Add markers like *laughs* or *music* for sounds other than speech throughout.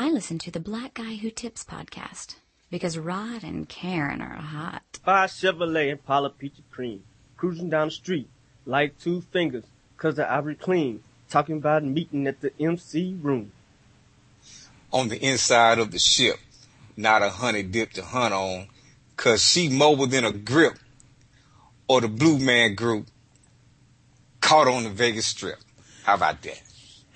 I listen to the Black Guy Who Tips podcast because Rod and Karen are hot. Five Chevrolet and Impala Peachy Cream, cruising down the street like two fingers, cause the ivory clean, talking about meeting at the MC room. On the inside of the ship, not a honey dip to hunt on, cause she mobile than a grip, or the Blue Man Group, caught on the Vegas Strip. How about that?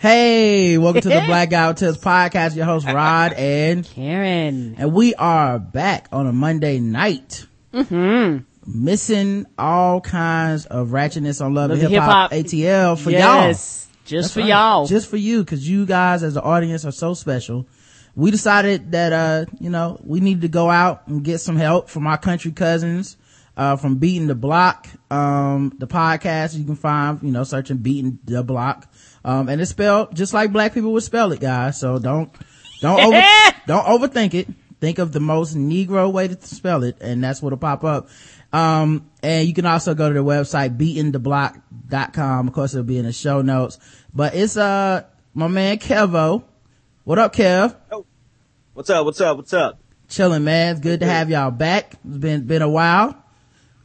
Hey, welcome to the Black Guy Who Tips podcast. Your host Rod and Karen. and we are back on a Monday night. Mm-hmm. Missing all kinds of ratchetness on Love and Love and Hip Hop ATL for y'all. yes, just That's for right. y'all. Just for you, cause you guys as the audience are so special. We decided that, uh, you know, we need to go out and get some help from our country cousins, uh, from Beatin Da Block, um, the podcast you can find, you know, searching Beatin Da Block. Um, and it's spelled just like black people would spell it, guys. So don't, don't over, *laughs* don't overthink it. Think of the most Negro way to spell it, and that's what'll pop up. Um, and you can also go to their website, beatindablock.com. Of course, it'll be in the show notes. But it's, uh, my man Kevo. What up, Kev? What's up? What's up? What's up? Chilling, man. It's good to have y'all back. It's been, been a while.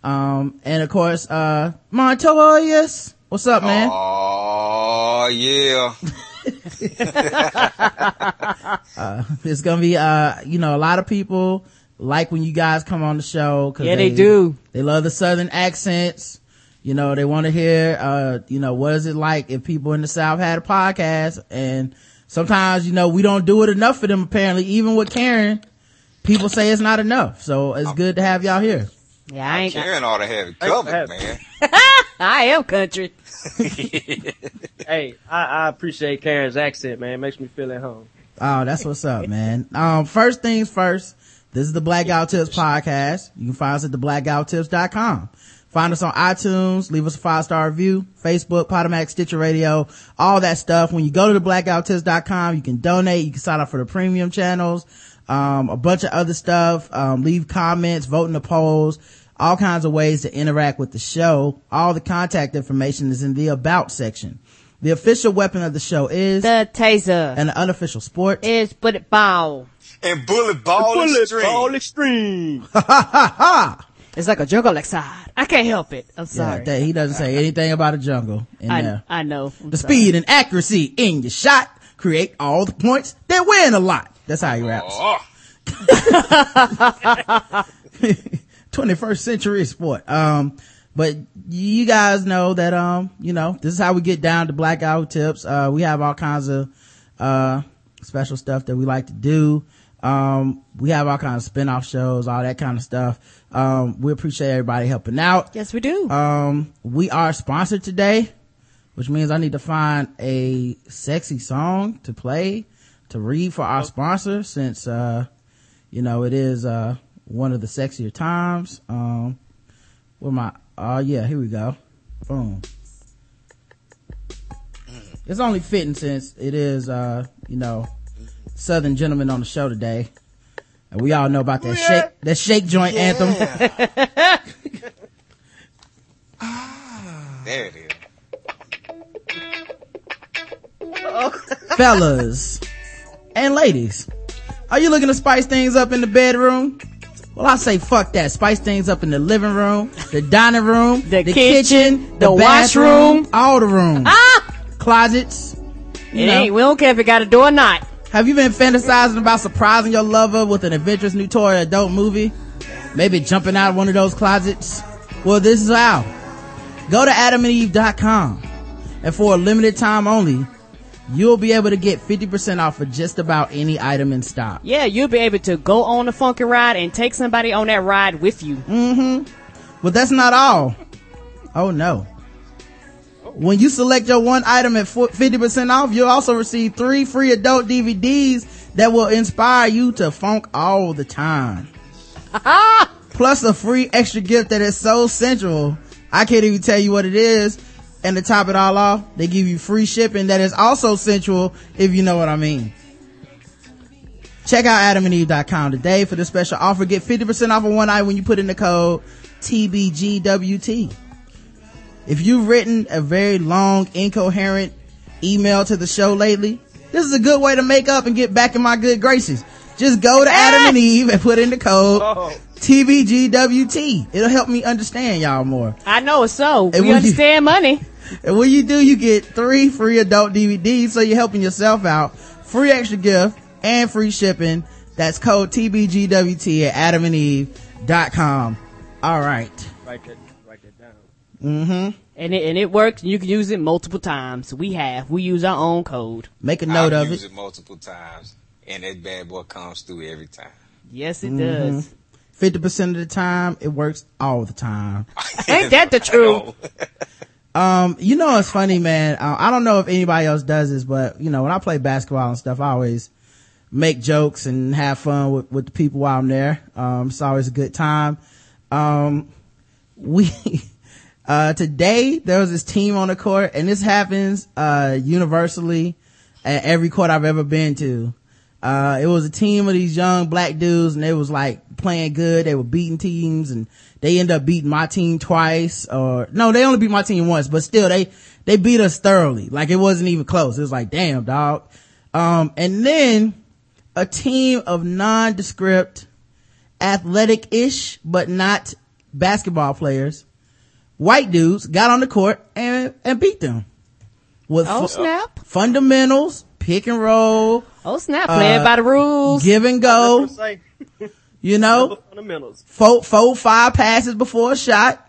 Um, and of course, uh, Montoyis. What's up, man? Oh, yeah. *laughs* It's gonna be, uh, you know, a lot of people like when you guys come on the show. 'cause Yeah, they do. They love the southern accents. You know, they want to hear, uh, you know, what is it like if people in the South had a podcast? And sometimes, you know, we don't do it enough for them apparently. Even with Karen, people say it's not enough. So it's good to have y'all here. yeah, I ain't. Karen ought to have it covered, have- man. *laughs* *laughs* I am country. *laughs* Hey, I, I appreciate Karen's accent, man. It makes me feel at home. Oh, that's what's up, man. Um, first things first, this is the Black Guy Tips podcast. You can find us at theblackguywhotips.com. Find us on iTunes, leave us a five star review, Facebook, Podomatic, Stitcher Radio, all that stuff. When you go to theblackguywhotips.com, you can donate, you can sign up for the premium channels, um, a bunch of other stuff, um, leave comments, vote in the polls, all kinds of ways to interact with the show. All the contact information is in the about section. The official weapon of the show is The taser and the unofficial sport. is bullet ball. And bullet ball Bullet extreme. ball extreme. *laughs* It's like a jungle like side. I can't help it. I'm Yeah, sorry. that- he doesn't say anything about a jungle in I, there. I know. I'm The sorry. speed and accuracy in your shot create all the points that win a lot. That's how he raps. Oh, *laughs* *laughs* 21st century sport. Um, but you guys know that, um, you know, this is how we get down to blackout tips. Uh, we have all kinds of, uh, special stuff that we like to do. Um, we have all kinds of spin-off shows, all that kind of stuff. Um, we appreciate everybody helping out. Yes, we do. Um, we are sponsored today, which means I need to find a sexy song to play to read for our sponsor since, uh, you know, it is, uh, one of the sexier times. Um, where my, oh yeah, here we go. Boom. It's only fitting since it is, uh, you know, Southern gentleman on the show today. And we all know about that shake, that shake joint anthem. *laughs* there it is. *laughs* fellas and ladies, are you looking to spice things up in the bedroom? Well, I say fuck that. Spice things up in the living room, the dining room, The kitchen, the bathroom, all the rooms, ah! closets. It know, ain't. We don't care if it got a door or not. have you been fantasizing about surprising your lover with an adventurous new toy or adult movie? Maybe jumping out of one of those closets? Well, this is how. Go to adamandeve.com and for a limited time only, you'll be able to get 50% off of just about any item in stock. Yeah, you'll be able to go on the funky ride and take somebody on that ride with you. Mm-hmm. But that's not all. Oh no. When you select your one item at 50% off, you'll also receive three free adult DVDs that will inspire you to funk all the time. *laughs* Plus a free extra gift that is so sensual. I can't even tell you what it is. And to top it all off, they give you free shipping that is also sensual, if you know what I mean. Check out adamandeve.com today for the special offer. Get 50% off of one item when you put in the code TBGWT. If you've written a very long, incoherent email to the show lately, this is a good way to make up and get back in my good graces. Just go to Adam and Eve and put in the code Oh. TBGWT. It'll help me understand y'all more. I know it's so. And we when you- understand money. And when you do, you get three free adult DVDs, so you're helping yourself out. Free extra gift and free shipping. That's code TBGWT at adamandeve.com. All right. Write that, write that down. Mm-hmm. And it, and it works. You can use it multiple times. We have. We use our own code. Make a note I've of used it. it multiple times, and that bad boy comes through every time. Yes, it Mm-hmm. does. 50% of the time, it works all the time. *laughs* Ain't that the *laughs* truth? *laughs* Um, you know, it's funny, man. Uh, I don't know if anybody else does this, but you know, when I play basketball and stuff, I always make jokes and have fun with, with the people while I'm there. Um, it's always a good time. Um, we, uh, today there was this team on the court and this happens, uh, universally at every court I've ever been to. Uh, it was a team of these young black dudes and they was like playing good. They were beating teams and they end up beating my team twice or no, they only beat my team once, but still they, they beat us thoroughly. Like it wasn't even close. It was like, damn dog. Um, and then a team of nondescript, athletic-ish, but not basketball players, white dudes got on the court and, and beat them. With Oh, fu- snap. fundamentals, pick and roll, Oh, snap. Playing Uh, by the rules. give and go, what I say. you know, *laughs* fundamentals. four, four, five passes before a shot,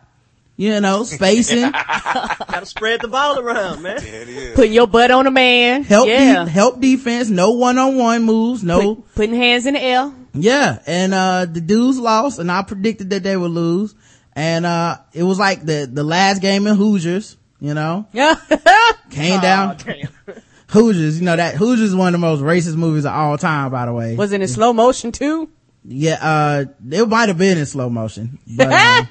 you know, *laughs* spacing, *laughs* Gotta spread the ball around, man. There it is. Putting your butt on a man. help, de- help defense, no one-on-one moves, no, Put- putting hands in the air. Yeah, and uh the dudes lost, and I predicted that they would lose. And uh it was like the the last game in Hoosiers, you know, Yeah. came Aw, down damn. Hoosiers. You know that Hoosiers is one of the most racist movies of all time, by the way. Was it in slow motion too? yeah, uh it might have been in slow motion, but *laughs* um,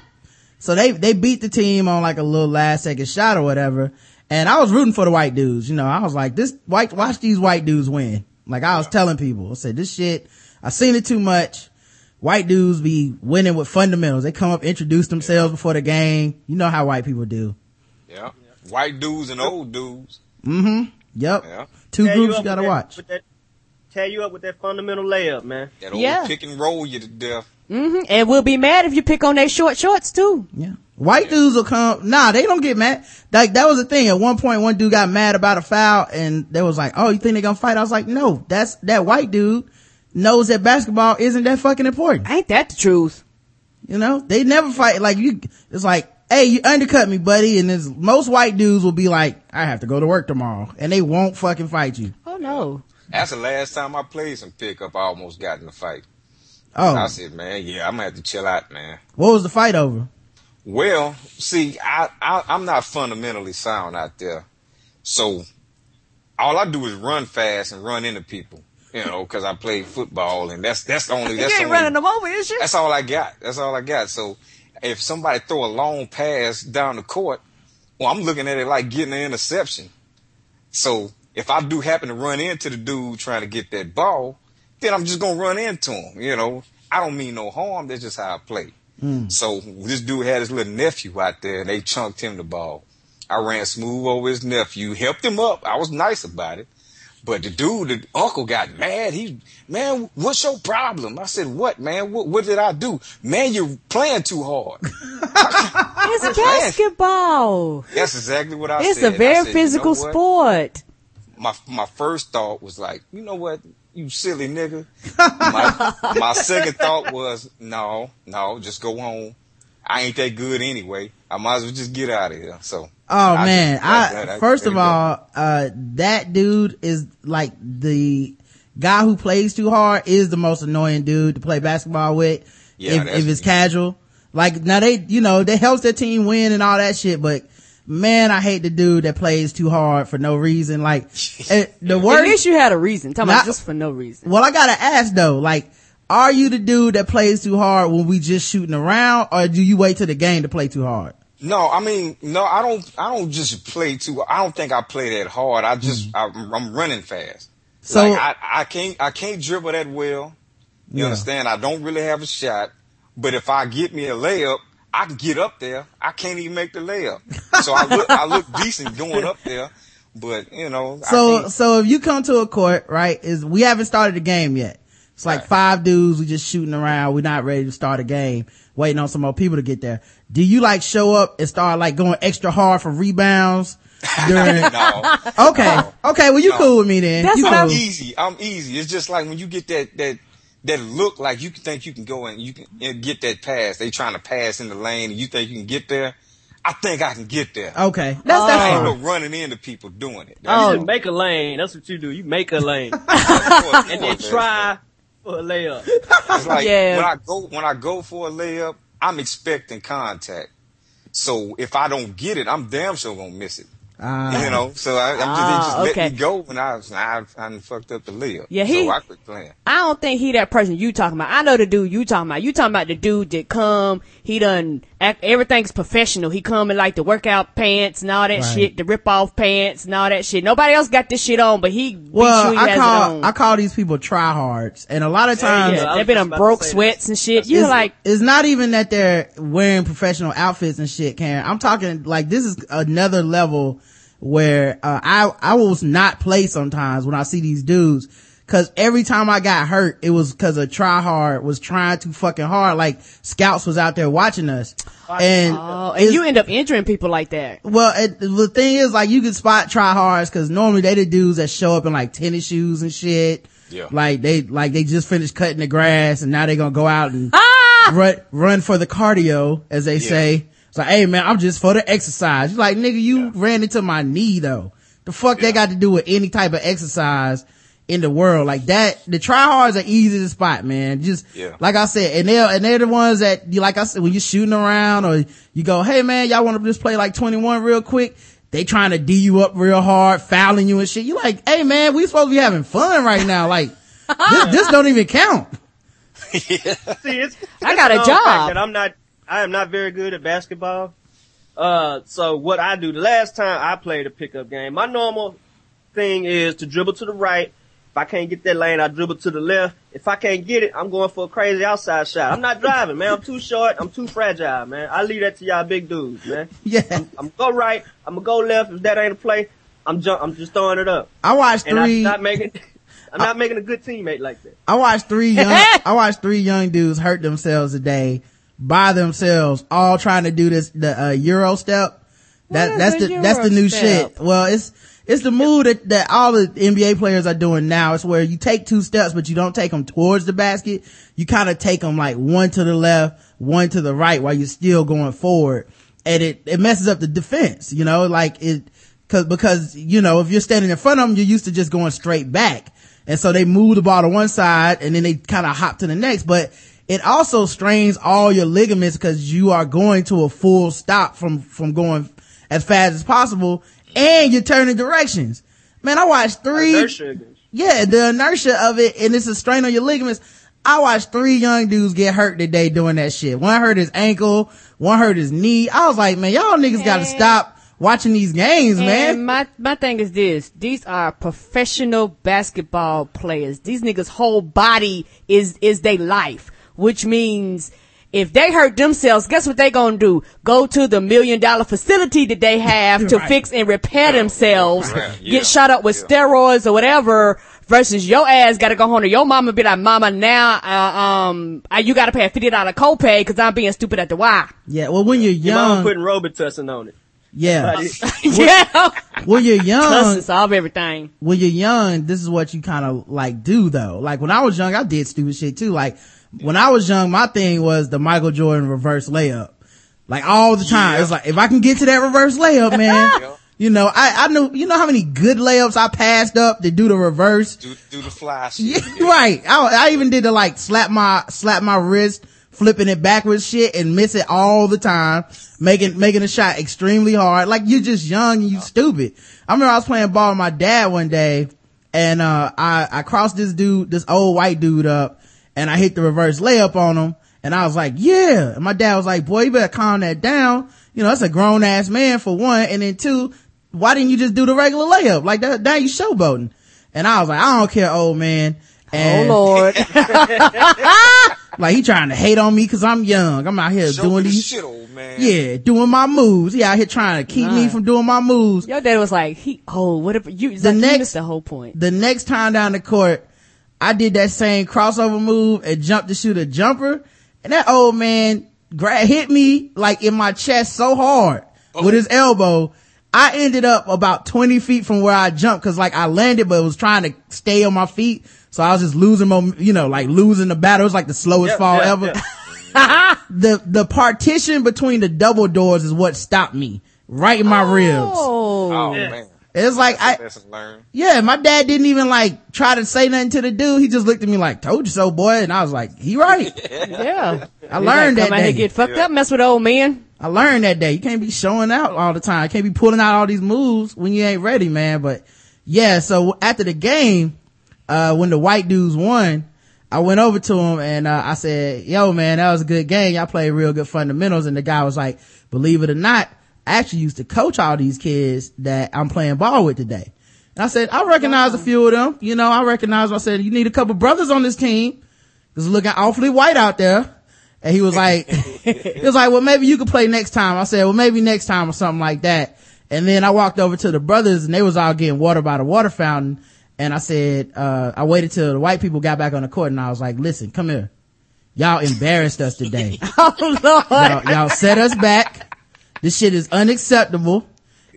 so they they beat the team on like a little last second shot or whatever. And I was rooting for the white dudes. You know, I was like, this white watch these white dudes win. Like I was telling people, I said this shit. I seen it too much. White dudes be winning with fundamentals. They come up, introduce themselves before the game. You know how white people do. Yeah. White dudes and old dudes. Yep. Yeah. Two Tear groups up you gotta that- watch. with that- Tear you up with that fundamental layup, man. That old Yeah. pick and roll you to death. hmm And we'll be mad if you pick on their short shorts too. Yeah. White dudes will come. Nah, they don't get mad. Like that was the thing. At one point, one dude got mad about a foul, and they was like, "Oh, you think they're gonna fight?" I was like, "No, that's that white dude knows that basketball isn't that fucking important. Ain't that the truth? You know, they never fight. Like you, it's like, hey, you undercut me, buddy. And there's, most white dudes will be like, I have to go to work tomorrow, and they won't fucking fight you. Oh no. That's the last time I played some pickup. I almost got in a fight. Oh, I said, man, yeah, I'm gonna have to chill out, man. what was the fight over? Well, see, I, I I'm not fundamentally sound out there, so all I do is run fast and run into people. You know, because I play football, and that's that's the only that's you ain't only, running them over, is you? That's all I got. That's all I got. So if somebody throw a long pass down the court, well, I'm looking at it like getting an interception. So if I do happen to run into the dude trying to get that ball, then I'm just gonna run into him. You know, I don't mean no harm. That's just how I play. Hmm. So this dude had his little nephew out there, and they chunked him the ball. I ran smooth over his nephew, helped him up. I was nice about it. But the dude, the uncle got mad. He, man, what's your problem? I said, what, man? What, what did I do? Man, you're playing too hard. *laughs* It's *laughs* basketball. That's exactly what I said. It's a very said, you know physical sport. My my first thought was like, you know what, you silly nigga. my my second thought was, no, no, just go home. I ain't that good anyway. I might as well just get out of here. So. Oh I man, just- I, that- that- first of you go. all, uh, that dude is like the guy who plays too hard is the most annoying dude to play basketball with. Yeah, if, if it's casual, like now they, you know, they helps their team win and all that shit, but man, I hate the dude that plays too hard for no reason. Like *laughs* the At worst. least you had a reason. Talking Not- about just for no reason. Well, I gotta ask though, like, are you the dude that plays too hard when we just shooting around, or do you wait till the game to play too hard? No, I mean, no, I don't. I don't just play too. I don't think I play that hard. I just, Mm-hmm. I'm, I'm running fast. So- like, I, I can't, I can't dribble that well. You Yeah. understand? I don't really have a shot. But if I get me a layup, I can get up there. I can't even make the layup. So I look, I look decent going up there. but you know. So, so if you come to a court, right, is we haven't started the game yet. It's like Right. five dudes, we just shooting around. We're not ready to start a game, waiting on some more people to get there. Do you like show up and start like going extra hard for rebounds? During, *laughs* no. okay. No. Okay. Well, you No. cool with me then. That's you cool. I'm- easy. I'm easy. It's just like when you get that that that look like you can think you can go and you can get that pass. They trying to pass in the lane and you think you can get there. I think I can get there. Okay. That's, that's I ain't no running into people doing it. You Oh. just make a lane. That's what you do. You make a lane *laughs* and then try for a layup. It's like Yeah. when I go when I go for a layup, I'm expecting contact. So if I don't get it, I'm damn sure gonna miss it. Ah. you know, so I, I'm just, they Ah, just let okay. me go when I was I, I done fucked up the layup. Yeah, he- so I quit playing. I don't think he that person you talking about. I know the dude you talking about. You talking about the dude that come, he done, act, everything's professional. He come in like the workout pants and all that Right. shit, the rip off pants and all that shit. Nobody else got this shit on, but he, be Well, he I has it call, on. I call these people tryhards. And a lot of times, yeah. Yeah, they've been just on broke say that. sweats and shit. You're it's, like, it's not even that they're wearing professional outfits and shit, Karen. I'm talking like this is another level where uh, I I will not play sometimes when I see these dudes. Cause every time I got hurt, it was cause a tryhard was trying too fucking hard. Like scouts was out there watching us. And, oh, and you end up injuring people like that. well, it, the thing is, like, you can spot try tryhards because normally they the dudes that show up in like tennis shoes and shit. Yeah. Like they, like they just finished cutting the grass and now they gonna go out and Ah! run, run for the cardio, as they say. It's like, hey man, I'm just for the exercise. You're like, nigga, you ran into my knee though. The fuck they got to do with any type of exercise in the world like that? The tryhards are easy to spot, man. Just Yeah. like I said, and they're and they're the ones that you like I said when you're shooting around or you go, hey man, y'all want to just play like 21 real quick? They trying to d you up real hard, fouling you and shit. You like, hey man, we supposed to be having fun right now. Like this, this don't even count. *laughs* See, it's, I got a job. fact That I'm not, I am not very good at basketball. Uh, so what I do, the last time I played a pickup game, my normal thing is to dribble to the right. If I can't get that lane, I dribble to the left. If I can't get it, I'm going for a crazy outside shot. I'm not driving, man. I'm too short. I'm too fragile, man. I leave that to y'all big dudes, man. *laughs* Yeah. I'm gonna go right. I'm gonna go left. If that ain't a play, I'm jump. I'm just throwing it up. I watched And three. I'm not making. *laughs* I'm not making a good teammate like that. I watched three young, *laughs* I watched three young dudes hurt themselves today by themselves, all trying to do this, the, uh, Euro step. That, that's the, that's the new Euro shit. Well, it's, it's the move that, that all the NBA players are doing now. It's where you take two steps, but you don't take them towards the basket. You kind of take them like one to the left, one to the right while you're still going forward. And it, it messes up the defense, you know, like it, cause, because, you know, if you're standing in front of them, you're used to just going straight back. And so they move the ball to one side and then they kind of hop to the next, but it also strains all your ligaments because you are going to a full stop from, from going as fast as possible and you're turning directions. Man, I watched three. Inertia. Yeah, the inertia of it and it's a strain on your ligaments. I watched three young dudes get hurt today doing that shit. One hurt his ankle, one hurt his knee. I was like, man, y'all niggas gotta stop watching these games, man. My my thing is this: these are professional basketball players. These niggas' whole body is is their life, which means if they hurt themselves, guess what they gonna do? Go to the million dollar facility that they have to *laughs* Right. fix and repair themselves, Right. Yeah. get shot up with Yeah. steroids or whatever. Versus your ass gotta go home to your mama and be like, mama, now, uh, um, you gotta pay a $50 copay cause I'm being stupid at the Y. Yeah, well, when you're Your mama young, putting Robitussin on it. yeah, But *laughs* *laughs* yeah. when you're young, Doesn't solve everything. when you're young, this is what you kind of like do though. Like when I was young, I did stupid shit too. Like when I was young, my thing was the Michael Jordan reverse layup. Like all the time. Yeah. It's like, if I can get to that reverse layup, man, *laughs* you know, I, I knew, you know how many good layups I passed up to do the reverse? Do do the fly shit. *laughs* Yeah, right. I, I even did the like slap my, slap my wrist, flipping it backwards shit and miss it all the time, making, making a shot extremely hard. Like you're just young and you stupid. I remember I was playing ball with my dad one day and, uh, I, I crossed this dude, this old white dude up and I hit the reverse layup on him and I was like, yeah. And my dad was like, boy, you better calm that down. You know, that's a grown ass man for one. And then two, why didn't you just do the regular layup? Like that, now you showboating. And I was like, I don't care, old man. Oh, and oh Lord. *laughs* like he trying to hate on me because I'm young. I'm out here Show doing these, shit, old man. yeah, doing my moves. He out here trying to keep me from doing my moves. Your dad was like, he, oh, whatever. You, The like you next- missed the whole point. The next time down the court, I did that same crossover move and jumped to shoot a jumper, and that old man gra- hit me like in my chest so hard oh. with his elbow. I ended up about 20 feet from where I jumped cause like I landed but was trying to stay on my feet. So I was just losing mom, you know, like losing the battle. It was like the slowest Yep, fall yep, ever. yep. *laughs* the, the partition between the double doors is what stopped me right in my ribs. Oh. Oh Yeah. man. It's like I, Lesson learned. yeah, my dad didn't even like try to say nothing to the dude. He just looked at me like, told you so, boy. And I was like, he right. *laughs* Yeah. I learned Come that out here, day. get fucked Yeah. up, mess with old man. I learned that day. You can't be showing out all the time. You can't be pulling out all these moves when you ain't ready, man. But yeah, so after the game, uh, when the white dudes won, I went over to him and, uh, I said, yo, man, that was a good game. Y'all played real good fundamentals. And the guy was like, believe it or not, I actually used to coach all these kids that I'm playing ball with today. And I said, I recognize a few of them. You know, I recognize, I said, you need a couple brothers on this team. It's looking awfully white out there. And he was like, he was like, well, maybe you could play next time. I said, well, maybe next time or something like that. And then I walked over to the brothers and they was all getting water by the water fountain. And I said, uh, I waited till the white people got back on the court and I was like, listen, come here. Y'all embarrassed us today. *laughs* Oh, Lord. Y'all, y'all set us back. This shit is unacceptable.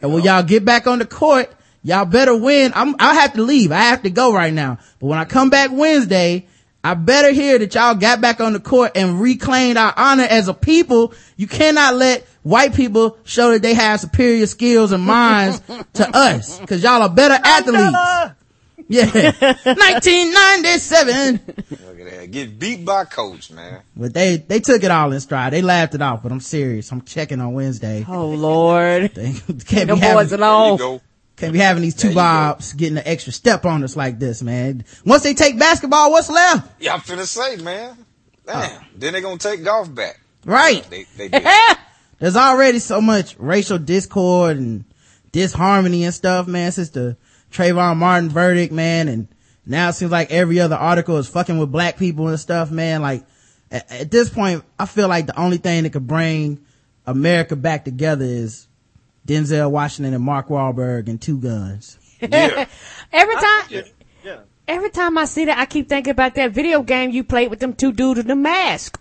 And when y'all get back on the court, y'all better win. I'm, I have to leave. I have to go right now. But when I come back Wednesday, I better hear that y'all got back on the court and reclaimed our honor as a people. You cannot let white people show that they have superior skills and minds to us. Cause y'all are better athletes. Yeah. *laughs* 1997. Look at that. Get beat by coach, man. But they, they took it all in stride. They laughed it off, but I'm serious. I'm checking on Wednesday. Oh, Lord. *laughs* They can't No be boys having, There alone. can't be having these two There you go. bobs getting an extra step on us like this, man. Once they take basketball, what's left? Yeah, I'm finna say, man. Damn. Then they gonna take golf back. Right. They they did. *laughs* There's already so much racial discord and disharmony and stuff, man, since the Trayvon Martin verdict, man. And now it seems like every other article is fucking with black people and stuff, man. Like at, at this point, I feel like the only thing that could bring America back together is Denzel Washington and Mark Wahlberg and two guns. *laughs* yeah. Every time, Yeah. every time I see that, I keep thinking about that video game you played with them two dudes in the mask.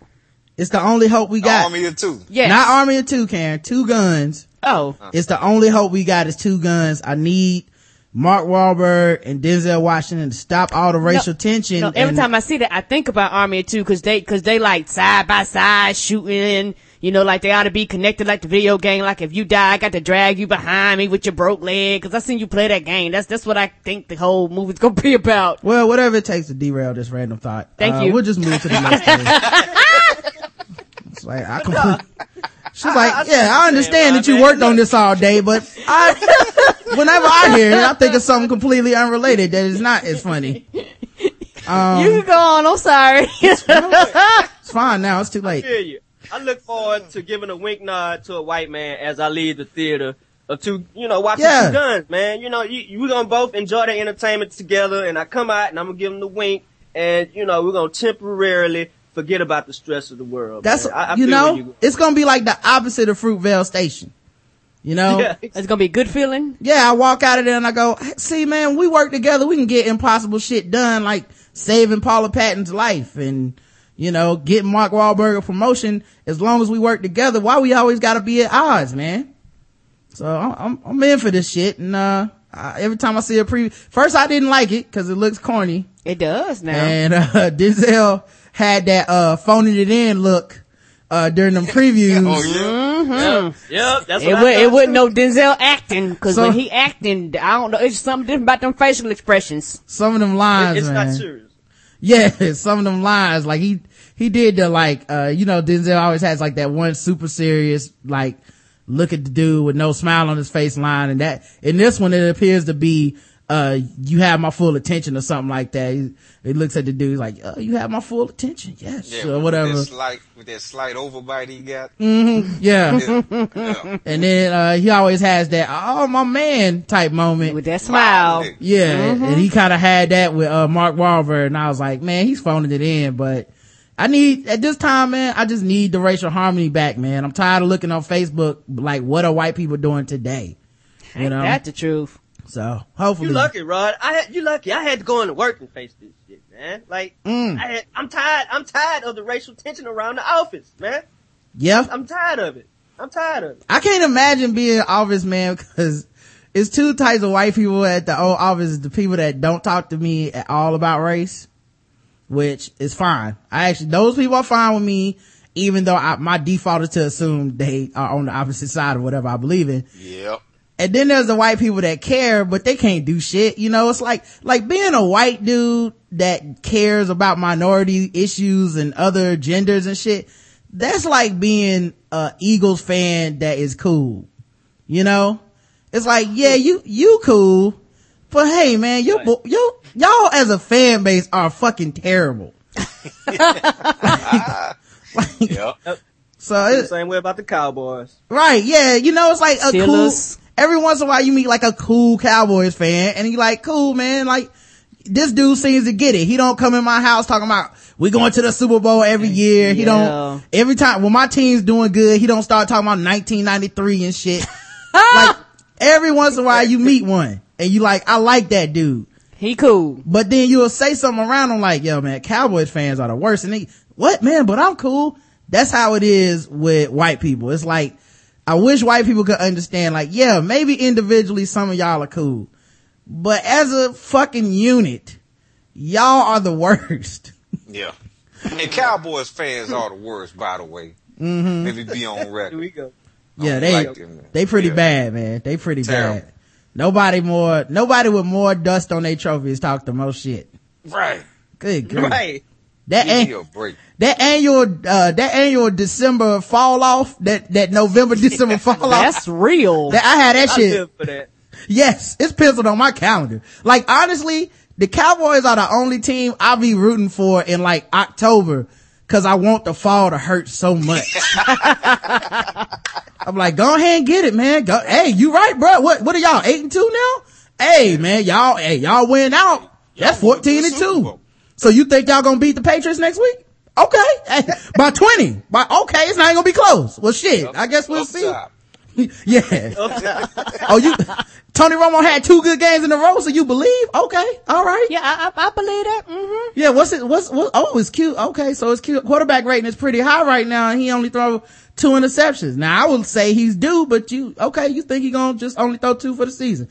It's the only hope we got. Army of two. Yes. Not Army of Two, Karen. Two guns. Oh. It's the only hope we got is two guns. I need Mark Wahlberg and Denzel Washington to stop all the racial tension. No, every time I see that, I think about Army of Two because they, cause they like side by side shooting, you know, like they ought to be connected like the video game. Like if you die, I got to drag you behind me with your broke leg because I seen you play that game. That's, that's what I think the whole movie's gonna *laughs* be about. well, whatever it takes to derail this random thought. Thank Uh, you. We'll just move to the next *laughs* thing. It's like, I complete, she's like, yeah, I understand that you man. worked on this all day, but I, *laughs* whenever I hear it, I think of something completely unrelated that is not as funny. *laughs* Um, you can go on. I'm sorry. *laughs* It's fine now. It's too late. hear you. I look forward to giving a wink nod to a white man as I leave the theater of two, you know, watching Yeah. two guns, man. You know, you, you- we're gonna both enjoy the entertainment together, and I come out and I'm gonna give him the wink, and you know, we're gonna temporarily forget about the stress of the world. That's, man. I, I you know, you- it's gonna be like the opposite of Fruitvale Station. You know? yeah, it's gonna be a good feeling. yeah, I walk out of there and I go, see man, we work together. We can get impossible shit done, like saving Paula Patton's life and, you know, getting Mark Wahlberg a promotion. As long as we work together, why we always gotta be at odds, man? So I'm, I'm, I'm in for this shit. And, uh, I, every time I see a preview, first I didn't like it cause it looks corny. It does now. And, uh, *laughs* Denzel had that, uh, phoning it in look, uh, during them previews. *laughs* Oh yeah. yep, yep, that's It, what would, I it wasn't no Denzel acting because So- when he acting, I don't know. It's something different about them facial expressions. Some of them lines, It's man. not serious. Yeah, *laughs* some of them lines, like he, he did the like, uh, you know, Denzel always has like that one super serious, like, look at the dude with no smile on his face line. And that, in this one, it appears to be, uh, you have my full attention or something like that. He, he looks at the dude like, oh, you have my full attention. Yes. Yeah, or with whatever. That slight, with that slight overbite he got. Yeah. Yeah. *laughs* yeah. And then, uh, he always has that, oh, my man type moment. With that smile. Nigga. Yeah, and he kind of had that with uh, Mark Wahlberg, and I was like, man, he's phoning it in. But I need, at this time, man, I just need the racial harmony back, man. I'm tired of looking on Facebook, like, what are white people doing today? You Ain't know? that the truth? So, hopefully. You lucky, Rod. I had you lucky. I had to go into work and face this shit, man. Like Mm. I had, I'm tired. I'm tired of the racial tension around the office, man. Yeah. I'm tired of it. I'm tired of it. I can't imagine being an office man because it's two types of white people at the old office. The people that don't talk to me at all about race, which is fine. I actually, those people are fine with me, even though I, my default is to assume they are on the opposite side of whatever I believe in. Yep. And then there's the white people that care, but they can't do shit. You know, it's like, like being a white dude that cares about minority issues and other genders and shit. That's like being a Eagles fan that is cool. You know? It's like, yeah, you, you cool, but hey man, you, Right. you, y'all as a fan base are fucking terrible. *laughs* Yep. So I feel it, the same way about the Cowboys. Right, yeah, you know, it's like a Steelers. cool, every once in a while you meet like a cool Cowboys fan and you like, cool man, like, this dude seems to get it. He don't come in my house talking about, we going to the Super Bowl every year. He Yeah. don't, every time, when my team's doing good, he don't start talking about 1993 and shit. *laughs* like, every once in a while you meet one and you like, I like that dude. He cool. But then you'll say something around him like, yo man, Cowboys fans are the worst. And he, what man, but I'm cool. That's how it is with white people. It's like, I wish white people could understand like, yeah, maybe individually some of y'all are cool. But as a fucking unit, y'all are the *laughs* worst. Yeah. And Cowboys fans are the worst, by the way. Mm-hmm. Let me be on *laughs* record. Here record. we go. Yeah, they, like them, they pretty Yeah. bad, man. They pretty Terrible. bad. Nobody more, nobody with more dust on their trophies talk the most shit. Right. Good grief. Right. That Give ain't, me a break. that annual uh that annual December fall off that that November *laughs* December fall off. That's real. that I had that I shit. live for that. yes it's penciled on my calendar. Like honestly the Cowboys are the only team I'll be rooting for in like October cause I want the fall to hurt so much. *laughs* I'm like go ahead and get it man. Go hey you right bro. What what are y'all eight and two now? Hey man y'all hey y'all win out. That's Y'all went to 14 and 2 Bowl. So you think y'all gonna beat the Patriots next week? Okay. By 20. By, okay, it's not even gonna be close. Well shit, I guess we'll see. top. *laughs* Yeah. oh, you, Tony Romo had two good games in a row, so you believe? Okay. All right. yeah, I, I, I believe that. hmm Yeah, what's it, what's, what, oh, it's cute. Okay, so it's cute. Quarterback rating is pretty high right now, and he only throw two interceptions. Now, I would say he's due, but you, okay, you think he gonna just only throw two for the season.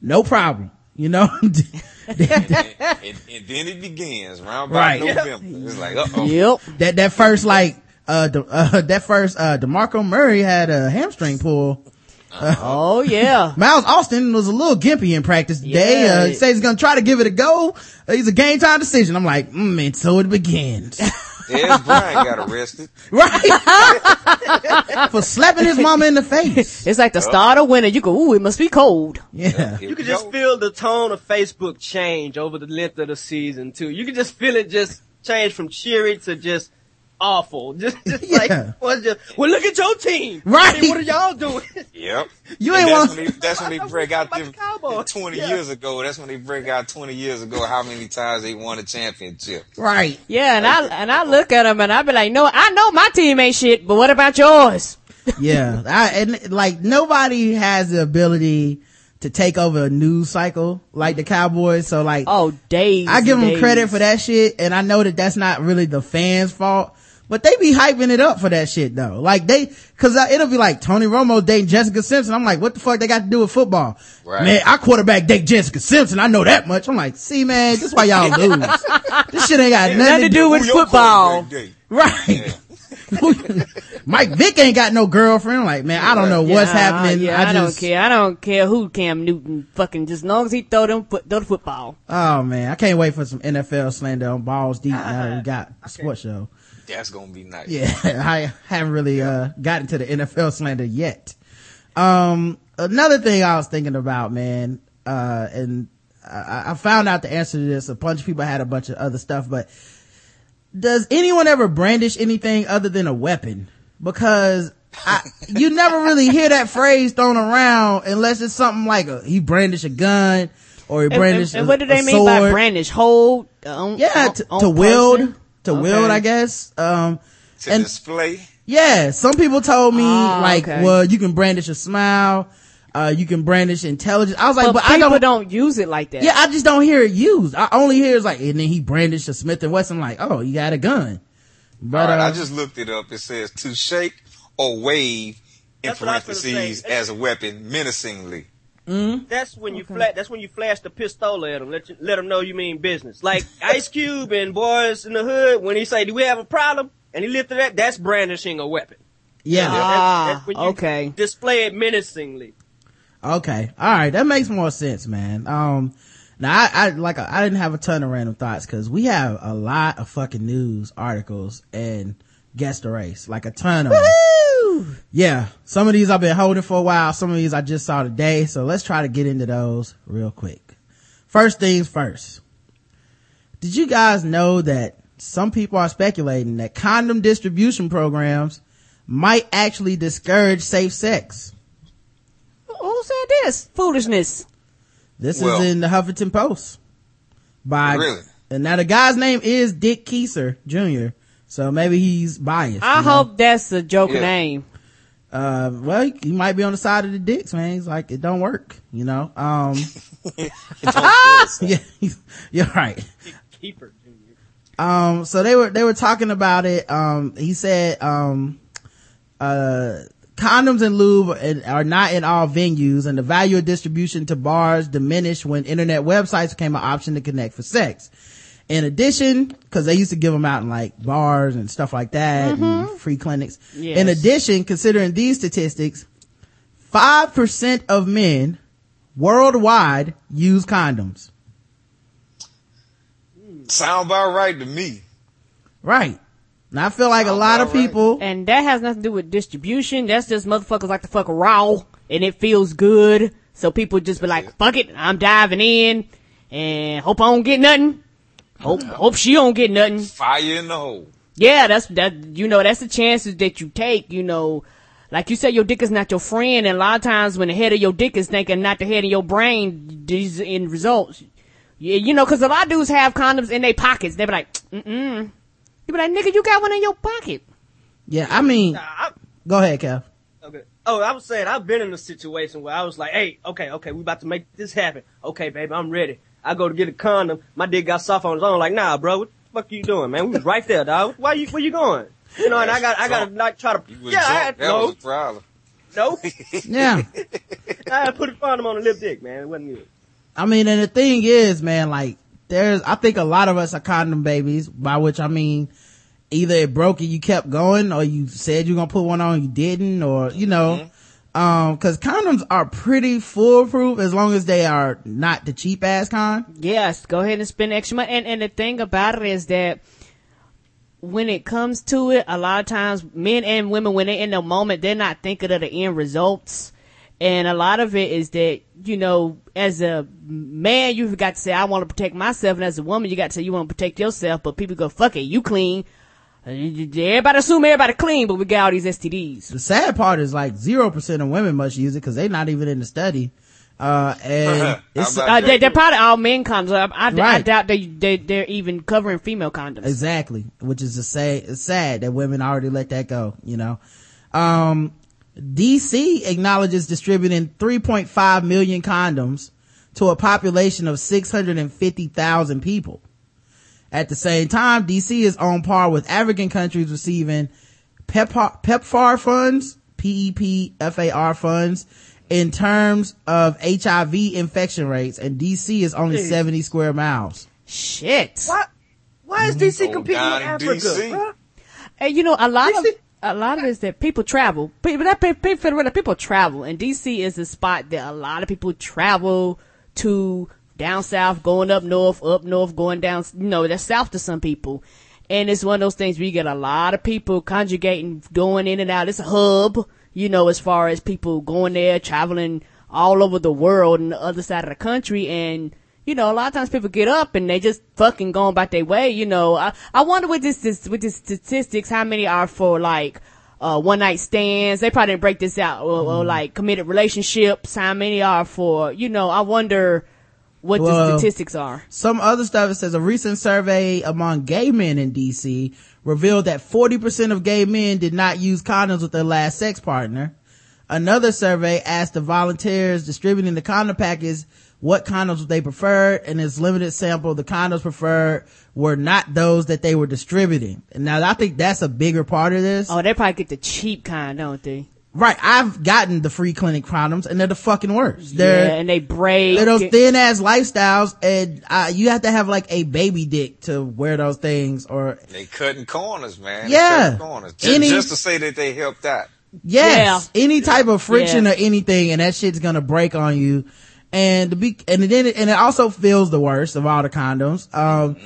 No problem. You know? and, *laughs* *laughs* and, and then it begins round by Right. November. It's like, uh oh. Yep. that, that first, like, uh, De, uh, *laughs* that first, uh, DeMarco Murray had a hamstring pull. Oh yeah. Miles Austin was a little gimpy in practice today. Yeah. Uh, he says he's gonna try to give it a go. Uh, he's a game time decision. I'm like, mm, and so it begins. Dez Bryant got arrested. *laughs* right? For slapping his mama in the face. *laughs* It's like the start of winter. You go, ooh, it must be cold. Yeah. Here You could we just go. feel the tone of Facebook change over the length of the season too. You could just feel it just change from cheery to just awful. *laughs* Just, just Yeah. like, what's just, well look at your team. Right. Hey, what are y'all doing? Yep. You ain't that's want- when they, that's when they *laughs* break out them the Cowboys. *laughs* 20 Yeah. years ago. That's when they break out 20 years ago how many times they won a championship. Right. Yeah, and I and I look at them and I be like, no, I know my team ain't shit, but what about yours? Yeah. I, and like nobody has the ability to take over a news cycle like the Cowboys. So like, Oh, days. I give them days. credit for that shit, and I know that that's not really the fans' fault, but they be hyping it up for that shit though. Like they, cause uh, it'll be like Tony Romo dating Jessica Simpson. I'm like, what the fuck they got to do with football? Right. Man, I quarterback date Jessica Simpson. I know that much. I'm like, see man, this is why y'all lose. *laughs* this shit ain't got nothing, Nothing to do with football. quarterback date? right. *laughs* Mike Vick ain't got no girlfriend. I'm like, man, I don't know what's Yeah, happening. Yeah, I, I, don't care. I don't care who Cam Newton fucking just as long as he throw them foot, throw the football. Oh man, I can't wait for some NFL slander on balls deep now that we got a sports show. That's going to be nice. Yeah, *laughs* I haven't really uh gotten to the NFL slander yet. Um, another thing I was thinking about, man, uh, and I, I found out the answer to this. A bunch of people had a bunch of other stuff, but does anyone ever brandish anything other than a weapon? Because I, *laughs* you never really hear that phrase thrown around unless it's something like a, he brandished a gun or he And, brandished and- and a- what do they mean by brandish? Hold? On, Yeah, on- to, on to wield. Person? to Okay. wield, I guess. Um, To and display. yeah, some people told me Ah, like, okay. well, you can brandish a smile, uh, you can brandish intelligence. I was like, But, but, I people don't, don't, use it like that. yeah, I just don't hear it used. I only hear it's like, and then he brandished a Smith and Wesson. like, oh, you got a gun. But, All right, uh, I just looked it up. It says to shake or wave in That's what I was gonna parentheses as a weapon menacingly. That's when you flash. That's when you flash the pistola at them. Let you, let them know you mean business. Like *laughs* Ice Cube and Boyz n the Hood when he say, "Do we have a problem?" and he lifted that. That's brandishing a weapon. yeah. Ah, that's okay. Display it menacingly. Okay. All right. That makes more sense, man. Um, now I, I like, I didn't have a ton of random thoughts cause we have a lot of fucking news articles and guest race, like a ton of them. Yeah. Some of these I've been holding for a while. Some of these I just saw today. So let's try to get into those real quick. First things first. Did you guys know that some people are speculating that condom distribution programs might actually discourage safe sex? Who said this? Foolishness. This Well- is in the Huffington Post. By Really? and now the guy's name is Dick Keiser Jr. So maybe he's biased. I you know? hope that's a joke Yeah. name. Uh, well, he, he might be on the side of the dicks, man. He's like, it don't work, you know. Um, *laughs* *laughs* yeah, you're right. Keeper. Junior. Um, so they were, they were talking about it. Um, he said, um, uh, condoms and lube are not in all venues and the value of distribution to bars diminished when internet websites became an option to connect for sex. In addition, cause they used to give them out in like bars and stuff like that and mm-hmm. free clinics. Yes. In addition, considering these statistics, 5% of men worldwide use condoms. Sound about right to me. Right. Now I feel like a lot of about right. people, And that has nothing to do with distribution. That's just motherfuckers like to fuck raw and it feels good. So people just be like, fuck it, I'm diving in and hope I don't get nothing. Hope, hope she don't get nothing. Fire in the hole. Yeah, that's, that, you know, that's the chances that you take, you know. Like you said, your dick is not your friend, and a lot of times when the head of your dick is thinking not the head of your brain, these end results. Yeah, you know, cause a lot of dudes have condoms in their pockets. They be like, mm-mm. You be like, nigga, you got one in your pocket. yeah, I mean, I, go ahead, Kev. okay. Oh, I was saying I've been in a situation where I was like, "Hey, okay, okay, we about to make this happen. Okay, baby, I'm ready." I go to get a condom. My dick got soft on his own. Like, nah, bro, what the fuck are you doing, man? We was right there, dog. Why you? Where you going? You know, and I got, I got to like try to. *laughs* Yeah, I had, That no, was a problem. no. Yeah. I had to put a condom on the lip dick, man. It wasn't good. I mean, and the thing is, man, like, there's, I think a lot of us are condom babies, by which I mean, either it broke and you kept going, or you said you're gonna put one on, you didn't, or, you know, um, cause condoms are pretty foolproof as long as they are not the cheap ass kind. Yes, go ahead and spend extra money. And, and the thing about it is that when it comes to it, a lot of times men and women, when they're in the moment, they're not thinking of the end results. And a lot of it is that, you know, as a man, you've got to say, I want to protect myself. And as a woman, you got to say, you want to protect yourself. But people go, fuck it, you clean. Uh, Everybody assume everybody clean, but we got all these STDs. The sad part is like 0% of women must use it cause they're not even in the study. Uh, *laughs* and it's, Uh, they, that? they're probably all men condoms. I, I, I doubt they, they, they're even covering female condoms. Exactly, which is to say, it's sad that women already let that go, you know. Um, DC acknowledges distributing 3.5 million condoms to a population of 650,000 people. At the same time, DC is on par with African countries receiving PEPFAR, PEPFAR funds, E PEPFAR funds, in terms of HIV infection rates, and DC is only Jeez. 70 square miles. Shit. Why? Why is DC Go competing with Africa? DC. And you know, a lot of a lot of it is that people travel. People that people, people, people travel, and DC is a spot that a lot of people travel to down south, going up north, up north, going down. You know, that's south to some people, and it's one of those things where you get a lot of people conjugating, going in and out. It's a hub, you know, as far as people going there, traveling all over the world and the other side of the country, and you know, a lot of times people get up and they just fucking going about their way, you know. I, I wonder with this, this, with this statistics, how many are for like, uh, one night stands. They probably didn't break this out or, or like committed relationships. How many are for, you know, I wonder what the statistics are. Some other stuff, it says a recent survey among gay men in DC revealed that 40% of gay men did not use condoms with their last sex partner. Another survey asked the volunteers distributing the condom package what condoms they preferred and its limited sample, the condoms preferred were not those that they were distributing. And now I think that's a bigger part of this. Oh, they probably get the cheap kind, don't they? Right. I've gotten the free clinic condoms and they're the fucking worst. They're, yeah, and they break. they're those thin ass lifestyles and uh, you have to have like a baby dick to wear those things or They cutting corners, man. Yeah. corners. Just, Any- just to say that they helped out. yes any type of friction Yeah. or anything and that shit's gonna break on you and to be and then it, and it also feels the worst of all the condoms um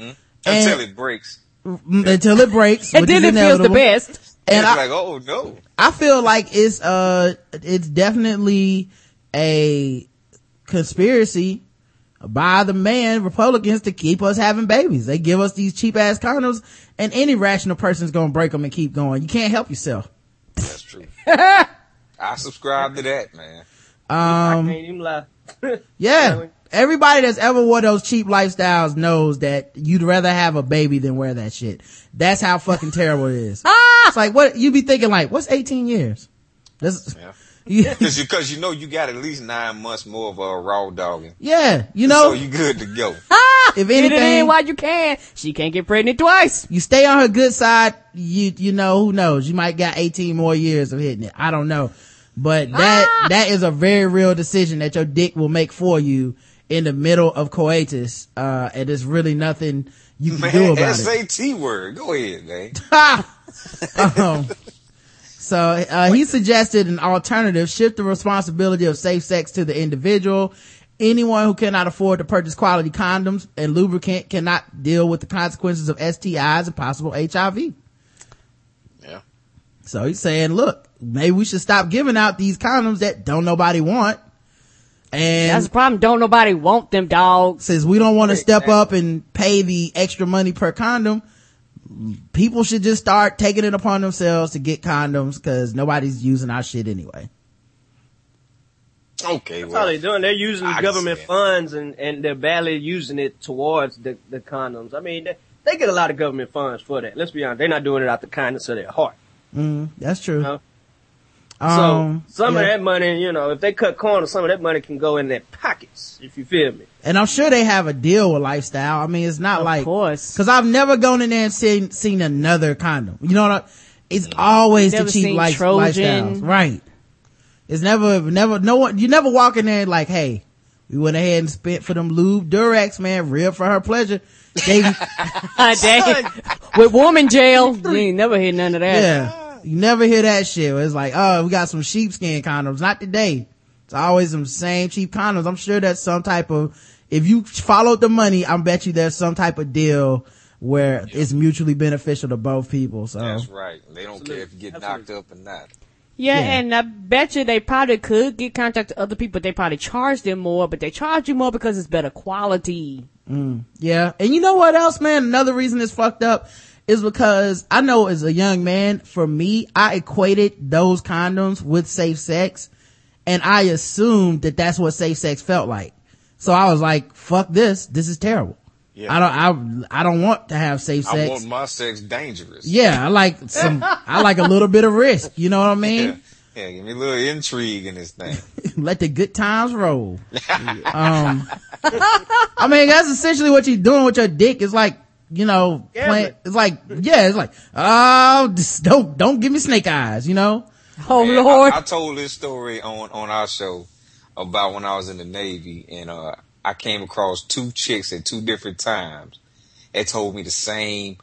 Until and- it breaks. mm, until it breaks *laughs* and then is it feels the best. And it's I, like, oh no. I feel like it's uh it's definitely a conspiracy by the man Republicans to keep us having babies. They give us these cheap ass condoms and any rational person's gonna break them and keep going. You can't help yourself. That's true. *laughs* I subscribe to that, man. I Um can't even lie. *laughs* yeah. Everybody that's ever wore those cheap lifestyles knows that you'd rather have a baby than wear that shit. That's how fucking terrible it is. *laughs* It's *laughs* like what you be thinking like, what's 18 years? This, Yeah. *laughs* yeah, Cause you, cause you know you got at least nine months more of a raw dogging. yeah, you so know, you good to go. *laughs* if Get it in anything, while you can. She can't get pregnant twice. you stay on her good side, you, you know, who knows? You might got 18 more years of hitting it. I don't know. But that, that is a very real decision that your dick will make for you in the middle of coitus. Uh, and there's really nothing you can do Man, about it. SAT word. Go ahead, man. *laughs* um, so uh, he suggested an alternative shift the responsibility of safe sex to the individual anyone who cannot afford to purchase quality condoms and lubricant cannot deal with the consequences of stis and possible hiv Yeah. so he's saying look maybe we should stop giving out these condoms that don't nobody want and That's the problem. Don't nobody want them dogs. Says we don't want to step up and pay the extra money per condom, people should just start taking it upon themselves to get condoms because nobody's using our shit anyway. Okay, That's well. all they're doing. They're using I government funds and, and they're barely using it towards the, the condoms. I mean, they, they get a lot of government funds for that. Let's be honest. They're not doing it out the kindness of their heart. Mm, that's true. No. Um, so some of that money, you know, if they cut corners, some of that money can go in their pockets, if you feel me. And I'm sure they have a deal with lifestyle. I mean, it's not Of like, course. cause I've never gone in there and seen, seen another condom. You know what I, it's always the cheap life, lifestyles. Right. It's never, never, no one, you never walk in there like, hey, we went ahead and spent for them lube Durex, man, real for her pleasure. They. *laughs* *laughs* With woman jail, you ain't never hear none of that. yeah. You never hear that shit. It's like, oh, we got some sheepskin condoms. Not today. It's always some same cheap condoms. I'm sure that's some type of, if you followed the money, I bet you there's some type of deal where it's mutually beneficial to both people. So, That's right. They don't care if you get knocked up or not. Yeah, Yeah. and I bet you they probably could get contact to other people. They probably charge them more, but they charge you more because it's better quality. Mm. Yeah. And you know what else, man? Another reason it's fucked up is because I know as a young man, for me, I equated those condoms with safe sex and I assumed that that's what safe sex felt like. So I was like, fuck this. This is terrible. Yeah. I don't, I, I don't want to have safe sex. I sex. want my sex dangerous. yeah. I like some, I like a little bit of risk. You know what I mean? *laughs* Yeah. Yeah, give me a little intrigue in this thing. *laughs* let the good times roll. *laughs* um, I mean, that's essentially what you're doing with your dick. It's like, you know, playing, it's like, yeah, it's like, oh, just don't, don't give me snake eyes, you know? Oh Man, Lord. I, I told this story on, on our show about when I was in the Navy and, uh, I came across two chicks at two different times that told me the same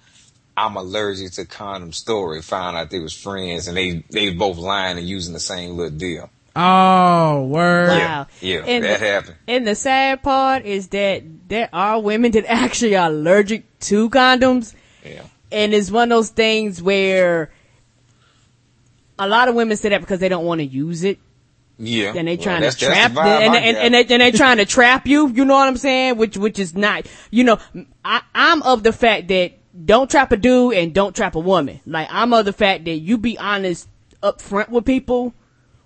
I'm allergic to condom story. Found out they was friends and they, they both lying and using the same little deal. Oh, word. Wow. Yeah, yeah, And that the- happened. And the sad part is that there are women that *laughs* actually are allergic to condoms. Yeah. And it's one of those things where a lot of women say that because they don't want to use it. Yeah. and they Well, trying that's- to trap the vibe and, I and, and, they, and they trying to trap you you know what i'm saying which which is not you know I, i'm of the fact that don't trap a dude and don't trap a woman like i'm of the fact that you be honest up front with people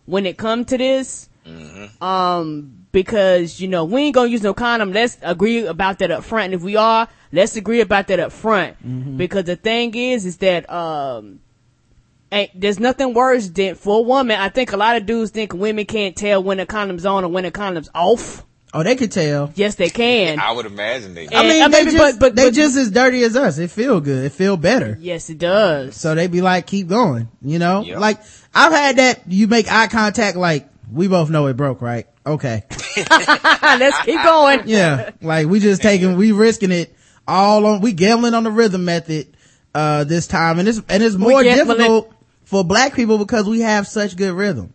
when it comes to this Um, because you know we ain't gonna use no condom. Let's agree about that up front. And if we are, let's agree about that up front. Because the thing is, is that um, ain't, there's nothing worse than for a woman. I think a lot of dudes think women can't tell when a condom's on or when a condom's off. Oh, they could tell. Yes, they can. I would imagine they. And- I mean, I they mean, just, but- but- they but- just as dirty as us. It feel good. It feel better. yes, it does. So they be like, keep going, you know? Yep. Like, I've had that, you make eye contact like, we both know it broke, right? Okay. *laughs* *laughs* Let's keep going. Yeah. like, we just taking, we risking it all on, we gambling on the rhythm method, uh, this time. And it's, and it's more gambling. difficult for black people because we have such good rhythm.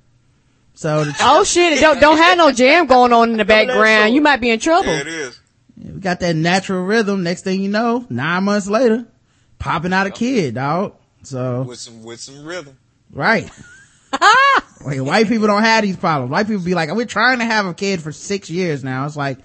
So the, *laughs* Oh shit! Don't don't have no jam going on in the *laughs* background. You might be in trouble. Yeah, it is. we got that natural rhythm. Next thing you know, nine months later, popping out a kid, dog. So, With some with some rhythm. Right. *laughs* like white people don't have these problems. White people be like, we're trying to have a kid for six years now. It's like,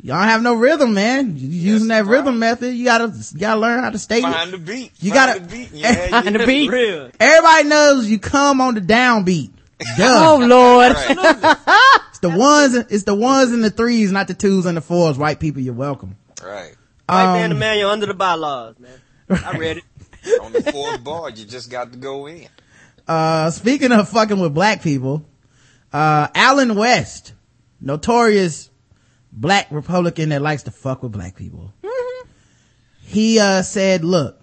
y'all have no rhythm, man. You using that right. rhythm method. You gotta, you gotta learn how to stay. Find the beat. You Find gotta- the beat. and you had the beat. Real. Everybody knows you come on the downbeat. *laughs* Oh lord! *laughs* It's the ones, it's the ones and the threes, not the twos and the fours. White people, you're welcome. right. White Um, man, the man, you're under the bylaws, man. I read it. On the fourth bar, you just got to go in. Uh, speaking of fucking with black people, uh, Allen West, notorious black Republican that likes to fuck with black people. He, uh, said, look,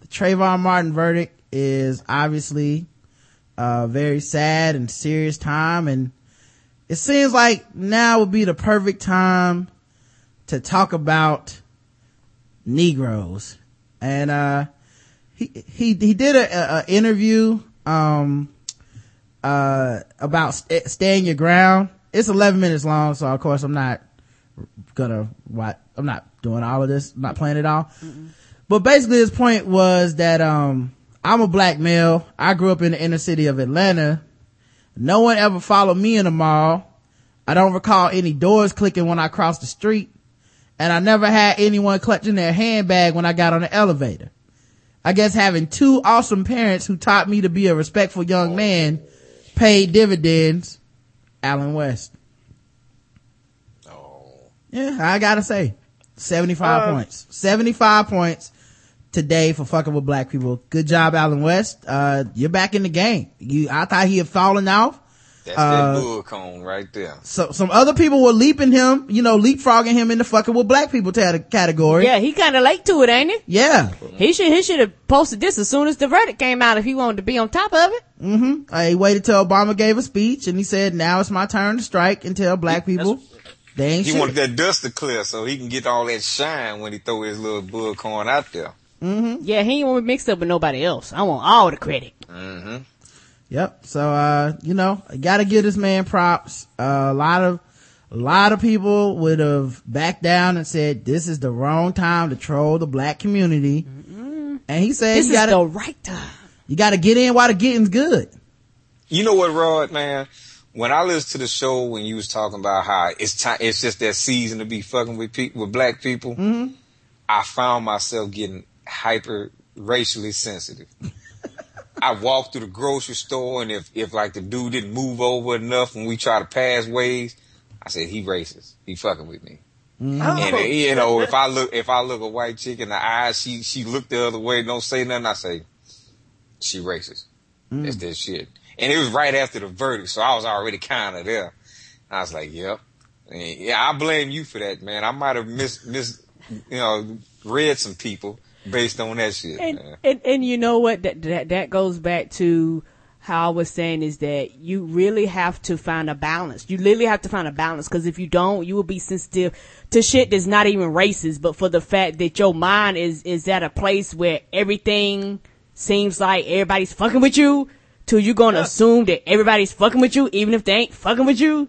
the Trayvon Martin verdict is obviously a very sad and serious time and it seems like now would be the perfect time to talk about Negroes. And, uh, he, he, he did a, a, a interview, um, uh, about st- staying your ground. It's 11 minutes long, so of course I'm not gonna what I'm not doing all of this, I'm not playing it all. But basically his point was that um I'm a black male. I grew up in the inner city of Atlanta. No one ever followed me in the mall. I don't recall any doors clicking when I crossed the street. And I never had anyone clutching their handbag when I got on the elevator. I guess having two awesome parents who taught me to be a respectful young man paid dividends. Allen West. Yeah, I gotta say, 75 Uh, points. 75 points today for fucking with black people. Good job, Allen West. Uh, you're back in the game. You, I thought he had fallen off. That's Uh, that bull cone right there. So, some other people were leaping him, you know, leapfrogging him into fucking with black people ta- category. Yeah, he kind of late to it, ain't he? Yeah. He should he should have posted this as soon as the verdict came out if he wanted to be on top of it. Mm-hmm. Uh, he waited till Obama gave a speech and he said, now it's my turn to strike and tell black people they ain't He shit. wanted that dust to clear so he can get all that shine when he throw his little bull corn out there. Mm-hmm. Yeah, he ain't want to be mixed up with nobody else. I want all the credit. Mm-hmm. Yep. So, uh, you know, I gotta give this man props. Uh, a lot of, a lot of people would have backed down and said, this is the wrong time to troll the black community. And he said, This you is gotta, the right time. you gotta get in while the getting's good. You know what, Rod, man? When I listened to the show when you was talking about how it's time, it's just that season to be fucking with people, with black people, Mm-hmm. I found myself getting hyper racially sensitive. *laughs* I walked through the grocery store and if, if like the dude didn't move over enough when we try to pass ways, I said, he racist. He fucking with me. Mm-hmm. And uh, you know, if I look, if I look a white chick in the eye, she, she looked the other way, don't say nothing, I say, she racist. That's that shit. And it was right after the verdict, so I was already kind of there. I was like, yep. And yeah, I blame you for that, man. I might have mis, mis, you know, read some people based on that shit, And, and and you know what? That that that goes back to how I was saying is that you really have to find a balance. You literally have to find a balance because if you don't, you will be sensitive to shit that's not even racist, but for the fact that your mind is is at a place where everything seems like everybody's fucking with you, till you're gonna assume that everybody's fucking with you, even if they ain't fucking with you.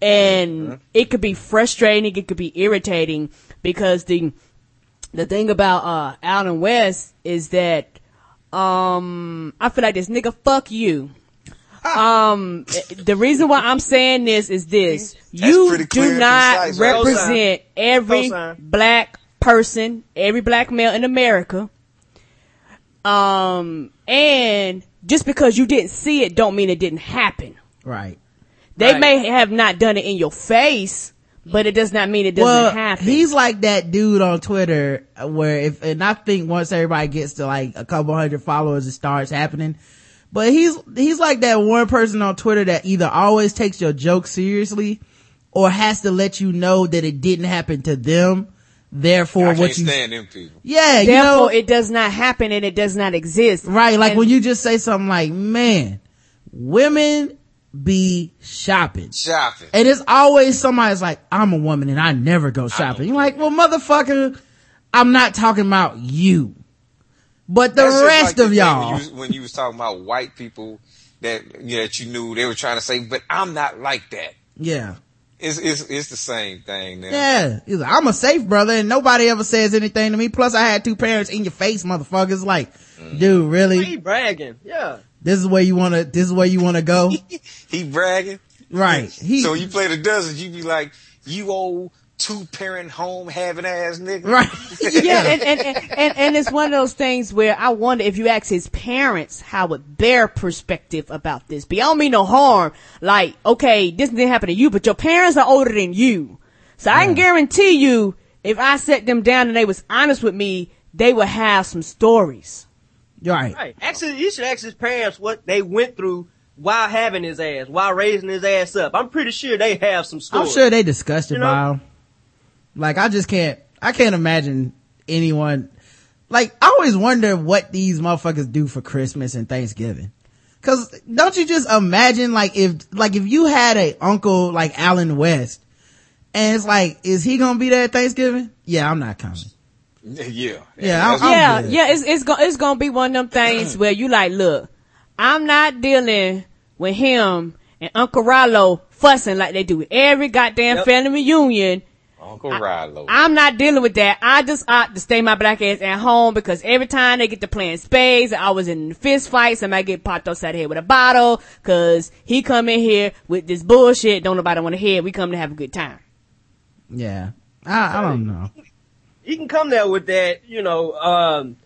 And it could be frustrating, it could be irritating because the the thing about uh Allen West is that um I feel like this nigga fuck you. Um the reason why I'm saying this is this. You do not concise, right? represent every Cosign. black person, every black male in America. Um and just because you didn't see it don't mean it didn't happen Right. They Right. may have not done it in your face, but it does not mean it doesn't well, happen. he's like that dude on Twitter where if, and I think once everybody gets to like a couple hundred followers, it starts happening. But he's, he's like that one person on Twitter that either always takes your joke seriously or has to let you know that it didn't happen to them. Therefore, I what can't you, stand them people. yeah, you know, it does not happen and it does not exist. right. Like And- when you just say something like, man, women be shopping. Shopping. And it's always somebody's like, I'm a woman and I never go shopping. You're like, well, motherfucker, I'm not talking about you. But the That's rest like of thing y'all. When you, was, when you was talking about white people that, you know, that you knew they were trying to say, but I'm not like that. yeah. It's, it's, it's the same thing now. Yeah. He's like, I'm a safe brother and nobody ever says anything to me. Plus I had two parents in your face, motherfuckers. Like, Mm. dude, really? He bragging. Yeah. This is where you wanna, this is where you wanna go? *laughs* He bragging. right. He, So you play the dozens, you be like, you old two parent home having ass nigga. right. *laughs* yeah, and, and, and, and, and it's one of those things where I wonder if you ask his parents how would their perspective about this be. I don't mean no harm. Like, okay, this didn't happen to you, but your parents are older than you. So I can guarantee you, if I set them down and they was honest with me, they would have some stories. right. Right. Actually, you should ask his parents what they went through while having his ass, while raising his ass up. I'm pretty sure they have some stories. I'm sure they discussed it You know? by him. Like I just can't, I can't imagine anyone, like I always wonder what these motherfuckers do for Christmas and Thanksgiving. Cause don't you just imagine like if, like if you had a uncle like Allen West and it's like, is he gonna be there at Thanksgiving? Yeah, I'm not coming. *laughs* Yeah. Yeah, I'm- That's- I'm yeah, yeah, it's it's gonna it's gonna be one of them things where you like, look, I'm not dealing with him and Uncle Rollo fussing like they do with every goddamn Yep. family reunion. Uncle Rilo. I'm not dealing with that. I just ought to stay my black ass at home because every time they get to playing spades, I was in fist fights. Somebody get popped upside the head with a bottle cause he come in here with this bullshit. Don't nobody want to hear. We come to have a good time. Yeah. I, I don't know. he can come there with that, you know, um,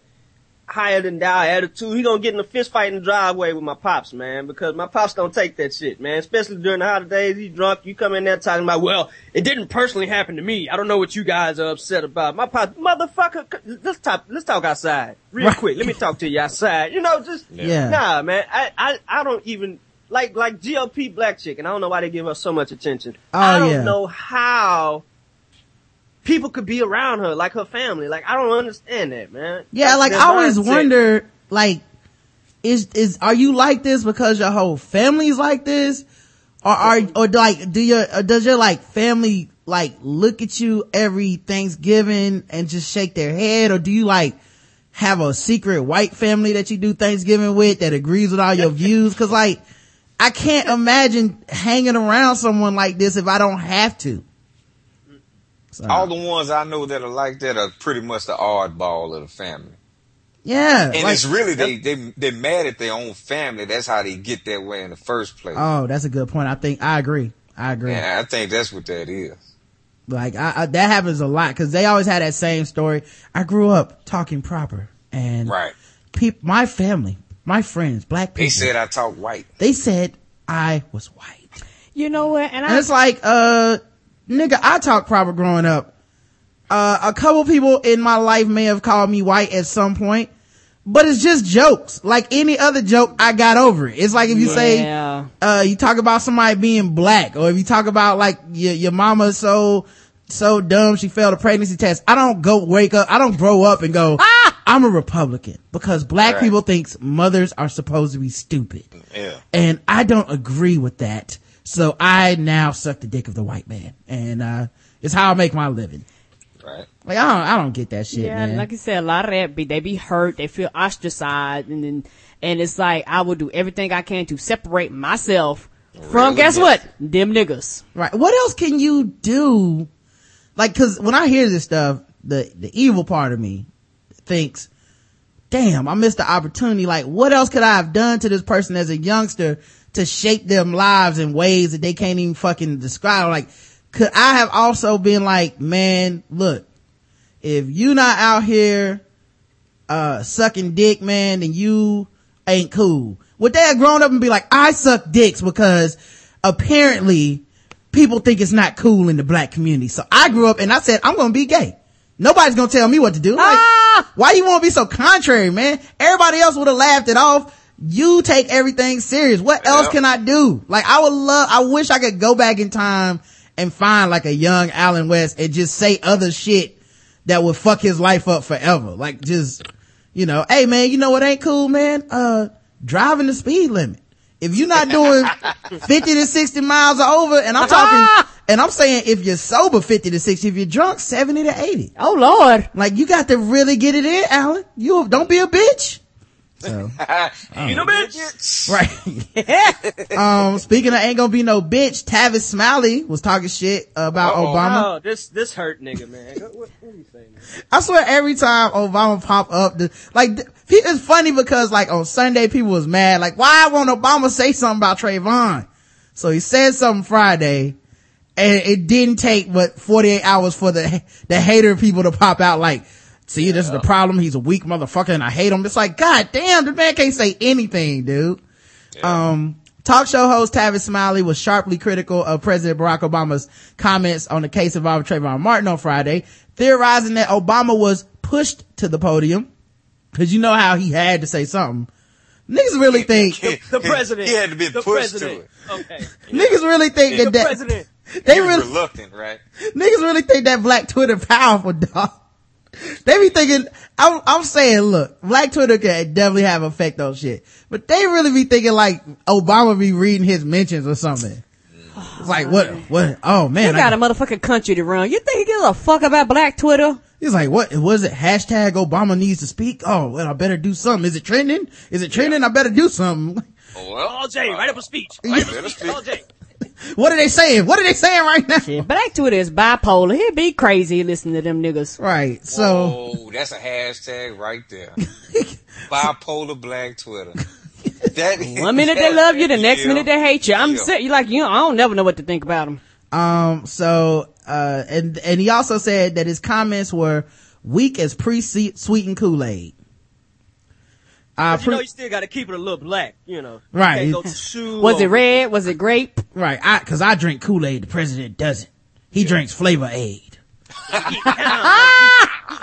higher than thou attitude. He gonna get in a fist fight in the driveway with my pops, man, because my pops don't take that shit, man. Especially during the holidays, he's drunk. You come in there talking about, well, it didn't personally happen to me. I don't know what you guys are upset about. My pops, motherfucker, let's talk, let's talk outside real Right. quick. Let me talk to you outside. You know, just, Yeah. nah, man. I, I, I don't even, like, like GOP black chick, and I don't know why they give her so much attention. Oh, I don't yeah. know how people could be around her, like her family. Like, I don't understand that, man. Yeah, That's like I always mindset. wonder, like, is, is, are you like this because your whole family's like this? Or are, or like, do your, does your like family like look at you every Thanksgiving and just shake their head? Or do you like have a secret white family that you do Thanksgiving with that agrees with all your *laughs* views? Cause like, I can't imagine hanging around someone like this if I don't have to. So, All the ones I know that are like that are pretty much the oddball of the family. yeah. And like- it's really they they they're mad at their own family. That's how they get that way in the first place. oh, that's a good point. I think, I agree. I agree. Yeah, I think that's what that is. Like I, I, that happens a lot because they always had that same story. I grew up talking proper, and Right. peop, my family, my friends, black people, They said I talk white. they said I was white, You know what? And and I, it's like, uh, nigga, I talk proper growing up. Uh, a couple people in my life may have called me white at some point, but it's just jokes. Like any other joke, I got over it. It's like if you say, uh, you talk about somebody being black, or if you talk about like your, your mama so, so dumb she failed a pregnancy test. I don't go wake up, I don't grow up and go, I'm a Republican because black Right. people thinks mothers are supposed to be stupid. Yeah. And I don't agree with that. So I now suck the dick of the white man. And, uh, it's how I make my living. Right. Like I don't, I don't get that shit, Yeah, man. like you said, a lot of that be they be hurt, they feel ostracized, and then and it's like I will do everything I can to separate myself from guess Yes. what? Them niggas. Right. What else can you do? Like, cause when I hear this stuff, the, the evil part of me thinks, damn, I missed the opportunity. Like, what else could I have done to this person as a youngster to shape them lives in ways that they can't even fucking describe? Like, could I have also been like, man, look, if you not out here, uh, sucking dick, man, then you ain't cool. Would they have grown up and be like, I suck dicks because apparently people think it's not cool in the black community. So I grew up and I said, I'm going to be gay. Nobody's going to tell me what to do. Like, Ah! why you want to be so contrary, man? Everybody else would have laughed it off. You take everything serious. What else Yeah. can I do? Like, I would love, I wish I could go back in time and find like a young Allen West and just say other shit that would fuck his life up forever. Like, just, you know, hey man, you know what ain't cool, man? Uh, driving the speed limit. If you're not doing *laughs* 50 to 60 miles or over, and I'm talking, *laughs* and I'm saying if you're sober 50 to 60, if you're drunk 70 to 80. Oh Lord. Like you got to really get it in, Allen. You don't be a bitch. So, *laughs* you know, bitch. right. *laughs* um, speaking of ain't gonna be no bitch, Tavis Smiley was talking shit about Uh-oh. Obama. Oh, this this hurt nigga, man. What, what, what you saying? Man? I swear every time Obama pop up, the, like, the, it's funny because like on Sunday people was mad, like, why won't Obama say something about Trayvon? So he said something Friday and it didn't take but 48 hours for the, the hater people to pop out like, see, this is the problem. He's a weak motherfucker and I hate him. It's like, god damn, the man can't say anything, dude. Um, talk show host Tavis Smiley was sharply critical of President Barack Obama's comments on the case involving Trayvon Martin on Friday, theorizing that Obama was pushed to the podium. Cause you know how he had to say something. Niggas really think, *laughs* The president. He had to be the pushed president. to it. Okay. *laughs* niggas really think The that, that president. they He was really, reluctant, right? *laughs* niggas really think that black Twitter powerful, dog. They be thinking, I'm, I'm saying, look, black Twitter can definitely have effect on shit, but they really be thinking like Obama be reading his mentions or something. It's like, what, what, oh man. You man, got I, a motherfucking country to run. You think he gives a fuck about black Twitter? he's like, what, was it hashtag Obama needs to speak? Oh, well, I better do something. Is it trending? Is it trending? I better do something. Oh, well, All J, write up a speech. *laughs* Write up a speech. speak. All J. What are they saying? What are they saying right now? Yeah, black Twitter is bipolar. He'd be crazy listening to them niggas. Right. So, oh, that's a hashtag right there. *laughs* Bipolar black Twitter. That is, *laughs* One minute they love you, the next Yeah. minute they hate you. I'm Yeah. sick. You like you. Know, I don't never know what to think about them. Um, so, uh, and, and he also said that his comments were weak as pre-sweetened Kool-Aid. Uh, But you know you still gotta keep it a little black, you know. You Right. can't go too Was it red? Was it grape? right. I, cause I drink Kool-Aid, the president doesn't. He drinks Flavor Aid.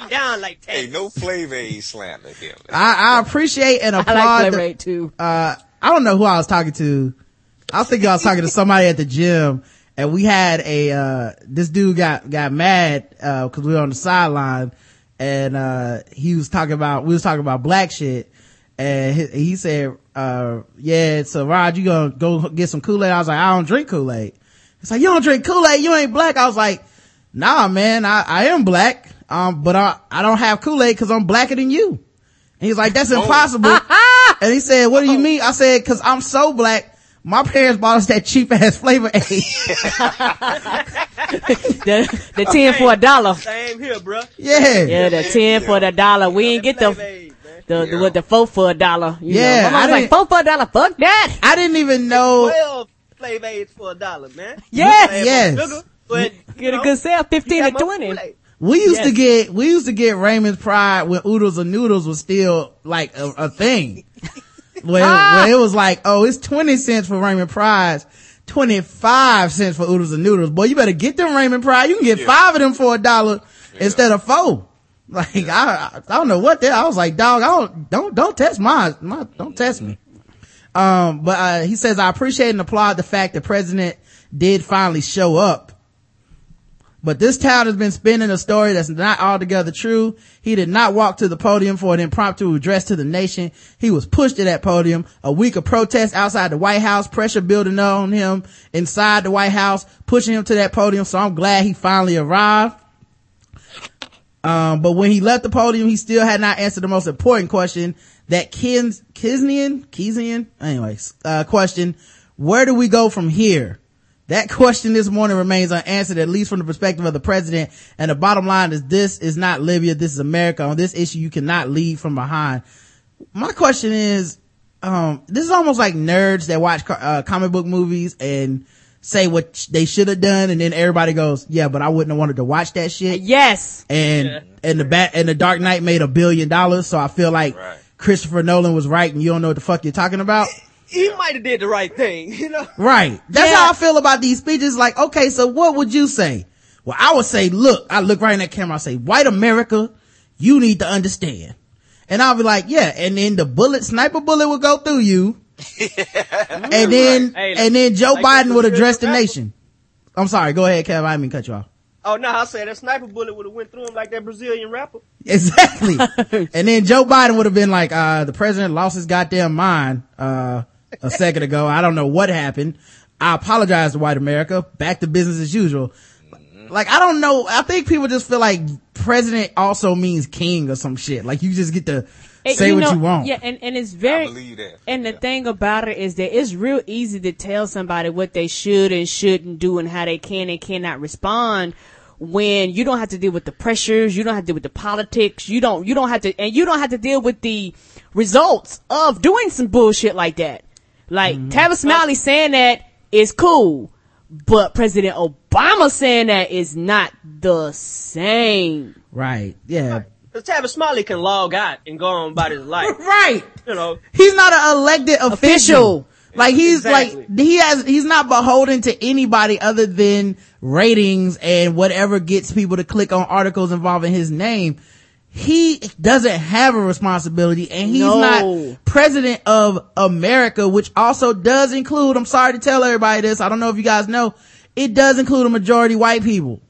Down like that. *laughs* Hey, no flavor aid slander here. I, I appreciate and *laughs* applaud. I applaud. like flavor the- eight too. uh, I don't know who I was talking to. I was thinking I was talking to somebody at the gym and we had a, uh, this dude got, got mad, uh, cause we were on the sideline and, uh, he was talking about, we was talking about black shit and he, he said, uh, yeah, so Rod, you gonna go get some Kool-Aid? I was like, I don't drink Kool-Aid. He's like, you don't drink Kool-Aid, you ain't black. I was like, nah, man, I, I am black. Um, but I, I don't have Kool-Aid cause I'm blacker than you. And he's like, that's impossible. *laughs* and he said, what do you mean? I said, cause I'm so black. My parents bought us that cheap ass flavor aid. *laughs* The, the ten for a dollar. Same here, bruh. yeah. Yeah, the ten for the dollar. We ain't get Flavor the Aid, man. the, the with the four for a dollar. You Yeah, know. I was like four for a dollar. Fuck that. I didn't even know. Twelve flavor aids for a dollar, man. Yes. Add more Yes. sugar, but, you Get a good sale, fifteen you to twenty. Kool-Aid. We used to get, we used to get Raymond's Pride when oodles and noodles was still like a, a thing. *laughs* where, Ah. where it was like, oh, it's 20 cents for Raymond Prize, 25 cents for oodles and noodles. Boy, you better get them Raymond Pride. You can get five of them for a dollar instead of four. *laughs* Like, I, I don't know what that, I was like, dog, I don't, don't, don't test my, my, don't test me. Um, but, uh, he says, I appreciate and applaud the fact the president did finally show up. But this town has been spinning a story that's not altogether true. He did not walk to the podium for an impromptu address to the nation. He was pushed to that podium. A week of protests outside the White House, pressure building on him inside the White House, pushing him to that podium. So I'm glad he finally arrived. Um, but when he left the podium, he still had not answered the most important question that Kins, Kisnian, Kisian, anyways, uh, question, where do we go from here? That *laughs* question this morning remains unanswered, at least from the perspective of the president. And the bottom line is this is not Libya. This is America. On this issue, you cannot lead from behind. My question is, um, this is almost like nerds that watch uh, comic book movies and say what they should have done. And then everybody goes, yeah, but I wouldn't have wanted to watch that shit uh, Yes. and and the bat and the Dark Knight made a billion dollars. So I feel like Right. Christopher Nolan was right, and you don't know what the fuck you're talking about. he might have did the right thing, *laughs* you know? Right. That's Yeah. how I feel about these speeches. Like, okay, so what would you say? Well, I would say, look, I look right in that camera. I say, white America, you need to understand. And I'll be like, yeah. And then the bullet, sniper bullet would go through you. And then, Hey, and then Joe like Biden would address the nation. I'm sorry. Go ahead, Kev. I didn't mean cut you off. Oh no, I said that sniper bullet would have went through him like that Brazilian rapper. Exactly. *laughs* and then Joe Biden would have been like, uh, the president lost his goddamn mind, uh, a second ago. I don't know what happened. I apologize to white America. Back to business as usual. Like, I don't know. I think people just feel like president also means king or some shit. Like you just get to And say what know- you want. Yeah, and, and it's I very. believe that. And the Yeah. thing about it is that it's real easy to tell somebody what they should and shouldn't do and how they can and cannot respond when you don't have to deal with the pressures, you don't have to deal with the politics, you don't, you don't have to, and you don't have to deal with the results of doing some bullshit like that. Like, Mm-hmm. Tavis Smiley saying that is cool, but President Obama saying that is not the same. Right. Yeah. Cause Tavis Smiley can log out and go on about his life. *laughs* Right. You know, He's not an elected official. Official. Like he's Exactly. like he has he's not beholden to anybody other than ratings and whatever gets people to click on articles involving his name. He doesn't have a responsibility and he's No. not president of America, which also does include, I'm sorry to tell everybody this, I don't know if you guys know, it does include a majority white people.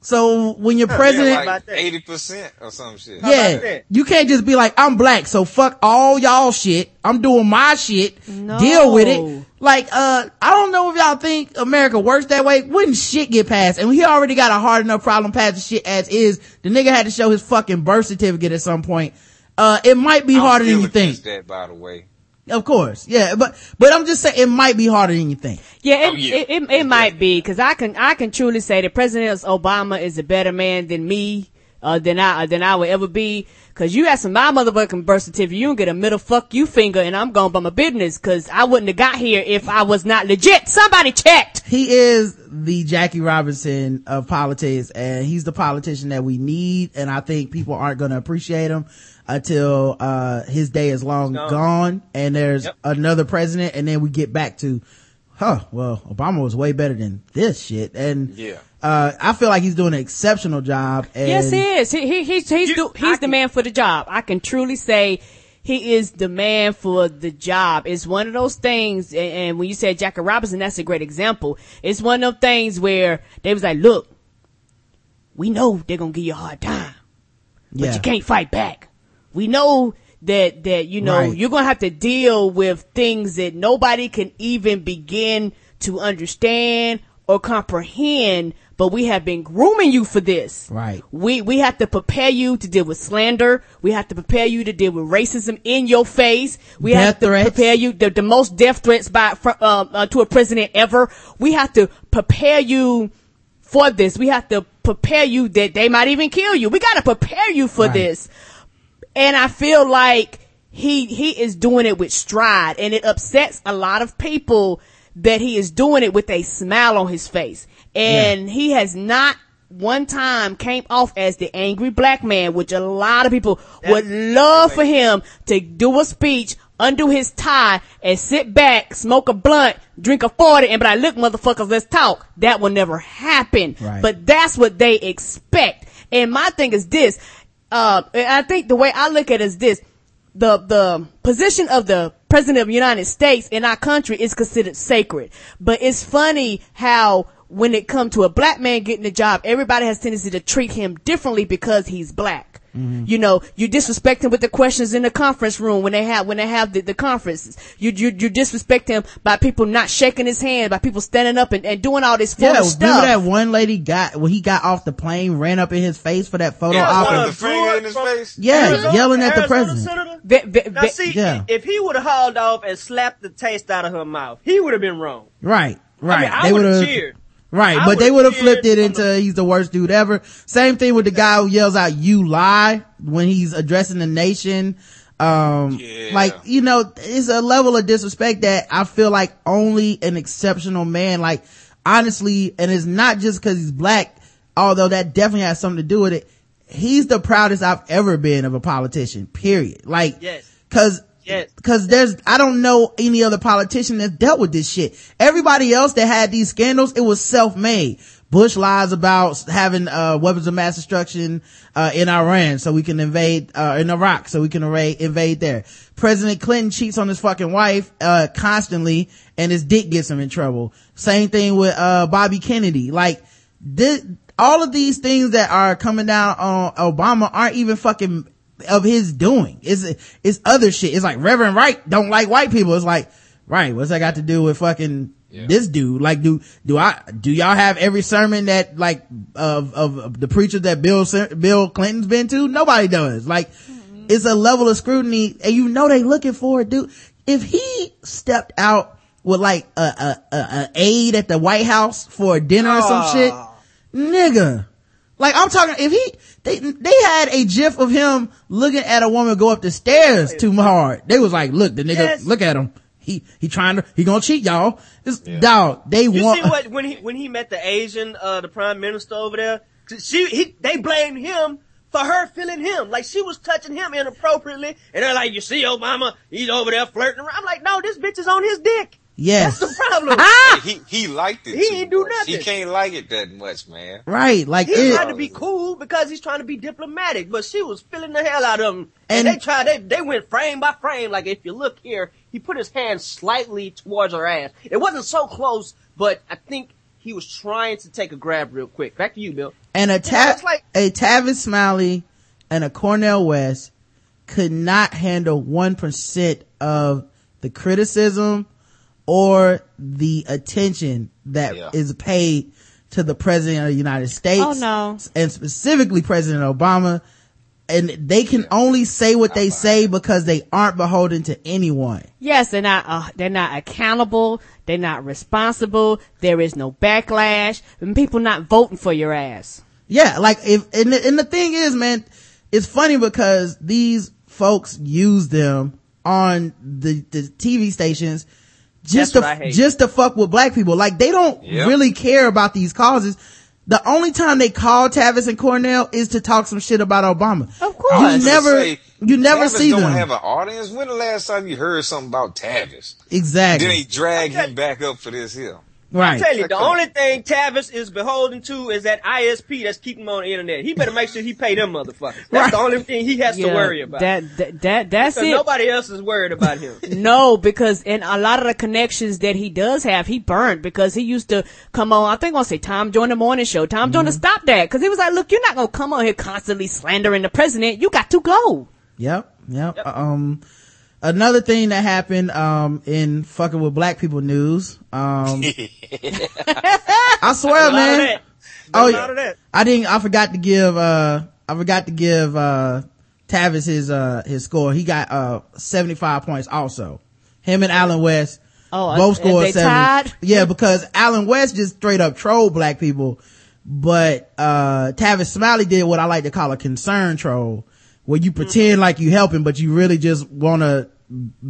So when you're president, Yeah, about like that? eighty percent or some shit. Yeah, you can't just be like, I'm black, so fuck all y'all shit. I'm doing my shit. No. Deal with it. Like, uh, I don't know if y'all think America works that way. Wouldn't shit get passed? And he already got a hard enough problem passing shit as is. The nigga had to show his fucking birth certificate at some point. Uh, it might be I'm harder than you think. That, by the way. Of course. Yeah, but, but I'm just saying it might be harder than you think. Yeah, it, Oh, yeah. it, it, it might be because I can I can truly say that President Obama is a better man than me, uh, than I uh, than I would ever be. Because you ask my motherfucking birth certificate, you don't get a middle fuck you finger, and I'm going by my business. Because I wouldn't have got here if I was not legit. Somebody checked. he is the Jackie Robinson of politics and he's the politician that we need. And I think people aren't going to appreciate him until, uh, his day is long Gone. gone, and there's Yep. another president and then we get back to, huh, well, Obama was way better than this shit. And, Yeah. uh, I feel like he's doing an exceptional job. And Yes, he is. He, he, he's he's, You- do, I he's the can- man for the job. I can truly say he is the man for the job. It's one of those things, and, and when you said Jackie Robinson, that's a great example. It's one of those things where they was like, look, we know they're gonna give you a hard time, but Yeah. you can't fight back. We know that, that, you know, Right. you're gonna have to deal with things that nobody can even begin to understand or comprehend, but we have been grooming you for this. Right. We we have to prepare you to deal with slander. We have to prepare you to deal with racism in your face. We Death have to threats. prepare you the, the most death threats by uh, uh, to a president ever. We have to prepare you for this. We have to prepare you that they might even kill you. We got to prepare you for Right. this. And I feel like he he is doing it with stride, and it upsets a lot of people that he is doing it with a smile on his face. And he has not one time came off as the angry black man, which a lot of people would love for him to do a speech, undo his tie, and sit back, smoke a blunt, drink a 40, and but I look, motherfuckers, let's talk. That will never happen. Right. But that's what they expect. And my thing is this, uh, I think the way I look at it is this, the, the position of the president of the United States in our country is considered sacred. But it's funny how when it comes to a black man getting a job, everybody has tendency to treat him differently because he's black. You know, you disrespect him with the questions in the conference room when they have when they have the, the conferences. You you you disrespect him by people not shaking his hand, by people standing up and, and doing all this Yeah, foolish remember that one lady got when he got off the plane, ran up in his face for that photo Yeah, op. one and- the finger in his face. Yeah, Arizona- yelling at the Arizona president. senator? Ve- ve- Now ve- see, Yeah. if he would have hauled off and slapped the taste out of her mouth, he would have been wrong. Right, right. I mean, I they would've- cheered. Right, I but they would would've flipped it into he's the worst dude ever. Same thing with the guy who yells out "You lie" when he's addressing the nation. Um, Yeah. like you know, it's a level of disrespect that I feel like only an exceptional man, like honestly, and it's not just because he's black, although that definitely has something to do with it. He's the proudest I've ever been of a politician. Period. Like, Yes. cause Yes. Cause there's, I don't know any other politician that dealt with this shit. Everybody else that had these scandals, it was self-made. Bush lies about having, uh, weapons of mass destruction, uh, in Iran so we can invade, uh, in Iraq so we can invade, invade there. President Clinton cheats on his fucking wife, uh, constantly and his dick gets him in trouble. Same thing with, uh, Bobby Kennedy. Like, this, all of these things that are coming down on Obama aren't even fucking of his doing. It's, it's other shit. It's like Reverend Wright don't like white people. It's like, right, what's that got to do with fucking Yeah. this dude? Like, do, do I, do y'all have every sermon that like, of, of, of the preacher that Bill, Bill Clinton's been to? Nobody does. Like, mm-hmm. it's a level of scrutiny and you know they looking for it, dude. If he stepped out with like a, a, a, a aide at the White House for a dinner or some shit, nigga. Like I'm talking, if he, they, they had a gif of him looking at a woman go up the stairs too hard. They was like, look, the nigga, Yes. look at him. He, he trying to, he gonna cheat y'all. This Yeah. dog, they You want, see what when he when he met the Asian, uh, the prime minister over there? She he they blamed him for her feeling him. Like she was touching him inappropriately, and they're like, "You see, Obama, he's over there flirting around." I'm like, "No, this bitch is on his dick. Yes. That's the problem." *laughs* Ah! Hey, he he liked it. He too ain't do much. He can't like it that much, man. right. Like He's it, trying to be cool because he's trying to be diplomatic, but she was feeling the hell out of him. And, And- they tried, they, they went frame by frame. Like if you look here, he put his hand slightly towards her ass. It wasn't so close, but I think he was trying to take a grab real quick. Back to you, Bill. and a know, ta- like- a Tavis Smiley and a Cornel West could not handle 1% of the criticism or the attention that is Yeah. paid to the president of the United States. Oh, no. And specifically President Obama. And they can only say what they say because they aren't beholden to anyone. Yes, they're not. Uh, they're not accountable. They're not responsible. There is no backlash, and people not voting for your ass. Yeah, like if and the, and the thing is, man, it's funny because these folks use them on the the TV stations just That's to just to fuck with black people. Like they don't Yep. really care about these causes. The only time they call Tavis and Cornell is to talk some shit about Obama. Of course. You never say, you never Tavis see don't them. have an audience. When the last time you heard something about Tavis? exactly. Then they drag him back up for this here. Right. tell you, the only thing Tavis is beholden to is that ISP that's keeping him on the internet. He better make sure he pay them motherfuckers. That's Right. the only thing he has to worry about. That that, that that's Because it. nobody else is worried about him. *laughs* No, because in a lot of the connections that he does have, he burned because he used to come on. I think I'll say Tom Joyner the Morning Show. Tom Joyner Mm-hmm. stopped that because he was like, "Look, you're not gonna come on here constantly slandering the president. You got to go." Yep, yep. Um, another thing that happened, um, in fucking with black people news, um, *laughs* I swear, A lot of man. that. Oh, yeah. lot of that. I didn't, I forgot to give, uh, I forgot to give, uh, Tavis his, uh, his score. He got, uh, 75 points also. Him and Allen West Oh, both uh, scored they 70. tied? Yeah, because Allen West just straight up trolled black people. But, uh, Tavis Smiley did what I like to call a concern troll, where you pretend mm-hmm. like you helping, but you really just want to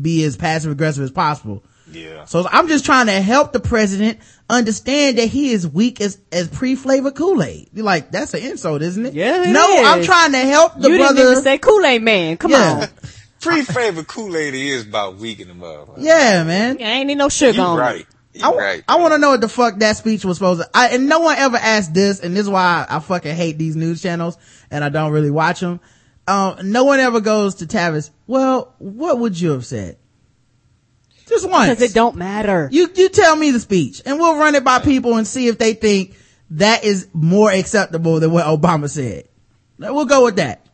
be as passive aggressive as possible. Yeah. So I'm just trying to help the president understand that he is weak as, as pre-flavored Kool-Aid. You're like, that's an insult, isn't it? Yeah, it No, is. I'm trying to help the you brother. didn't even say Kool Aid Man. Come Yeah. on, *laughs* Pre-flavored Kool-Aid is about weak in the motherfucker. yeah, man. yeah, ain't need no sugar You on right. it. You I, right. I want to know what the fuck that speech was supposed to. I, and no one ever asked this, and this is why I, fucking hate these news channels, and I don't really watch them. Um, no one ever goes to Tavis. Well, what would you have said? Just once. Because it don't matter. You you tell me the speech, and we'll run it by people and see if they think that is more acceptable than what Obama said. We'll go with that.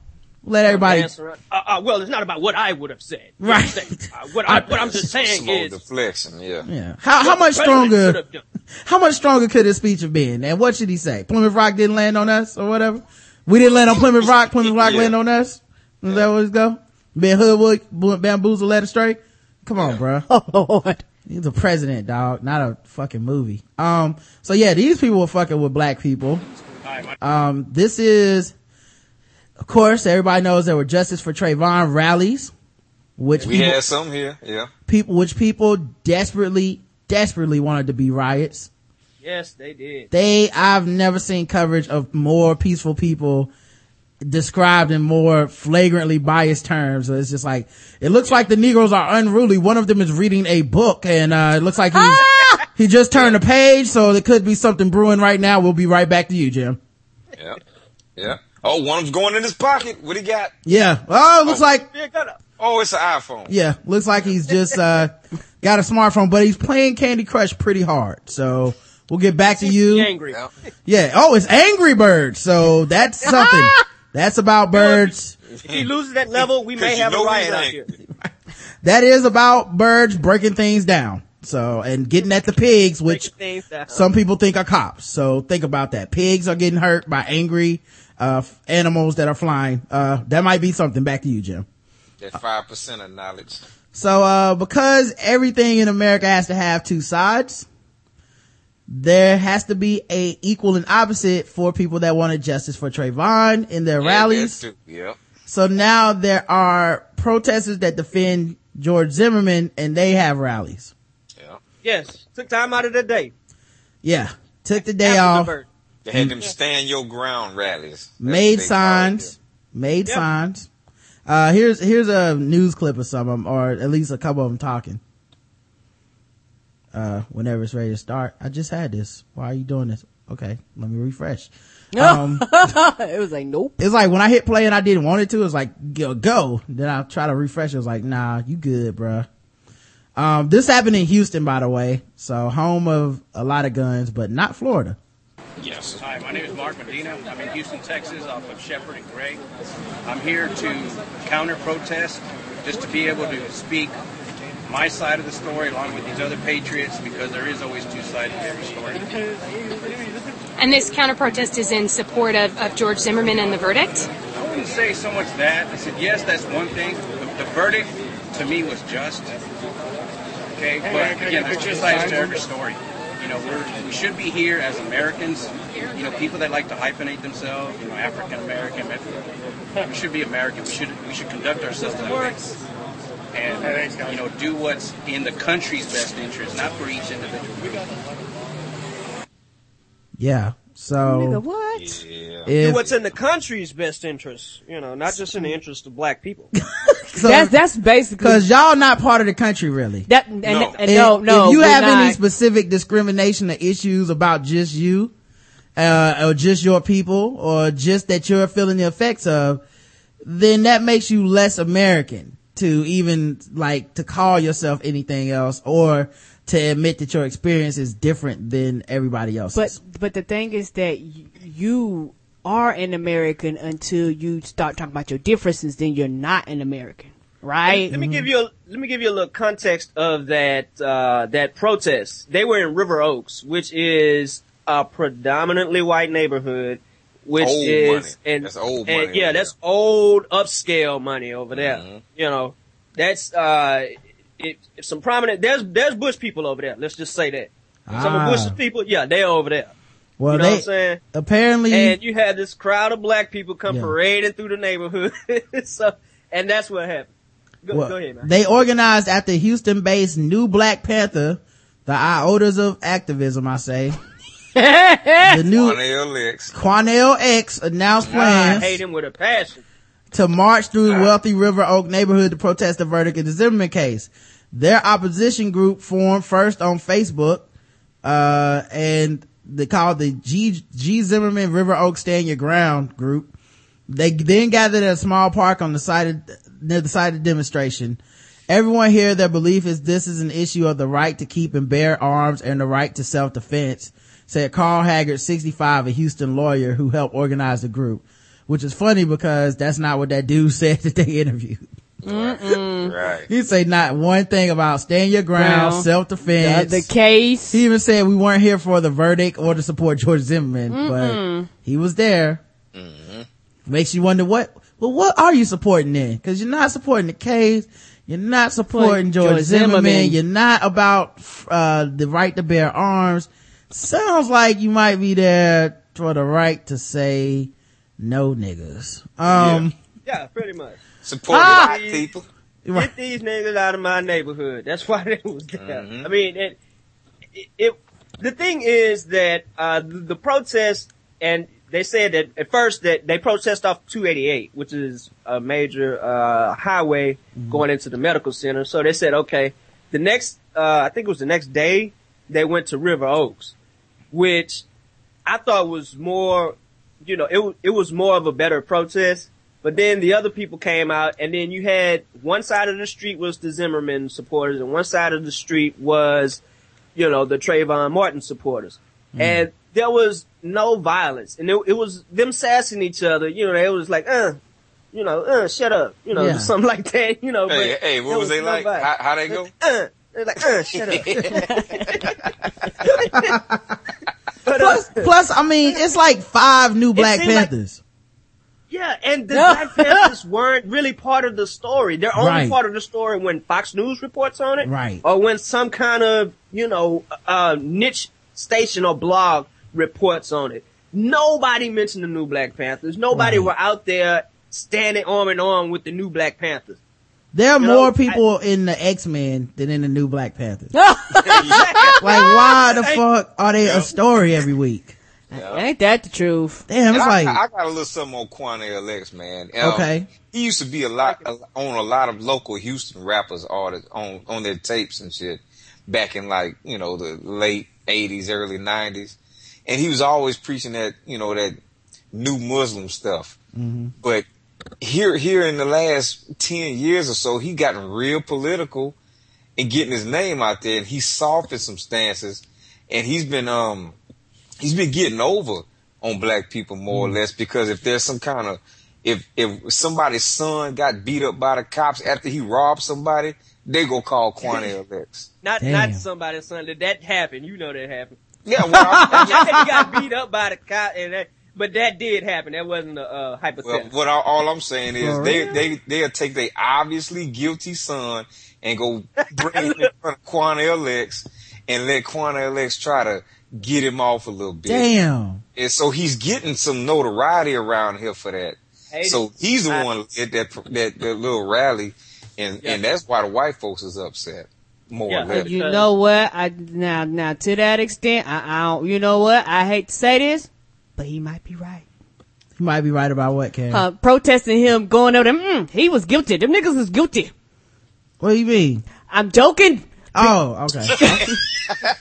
Let everybody. Answer, uh, uh, well, it's not about what I would have said. Right. Uh, what, I, what I'm just *laughs* saying Slow is, deflection, yeah. Yeah. How how much stronger? How much stronger could his speech have been? And what should he say? Plymouth Rock didn't land on us or whatever. We didn't land on Plymouth *laughs* Rock. Plymouth Rock Yeah. land on us. Is that what it's go? Been hoodwood, bamboozled, led astray. Come on, bro. *laughs* Oh Lord. He's a president, dog, not a fucking movie. Um, so yeah, these people were fucking with black people. Um, this is, of course, everybody knows there were justice for Trayvon rallies, which We people, had some here, yeah. people, which people desperately, desperately wanted to be riots. Yes, they did. They, I've never seen coverage of more peaceful people described in more flagrantly biased terms. So it's just like, it looks like the Negroes are unruly. One of them is reading a book and, uh, it looks like he's, *laughs* he just turned a page. So there could be something brewing right now. We'll be right back to you, Jim. Yeah. Yeah. Oh, one of them's going in his pocket. What he got? Yeah. Oh, it looks like, Yeah, got up. Oh, it's an iPhone. yeah, looks like he's just, uh, got a smartphone, but he's playing Candy Crush pretty hard. So we'll get back to you. Angry. Yeah. Yeah. Oh, it's Angry Birds. So that's *laughs* something. that's about birds. If he loses that level, we may have a know riot out here. *laughs* That is about birds breaking things down. So, and getting at the pigs, which Breaking things down. some people think are cops. So think about that. Pigs are getting hurt by angry, uh, animals that are flying. Uh, that might be something. Back to you, Jim. That five percent of knowledge. So, uh, because everything in America has to have two sides, there has to be a equal and opposite for people that wanted justice for Trayvon in their Yeah, rallies. that too. Yep. So now there are protesters that defend George Zimmerman and they have rallies. Yeah. Yes, took time out of the day. Yeah. Took the day After off, bird. They had them stand your ground rallies. That's made what they call it signs, made Yep. signs. Uh, here's, here's a news clip of some of them, or at least a couple of them talking. Uh, whenever it's ready to start. I just had this. Why are you doing this? Okay, let me refresh. *laughs* Um, it was like, nope. it's like when I hit play and I didn't want it to, it was like, go, go. Then I try to refresh. It was like, nah, you good, bruh. Um, this happened in Houston, by the way. So home of a lot of guns, but not Florida. Yes. Hi, my name is Mark Medina. I'm in Houston, Texas, off of Shepherd and Gray. I'm here to counter protest, just to be able to speak my side of the story along with these other patriots, because there is always two sides to every story. And this counter protest is in support of, of George Zimmerman and the verdict. I wouldn't say so much that. I said, yes, that's one thing. The, the verdict, to me, was just. Okay, but again, there's two sides to every story. You know, we're, we should be here as Americans. You know, people that like to hyphenate themselves. You know, African American. We should be American. We should we should conduct ourselves that way. And you know, do what's in the country's best interest, not for each individual. Yeah. Nigga, So what? Yeah. Do what's in the country's best interest, you know, not just in the interest of black people. *laughs* so, That's, that's basically, cause y'all not part of the country really. that, and, No. and no, If- no. If you we're have any specific discrimination or issues about just you, uh, or just your people, or just that you're feeling the effects of, then that makes you less American to even like to call yourself anything else or to admit that your experience is different than everybody else's. But but the thing is that y- you are an American until you start talking about your differences. Then you're not an American, right? Let me give you a let me give you a little context of that uh, that protest. They were in River Oaks, which is a predominantly white neighborhood, which Old is money. and That's old and, money yeah, over that's old upscale money over there. Mhm. You know, that's uh, it, some prominent. There's there's Bush people over there. Let's just say that. Some Ah. of Bush's people, yeah, they're over there. well, you know they what I'm saying? apparently, And you had this crowd of black people come Yeah. parading through the neighborhood. *laughs* so, and that's what happened. Go, well, go ahead, man. they organized at the Houston-based New Black Panther, the iotas of activism, I say. *laughs* the new Quanell X. Quanell X announced I plans hate him with a passion. to march through the wealthy River Oak neighborhood to protest the verdict in the Zimmerman case. Their opposition group formed first on Facebook, uh, and they called the G, G Zimmerman River Oak Stand Your Ground group. They then gathered at a small park on the side of, near the site of the demonstration. Everyone here, their belief is this is an issue of the right to keep and bear arms and the right to self-defense, said Carl Haggard, 65, a Houston lawyer who helped organize the group. Which is funny because that's not what that dude *laughs* said that they interviewed. *laughs* Right. He said not one thing about stand your ground, Ground. self-defense. the, the case. he even said we weren't here for the verdict or to support George Zimmerman, but he was there. Makes you wonder what, well, what are you supporting then? Cause you're not supporting the case. You're not supporting George, George Zimmerman. Zimmerman. You're not about, uh, the right to bear arms. Sounds like you might be there for the right to say no niggas. Um, Yeah, pretty much. Support Ah! black people. Get these niggas out of my neighborhood. That's why they was there. Mhm. I mean, it, it, it, the thing is that, uh, the, the protest and they said that at first that they protest off 288, which is a major uh, highway going into the medical center. So they said, okay, the next, uh, I think it was the next day, they went to River Oaks, which I thought was more, you know, it it was more of a better protest. But then the other people came out, and then you had one side of the street was the Zimmerman supporters, and one side of the street was, you know, the Trayvon Martin supporters. And there was no violence, and it, it was them sassing each other. You know, it was like, uh, you know, uh, shut up, you know, Yeah. something like that. You know, Hey, but hey, what there was they no like? violence. How, how they go? Uh, they're like, uh, shut up. *laughs* but, uh, Plus, plus, I mean, it's like five new Black seemed like- Panthers. Yeah, and the Black Panthers *laughs* weren't really part of the story. They're only Right. part of the story when Fox News reports on it. Right. Or when some kind of, you know, uh, niche station or blog reports on it. Nobody mentioned the new Black Panthers. Nobody Right. were out there standing arm in arm with the new Black Panthers. There are You more know, people in the X-Men than in the new Black Panthers. *laughs* like, why the fuck are they a story every week? Ain't that the truth? Damn, it's I, like, I got a little something on Quanell X, man. Um, Okay. He used to be a lot on a lot of local Houston rappers artists on on their tapes and shit back in like you know the late '80s, early '90s, and he was always preaching that you know that new Muslim stuff. But here here in the last ten years or so, he gotten real political and getting his name out there, and he's softened some stances, and he's been um he's been getting over on black people more or less because if there's some kind of if if somebody's son got beat up by the cops after he robbed somebody, they go call Quanell X. *laughs* Not, Damn. not somebody's son. That, that happened. You know that happened. Yeah, well, I, *laughs* yeah, he got beat up by the cop and that, but that did happen. That wasn't a, uh, well hypothetical. what I, all I'm saying is For they real? they they'll take their obviously guilty son and go *laughs* bring him in front of Quanell X and let Quanell X try to get him off a little bit. damn. And so he's getting some notoriety around here for that. Hate So he's the I- one at that that, that little rally, and Yeah. and that's why the white folks is upset more Yeah, or less. You know what? I now now to that extent, I, I don't. You know what? I hate to say this, but he might be right. You might be right about what, Karen? Uh, protesting him going over them. Mm, he was guilty. Them niggas was guilty. what do you mean? I'm joking. Oh, okay. *laughs*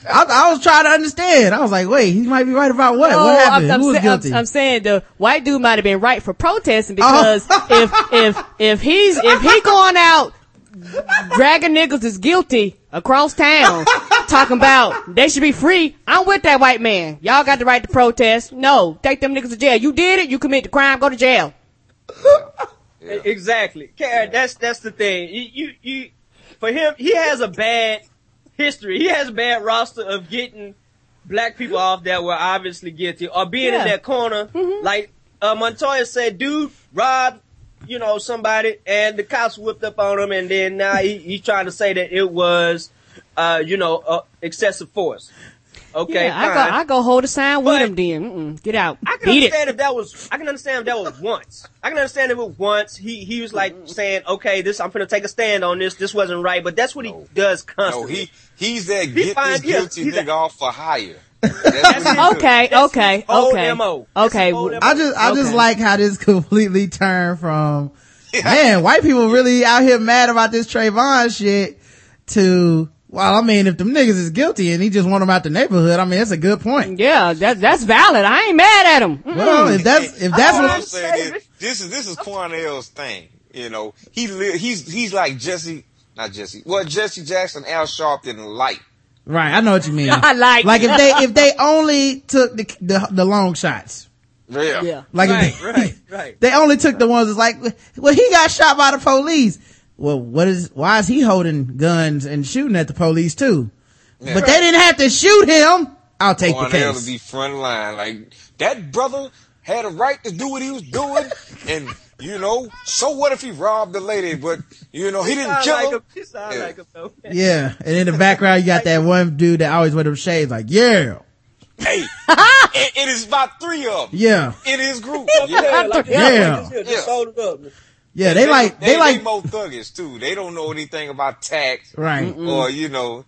I, I was trying to understand. I was like, wait, he might be right about what? No, what happened? I'm, I'm Who was sa- guilty? I'm, I'm saying the white dude might have been right for protesting Oh. because if if if he's if he going out dragging niggas is guilty across town *laughs* talking about they should be free, I'm with that white man. Y'all got the right to protest. No, take them niggas to jail. You did it. You commit the crime. Go to jail. E- *laughs* Exactly. Karen, that's, that's the thing. You, you, you, for him, he has a bad history. He has a bad roster of getting black people off that were obviously guilty or being Yeah. in that corner. Like, uh, Montoyis said, dude, robbed, you know, somebody and the cops whipped up on him and then now he, he's trying to say that it was, uh, you know, uh, excessive force. Okay, yeah, I go I go hold a sign with him. Then Mm-mm, get out. I can Beat it. understand if that was. I can understand if that was once. I can understand if it was once. He he was like saying, "Okay, this I'm gonna take a stand on this. This wasn't right." But that's what he does constantly. No, constantly. he he's that get fine, this guilty he's nigga a- off for hire. *laughs* That's what he do. Okay, That's okay, okay, MO. Okay. his old w- MO. I just, I just Okay. like how this *laughs* completely turned from, *laughs* man, white people really out here mad about this Trayvon shit to, well, I mean, if them niggas is guilty and he just want them out the neighborhood, I mean, that's a good point. Yeah, that that's valid. I ain't mad at him. Mm-mm. Well, if that's, if that's what I'm saying is this is this is Quanell's thing. You know, he li- he's he's like Jesse, not Jesse. Well, Jesse Jackson, Al Sharpton, and light. right, I know what you mean. *laughs* I like- Like if they, if they only took the, the, the long shots. Yeah. Yeah. Like right, if they, right, right. *laughs* they only took the ones that's like, well, he got shot by the police. Well, what is, why is he holding guns and shooting at the police too? Yeah. But they didn't have to shoot him. I'll take the Cornell to case. be front line. Like that brother had a right to do what he was doing, *laughs* and you know, so what if he robbed the lady? But you know, he didn't kill like her. him. Yeah. like him though. *laughs* Yeah. And in the background, you got that one dude that always wear them shades like, yeah, Hey, *laughs* it, it is about three of them yeah, in his group. Yeah, Yeah. like, Yeah. like this here, Yeah. just hold it up. Yeah. They like, they they like, more thuggish too. They don't know anything about tax right. or you know.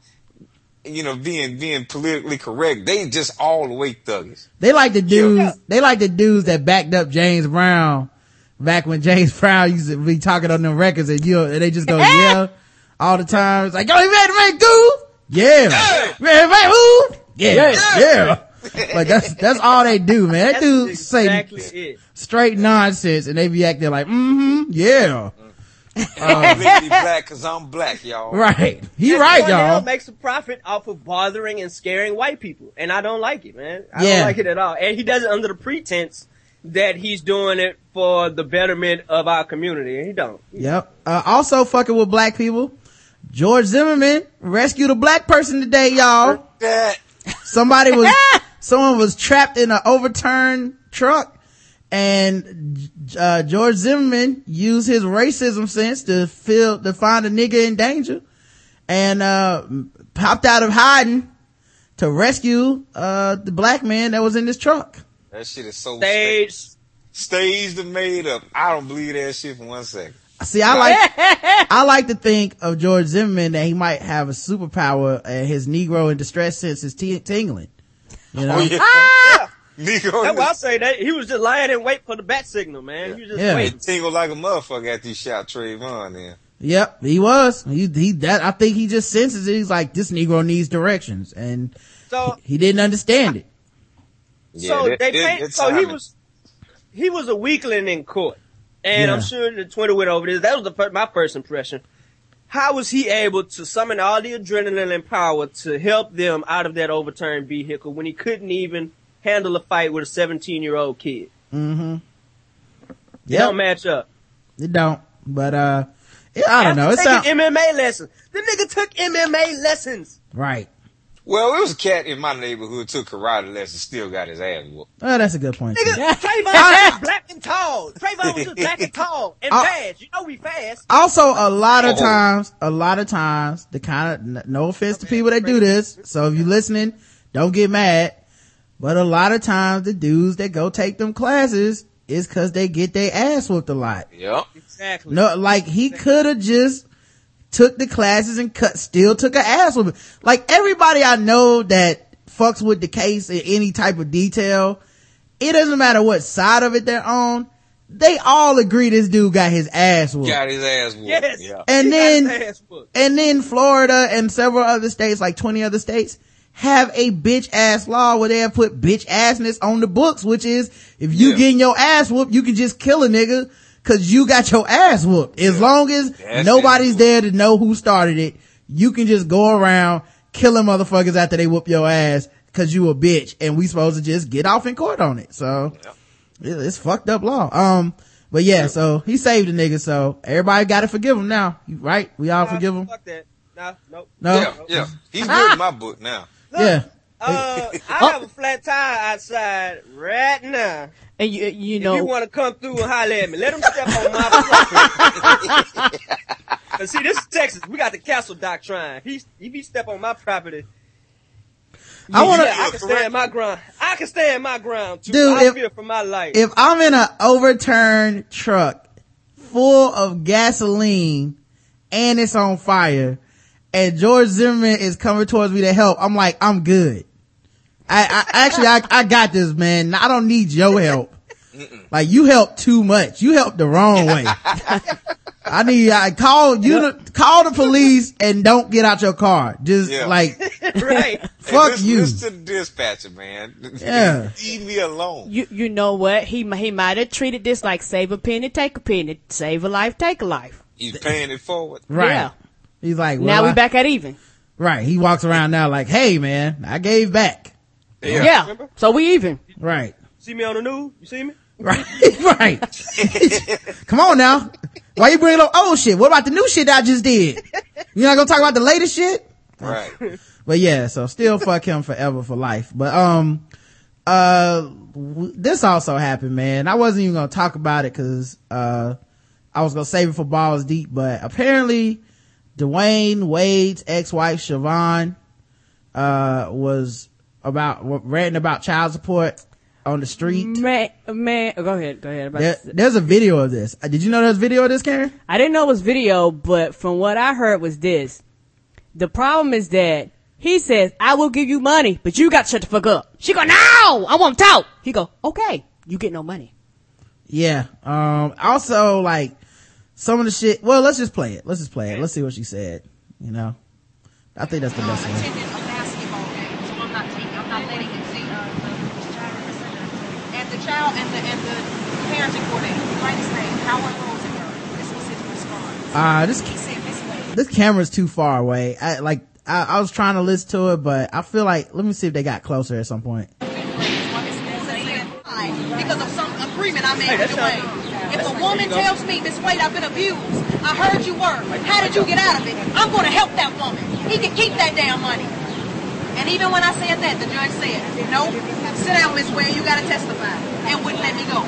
you know, being being politically correct. They just all the way thuggish. They like the dudes, they like the dudes that backed up James Brown back when James *laughs* Brown used to be talking on them records and you, and they just go, *laughs* yeah, all the time. It's like, yo, you ready to make goo? Yeah. Ready to make who? Yeah. Yeah. Like that's, that's all they do, man. They do exactly say it. straight nonsense and they be acting like, mm-hmm, yeah. I'm legally black cause I'm black, y'all. Right. He And right, Quanell y'all. makes a profit off of bothering and scaring white people, and I don't like it, man. I Yeah. don't like it at all. And he does it under the pretense that he's doing it for the betterment of our community, and he don't. Yep. Uh, also fucking with black people. George Zimmerman rescued a black person today, y'all. Somebody was, *laughs* someone was trapped in an overturned truck and, uh, George Zimmerman used his racism sense to feel, to find a nigga in danger and, uh, popped out of hiding to rescue, uh, the black man that was in this truck. that shit is so staged. staged and made up. I don't believe that shit for one second. See, I like, *laughs* I like to think of George Zimmerman that he might have a superpower and his Negro in distress sense is t- tingling. You oh, know? Oh yeah. *laughs* Yeah. Negro That's why I say that he was just lying and wait for the bat signal, man. He was just Yeah. waiting. tingle like a motherfucker after he shot Trayvon in. Yep, he was. He, he, that, I think he just senses it. He's like, this Negro needs directions and So, he didn't understand it. so that- they that- paint, that's so he was, he was a weakling in court. And I'm sure the Twitter went over this. That was the, my first impression. How was he able to summon all the adrenaline and power to help them out of that overturned vehicle when he couldn't even handle a fight with a 17 year old kid? Mm-hmm. It Yep, don't match up. it don't. But, uh, yeah, I don't know. It's After sounds, MMA lessons. The nigga took MMA lessons. right. Well, it was a cat in my neighborhood took karate lessons, still got his ass whooped. Oh, that's a good point. Nigga, too. Trayvon *laughs* was black and tall. Trayvon was just black and *laughs* tall and I- fast. You know we fast. Also, a lot of Oh. times, a lot of times, the kind of, no offense to people that do this. So if you listening, don't get mad. But a lot of times the dudes that go take them classes is cause they get their ass whooped a lot. Yep. Exactly. No, like he could have just took the classes and cut, still took an ass whooping. Like everybody I know that fucks with the case in any type of detail, it doesn't matter what side of it they're on. They all agree this dude got his ass whooped. Got his ass whooped. Yes. Yeah. And He then- his ass whooped. And then Florida and several other states, like 20 other states, have a bitch ass law where they have put bitch assness on the books, which is if you Yeah. getting your ass whooped, you can just kill a nigga cause you got your ass whooped. As long as That's nobody's it. there to know who started it, you can just go around killing motherfuckers after they whoop your ass cause you a bitch and we supposed to just get off in court on it. So it- it's fucked up law. Um, but yeah, so he saved the nigga, so everybody gotta forgive him now, right? We all Nah, forgive him? Fuck that. Nah, nope. No? Yeah, yeah. He's *laughs* good in my book now. Yeah. Uh, I Oh. have a flat tire outside right now. And you, you know, If you want to come through and holler at me, let them step on my property. *laughs* Cause see, this is Texas. We got the castle doctrine. He, if he step on my property, I wanna, yeah, I can stand my ground. I can stand my ground too. Dude, I if- fear for my life. if I'm in an overturned truck full of gasoline and it's on fire and George Zimmerman is coming towards me to help, I'm like, I'm good. I, I actually, I, I got this, man. I don't need your help. Like you helped too much. You helped the wrong *laughs* way. I need, I call you, to, call the police and don't get out your car. Just Yeah. like, *laughs* right. *laughs* Hey, fuck listen, you. Listen to the dispatcher, man. Yeah. Leave me alone. you, you know what? He, he might have treated this like save a penny, take a penny, save a life, take a life. He's paying it forward. Right. Yeah. He's like, well, now we I- back at even. Right. He walks around now like, hey man, I gave back. Yeah. Remember? So we even. Right. See me on the news? You see me? Right. *laughs* right. *laughs* Come on now. Why you bringing up old shit? What about the new shit I just did? You're not gonna talk about the latest shit? Right. *laughs* But yeah, so still fuck him forever for life. But, um, uh, w- this also happened, man. I wasn't even gonna talk about it cause, uh, I was gonna save it for balls deep, but apparently Dwyane Wade's ex-wife Siohvaughn, uh, was about, ranting about child support on the street. Man, man, go ahead, go ahead. There, there's a video of this. Uh, Did you know there's a video of this, Karen? I didn't know it was video, but from what I heard was this. The problem is that He says, I will give you money, but you got to shut the fuck up. She go, no, I want to talk. He go, okay, you get no money. Yeah. Um, also like some of the shit, well, let's just play it. Let's just play it. Let's see what she said. You know, I think that's the best way. attended a basketball game, so I'm not taking, I'm not letting him see uh, and the child and the and the parenting coordinator. Write his name, Howard Rosenberg. This was his response. Uh, this, He said this way. this camera's too far away. I like, I, I was trying to listen to it, but I feel like, let me see if they got closer at some point. Because of some agreement I made with Dwyane. If a woman tells me, Miss Wade, I've been abused, I heard you were, how did you get out of it? I'm going to help that woman. He can keep that damn money. And even when I said that, the judge said, no, sit down, Miss Wade, you got to testify. And wouldn't let me go.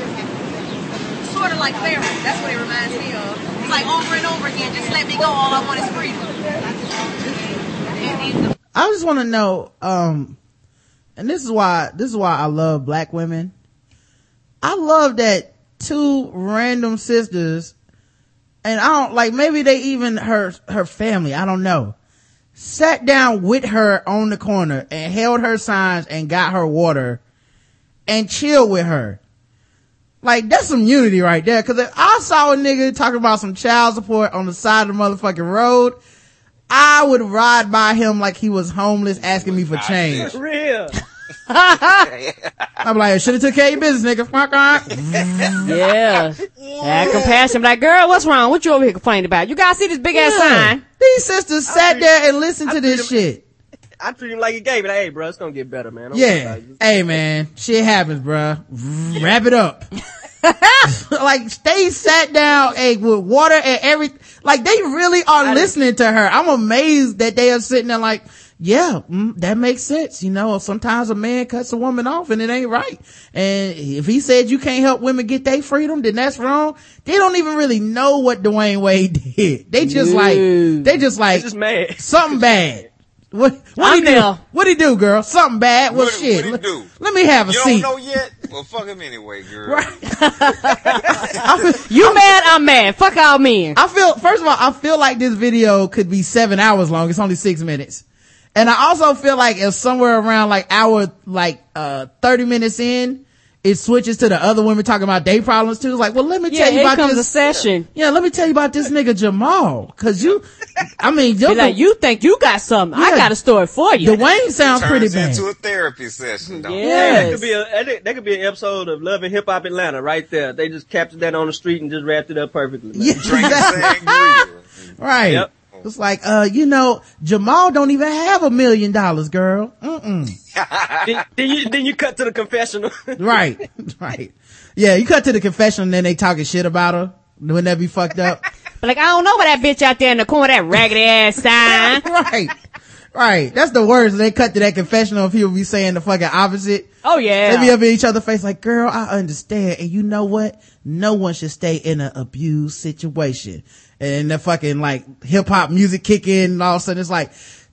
Sort of like Pharaoh. That's what it reminds me of. It's like over and over again, just let me go. All I want is freedom. And- and I just want to know, um, and this is why, this is why I love black women. I love that two random sisters, and I don't, like, maybe they even her, her family, I don't know, sat down with her on the corner and held her signs and got her water and chilled with her. Like, that's some unity right there. Cause if I saw a nigga talking about some child support on the side of the motherfucking road, I would ride by him like he was homeless asking me for change. Real. I'm like, I should have took care of your business, nigga. Fuck on. Mm, yeah. Had compassion. Like, girl, what's wrong? What you over here complaining about? You guys see this big ass sign? These sisters sat there and listened to this shit. I treat him like he gave it. Hey, bro, it's gonna get better, man. Don't worry Yeah. Hey man, shit happens, bruh. Wrap it up. *laughs* like they sat down hey, with water and every like they really are listening to her. I'm amazed that they are sitting there like, yeah, mm, that makes sense. You know, sometimes a man cuts a woman off and it ain't right. And if he said you can't help women get their freedom, then that's wrong. They don't even really know what Dwyane Wade *laughs* did. They just like, they just like, just mad. something bad. What what he I'm do? there. What he do, girl? Something bad? Well, What- shit. what he let, do? let me have a You seat. don't know yet? Well, fuck him anyway, girl. Right. *laughs* Feel, You mad? I'm mad. Fuck all men. I feel. First of all, I feel like this video could be seven hours long. It's only six minutes, and I also feel like if somewhere around like hour, like uh thirty minutes in, it switches to the other women talking about day problems too. It's like, well, let me Yeah, tell you about comes a this. session. Yeah, let me tell you about this nigga Jamal. Cause you, I mean, Be your, like, you think you got something. I got a story for you. Dwyane sounds pretty Turns bad. into a therapy session, though. Yeah. That could be a that that could be an episode of Love and Hip Hop Atlanta right there. They just captured that on the street and just wrapped it up perfectly. Man. Yeah, Drink exactly. sangria. *laughs* Right. Yep. It's like, uh, you know, Jamal don't even have a million dollars, girl. Mm-mm. then, then you then you cut to the confessional. *laughs* Right. right. Yeah, you cut to the confessional and then they talking shit about her. Wouldn't that be fucked up? But like, I don't know what that bitch out there in the corner, that raggedy ass *laughs* sign. right. Right. That's the worst. They cut to that confessional and people be saying the fucking opposite. Oh yeah. They be up in each other's face like, girl, I understand. And you know what? No one should stay in an abused situation. And the fucking like hip hop music kick in and all of a sudden it's like,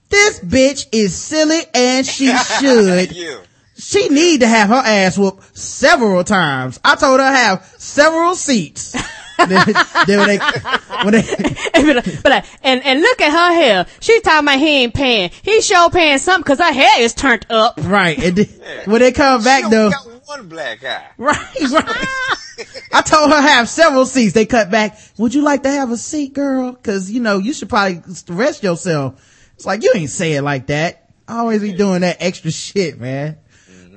this bitch is silly and she *laughs* should. She need to have her ass whooped several times. I told her to have several seats. *laughs* then, then when they, when *laughs* they, And but like, and and look at her hair. She talking about he ain't paying. He sure paying something because her hair is turned up. right, and then, when they come She back only though, got one black eye. right, right. I told her I have several seats. They cut back. Would you like to have a seat, girl? Cause you know, you should probably rest yourself. It's like, you ain't say it like that. I always be doing that extra shit, man.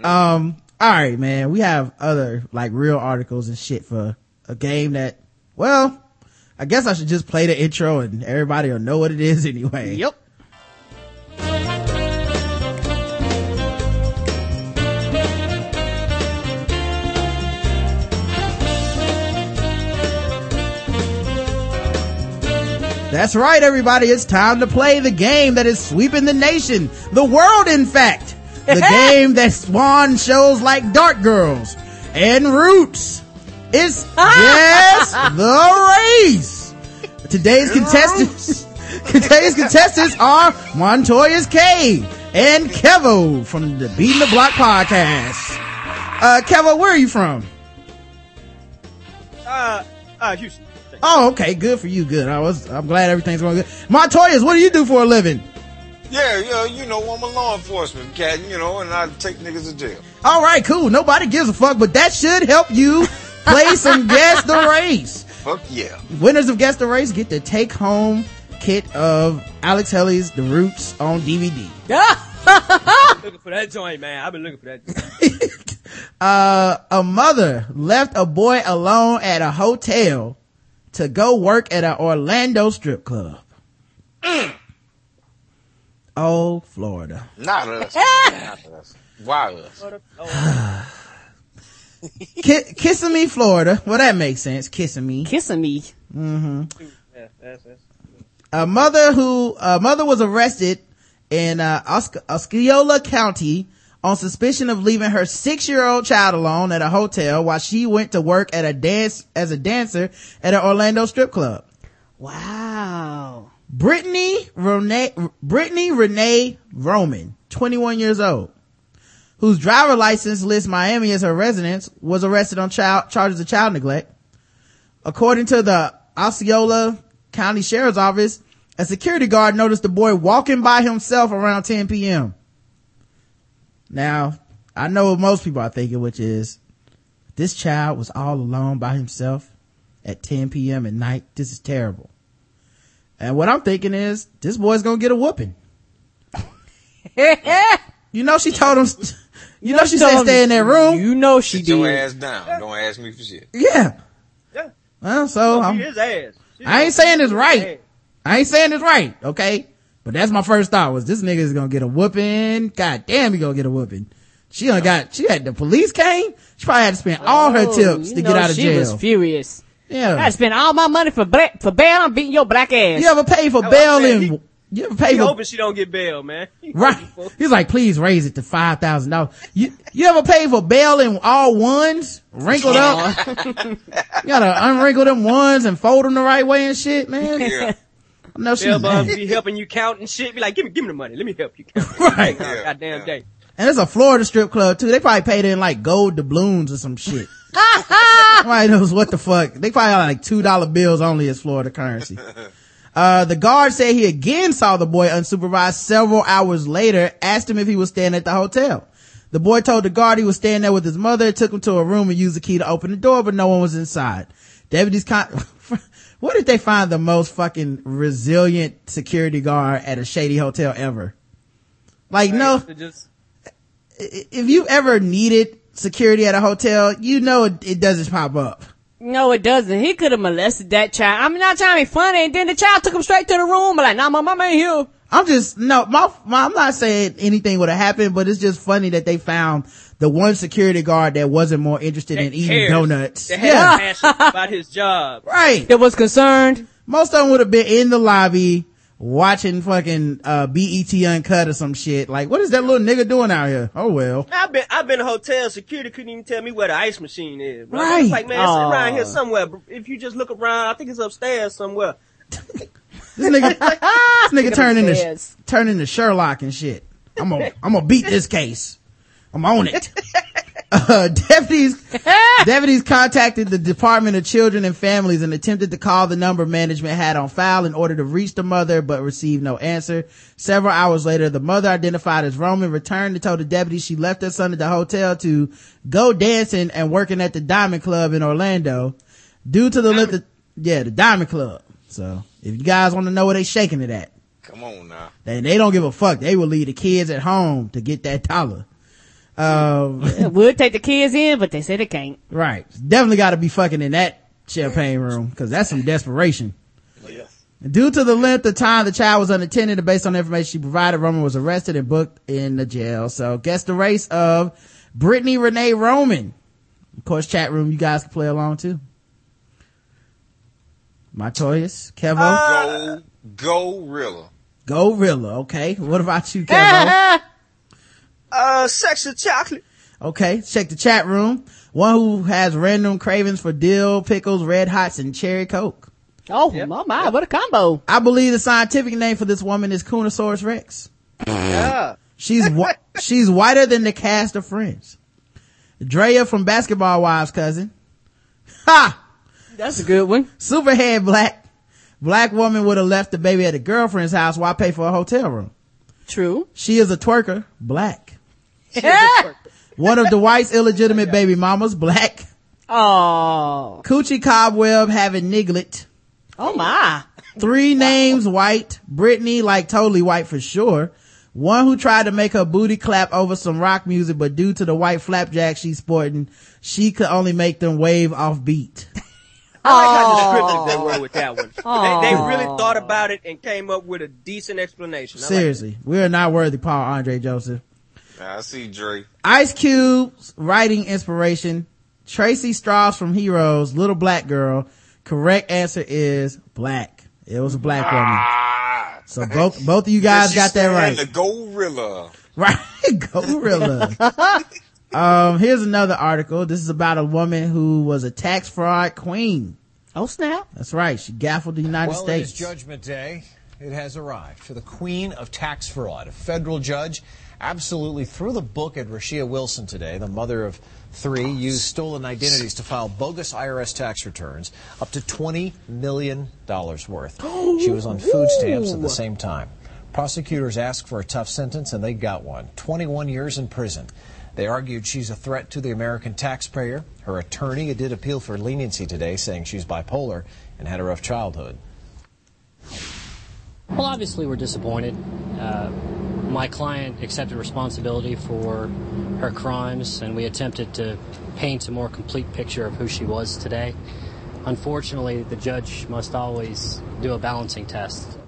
Um, all right, man. We have other like real articles and shit for a game that, well, I guess I should just play the intro and everybody will know what it is *laughs* anyway. Yep. That's right, everybody. It's time to play the game that is sweeping the nation, the world, in fact. The *laughs* game that spawned shows like Dark Girls and Roots. It's Guess the Race. Today's contestants, *laughs* today's contestants are Montoyis K and Kevo from the Beatin Da Block podcast. Uh, Kevo, where are you from? uh, uh, Houston. Oh, okay. Good for you. Good. I was, I'm glad everything's going good. Montoyis, what do you do for a living? Yeah, yeah, you know, I'm a law enforcement cat, you know, and I take niggas to jail. All right, cool. Nobody gives a fuck, but that should help you play some Guess the Race. Fuck yeah. Winners of Guess the Race get the take home kit of Alex Haley's The Roots on DVD. *laughs* looking for that joint, man. I've been looking for that. Joint. *laughs* Uh, a mother left a boy alone at a hotel to go work at an Orlando strip club. Oh, Florida. Not us. *laughs* Not us. Why us? *sighs* *sighs* *sighs* Ki- kissing me, Florida. Well, that makes sense. Kissing me. Kissing me. yeah, that's, that's, a mother who a mother was arrested in uh, Osc- Osceola County on suspicion of leaving her six-year-old child alone at a hotel while she went to work at a dance as a dancer at an Orlando strip club. Wow. Brittany Renee, Brittany Renee Roman, 21 years old, whose driver license lists Miami as her residence, was arrested on child, charges of child neglect. According to the Osceola County Sheriff's Office, a security guard noticed the boy walking by himself around 10 p.m. Now, I know what most people are thinking, which is, this child was all alone by himself at 10 p.m. at night. This is terrible. And what I'm thinking is, this boy's gonna get a whooping. *laughs* you know, she told him, you know, she said stay in that room. You know she Sit your ass down. Don't ask me for shit. Yeah. Yeah. Well, so She I'm, his ass. She I ain't saying it's right. is. I ain't saying it's right, okay? But that's my first thought was this nigga is gonna get a whooping. God damn, he gonna get a whooping. She done got, she had, the police came. She probably had to spend all her Oh, tips to get out of jail. she jail. was furious. Yeah. I spent all my money for black, for bail. I'm beating your black ass. You ever pay for Oh, bail I said and, he- you ever pay He for, hoping she don't get bail, man. *laughs* He right. He's like, please raise it to $5,000. You, you ever pay for bail in all ones? Wrinkled up? *laughs* you gotta unwrinkle them ones and fold them the right way and shit, man. Yeah. I know she's Bail bonds mad. be helping you count and shit. Be like, give me, give me the money. Let me help you count. *laughs* Right. Yeah, Goddamn yeah. day. And it's a Florida strip club too. They probably paid in like gold doubloons or some shit. Nobody knows what the fuck. They probably like two dollar bills only as Florida currency. Uh, the guard said he again saw the boy unsupervised several hours later, asked him if he was staying at the hotel. The boy told the guard he was staying there with his mother, took him to a room and used the key to open the door, but no one was inside. Deputies con- *laughs* what did they find the most fucking resilient security guard at a shady hotel ever? Like, no, just, if you ever needed security at a hotel, you know it, it doesn't pop up. No, it doesn't. He could have molested that child. I'm not trying to be funny. And then the child took him straight to the room. But like, nah, my mama ain't here. I'm just, no, my, my, I'm not saying anything would have happened, but it's just funny that they found the one security guard that wasn't more interested in that eating cares. donuts. That had Yeah, passion about his job. *laughs* right. That was concerned. Most of them would have been in the lobby watching fucking, uh, BET Uncut or some shit. Like, what is that little nigga doing out here? Oh well. I've been, I've been in a hotel. Security couldn't even tell me where the ice machine is. Bro. Right. It's like, man, it's Aw. around here somewhere. If you just look around, I think it's upstairs somewhere. This nigga, *laughs* this nigga turned into, upstairs. turned into Sherlock and shit. I'm gonna, I'm gonna beat this case. I'm on it. *laughs* Uh, deputies, *laughs* deputies contacted the Department of Children and Families and attempted to call the number management had on file in order to reach the mother, but received no answer. Several hours later, the mother identified as Roman returned and told the deputies she left her son at the hotel to go dancing and working at the Diamond Club in Orlando. Due to the length of, yeah, the Diamond Club. So, if you guys want to know where they shaking it at, Come on now. they, they don't give a fuck. They will leave the kids at home to get that dollar. Um, *laughs* It would take the kids in, but they said it can't. Right. Definitely got to be fucking in that champagne room because that's some desperation. Due to the length of time the child was unattended and based on the information she provided, Roman was arrested and booked in the jail. So guess the race of Brittany Renee Roman. Of course, chat room, you guys can play along too. Montoyis, Kevo, Go, go, Rilla. Go Rilla. Okay. What about you, Kevo? *laughs* Uh, sexy chocolate. Okay, check the chat room. One who has random cravings for dill, pickles, red hots, and cherry coke. Oh, my, my, what a combo. I believe the scientific name for this woman is Cunosaurus rex. Yeah. She's whi- *laughs* she's whiter than the cast of Friends. Drea from Basketball Wives cousin. Ha! That's a good one. Superhead black. Black woman would have left the baby at a girlfriend's house while I pay for a hotel room. True. She is a twerker, black. Yeah. *laughs* One of Dwight's illegitimate baby mamas, black. Oh. Coochie Cobweb having Niglet. Oh my. Three names white. Brittany like totally white for sure. One who tried to make her booty clap over some rock music, but due to the white flapjack she's sporting, she could only make them wave off beat. *laughs* I like how descriptive they were with that one. They, they really thought about it and came up with a decent explanation. I like Seriously, we are not worthy, Paul Andre Joseph. I see Dre. Ice Cube's writing inspiration, Tracy Strauss from Heroes, Little Black Girl. Correct answer is black. It was a black woman. Ah, So both, both of you guys got that stand right. The gorilla. Right. *laughs* Gorilla. um, here's another article. This is about a woman who was a tax fraud queen. Oh snap. That's right. She gaffled the United Well, it is States. Judgment Day. It has arrived for the queen of tax fraud. A federal judge absolutely threw the book at Rashia Wilson today, the mother of three, used stolen identities to file bogus IRS tax returns up to $20 million worth. She was on food stamps at the same time. Prosecutors asked for a tough sentence, and they got one 21 years in prison. They argued she's a threat to the American taxpayer. Her attorney did appeal for leniency today, saying she's bipolar and had a rough childhood. Well, obviously, we're disappointed. Uh, my client accepted responsibility for her crimes, and we attempted to paint a more complete picture of who she was today. Unfortunately, the judge must always do a balancing test.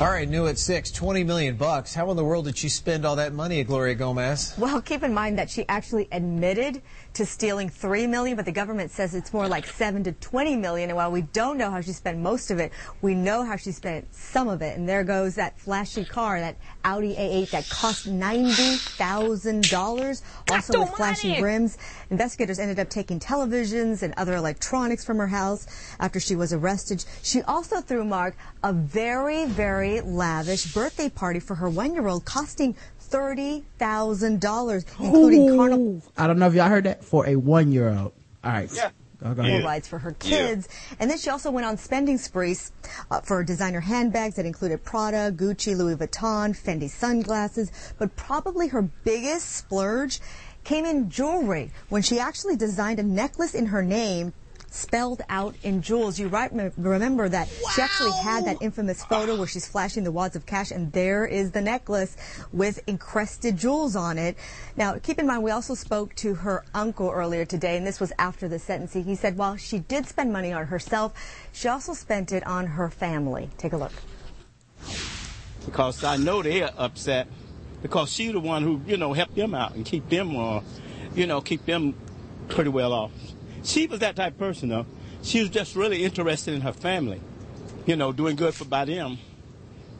All right, new at six, 20 million bucks. How in the world did she spend all that money, Gloria Gomez? Well, keep in mind that she actually admitted to stealing three million, but the government says it's more like seven to twenty million. And while we don't know how she spent most of it, we know how she spent some of it. And there goes that flashy car, that Audi A8 that cost ninety thousand dollars, also with flashy rims. Investigators ended up taking televisions and other electronics from her house after she was arrested. She also threw Mark a very, very lavish birthday party for her one-year-old, costing thirty thousand dollars, including carnival I don't know if y'all heard that for a one year old. All right. Yeah. Go, go ahead. rides for her kids. And then she also went on spending sprees uh, for designer handbags that included Prada, Gucci, Louis Vuitton, Fendi sunglasses. But probably her biggest splurge came in jewelry when she actually designed a necklace in her name spelled out in jewels. You right remember that she actually had that infamous photo where she's flashing the wads of cash and there is the necklace with encrusted jewels on it. Now, keep in mind we also spoke to her uncle earlier today and this was after the sentencing. He said while she did spend money on herself, she also spent it on her family. Take a look. because I know they're upset because she's the one who, you know, helped them out and keep them, uh, you know, keep them pretty well off. She was that type of person, though. She was just really interested in her family, you know, doing good for by them.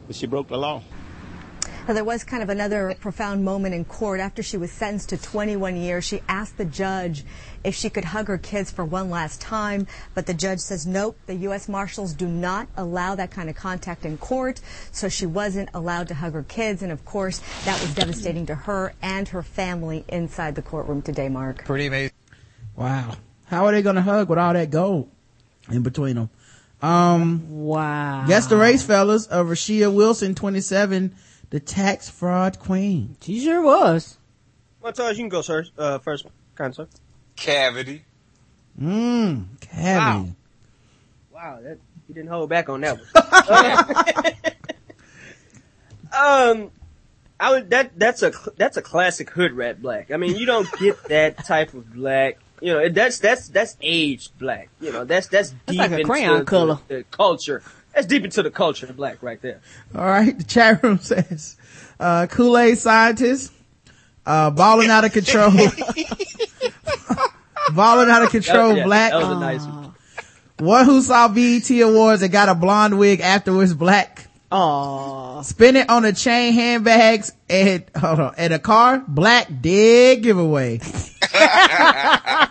But she broke the law. Now, there was kind of another profound moment in court. After she was sentenced to 21 years, she asked the judge if she could hug her kids for one last time, but the judge says nope. The U.S. Marshals do not allow that kind of contact in court, so she wasn't allowed to hug her kids, and of course, that was devastating to her and her family inside the courtroom today, Mark. Pretty amazing. Wow. How are they going to hug with all that gold in between them? Um, Wow. guess the race, fellas, of Rashia Wilson, 27, the tax fraud queen. She sure was. Well, Charles, you can go sir, uh, first, kind sir. Cavity. Mmm, cavity. Wow, that you didn't hold back on that one. *laughs* *laughs* um, I would that that's a that's a classic hood rat black. I mean, you don't get that type of black. You know, that's that's that's aged black. You know, that's that's deep like a into crayon the- color. the culture. That's deep into the culture of black right there. All right. The chat room *laughs* says, uh, Kool-Aid scientist, uh, balling out of control. *laughs* balling out of control That- yeah, black. That was a nice one. One who saw BET awards and got a blonde wig afterwards black. Aw. Spending on a chain handbags and, hold on, and a car, black, dead giveaway. *laughs*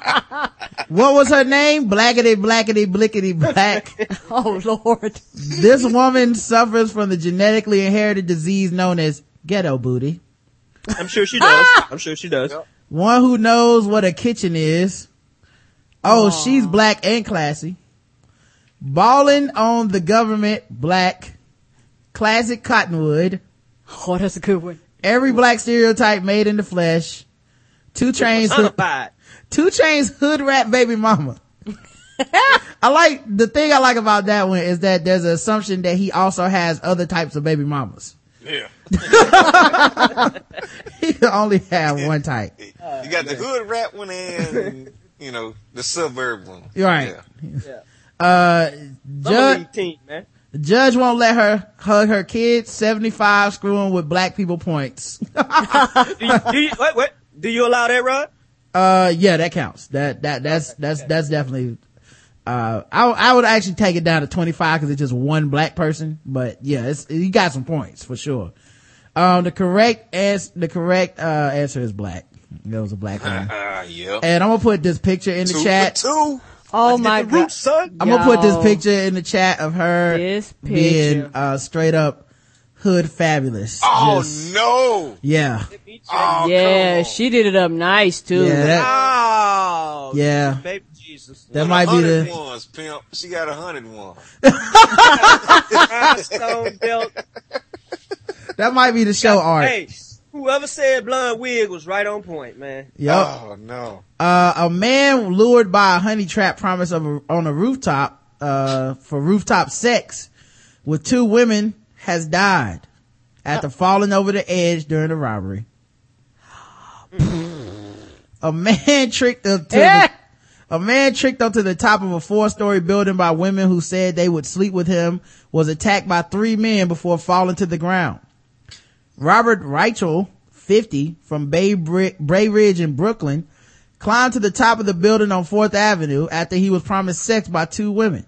what was her name? Blackety, blackety, blickety, black. *laughs* Oh Lord. this woman suffers from the genetically inherited disease known as ghetto booty. I'm sure she does. *laughs* I'm sure she does. One who knows what a kitchen is. Oh, she's black and classy. Balling on the government, black. Classic Cottonwood. Oh, that's a good one. Every black stereotype made in the flesh. Two trains. Hood, Personified. Two chains hood rat baby mama. I like the thing I like about that one is that there's an assumption that he also has other types of baby mamas. Yeah. *laughs* He only have one type. You got the hood rat one and, you know, the suburb one. You're right. Yeah. Uh, judge, League team, man. judge won't let her hug her kids. 75 screwing with black people points. *laughs* do you, do you, wait, wait. Do you allow that, Rod? Uh, yeah, that counts. That, that, that's, that's, that's definitely, uh, I, I would actually take it down to 25 cause it's just one black person, but yeah, it's, you got some points for sure. Um, the correct answer, the correct, uh, answer is black. That was a black one. Ah, yeah. And I'm gonna put this picture in the Two chat. for two. Oh Let's my get the roots, god. son. I'm gonna put this picture in the chat of her This being, uh, straight up hood fabulous. Oh, Just- no. yeah. Oh, Yeah, come she did it up nice too. Yeah, that, Oh. Yeah. Baby Jesus. that might be the, ones, pimp. She got a hundred one. *laughs* Rhinestone belt. that might be the show art. Hey, whoever said blonde wig was right on point, man. Yup. Oh, no. Uh, a man lured by a honey trap promise of a, on a rooftop, uh, for rooftop sex with two women has died after falling over the edge during the robbery. a man tricked up to Eh. the, a man tricked onto the top of a four-story building by women who said they would sleep with him was attacked by three men before falling to the ground. Robert Reichel, 50, from Bay, Bay Ridge in Brooklyn, climbed to the top of the building on 4th Avenue after he was promised sex by two women.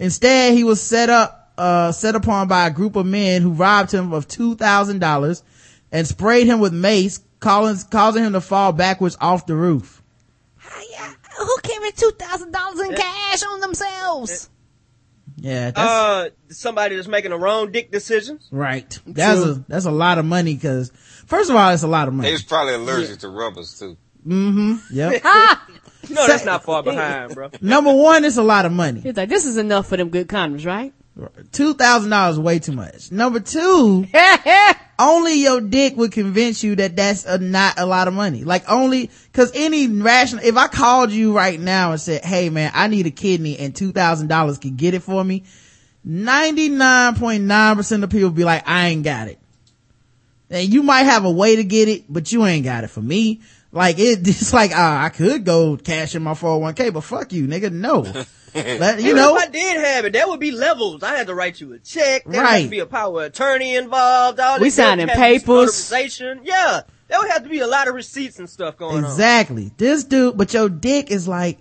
Instead, he was set up, uh, set upon by a group of men who robbed him of $2,000 and sprayed him with mace, calling, causing him to fall backwards off the roof. Who carried two thousand dollars in cash on themselves? Yeah, that's, Uh, somebody that's making the wrong dick decisions. right. That's a, that's a lot of money cause, first of all, it's a lot of They money. was probably allergic to rubbers, too. Mm-hmm. Yep. *laughs* *laughs* No, that's not far *laughs* behind, bro. Number one, it's a lot of money. He's like, this is enough for them good condoms, right? Two thousand dollars is way too much. Number two, *laughs* only your dick would convince you that that's a, not a lot of money. Like only, cause any rational, if I called you right now and said, hey man, I need a kidney and two thousand dollars can get it for me, 99.9% of people be like, I ain't got it. And you might have a way to get it, but you ain't got it for me. Like it, *laughs* it's like, uh, I could go cash in my 401k, but fuck you, nigga, no. *laughs* Let- you Even know, if I did have it, there would be levels. I had to write you a check. There Right. had to be a power attorney involved. All We this. There signing had to be some papers. Yeah. There would have to be a lot of receipts and stuff going on. Exactly. This dude, but your dick is like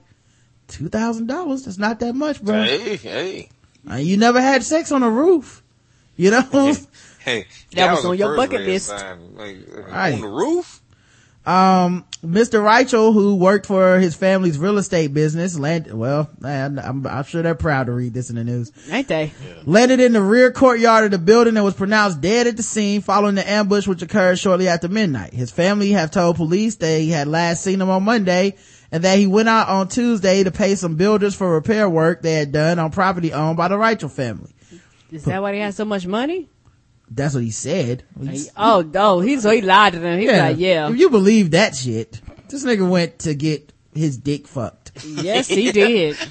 two thousand dollars. That's not that much, bro. Hey, hey. Uh, you never had sex on a roof, you know. *laughs* Hey, That was a on your bucket list. Like, Right. On the roof? Um, Mr. Reichel, who worked for his family's real estate business, landed. Well, I'm, I'm sure they're proud to read this in the news. Ain't they? Landed in the rear courtyard of the building and was pronounced dead at the scene following the ambush which occurred shortly after midnight. His family have told police they had last seen him on Monday and that he went out on Tuesday to pay some builders for repair work they had done on property owned by the Reichel family. Is that why they had so much money? That's what he said. Oh, oh, he's so he lied to them. He was like, yeah, If you believe that shit, this nigga went to get his dick fucked. yes, he did. *laughs*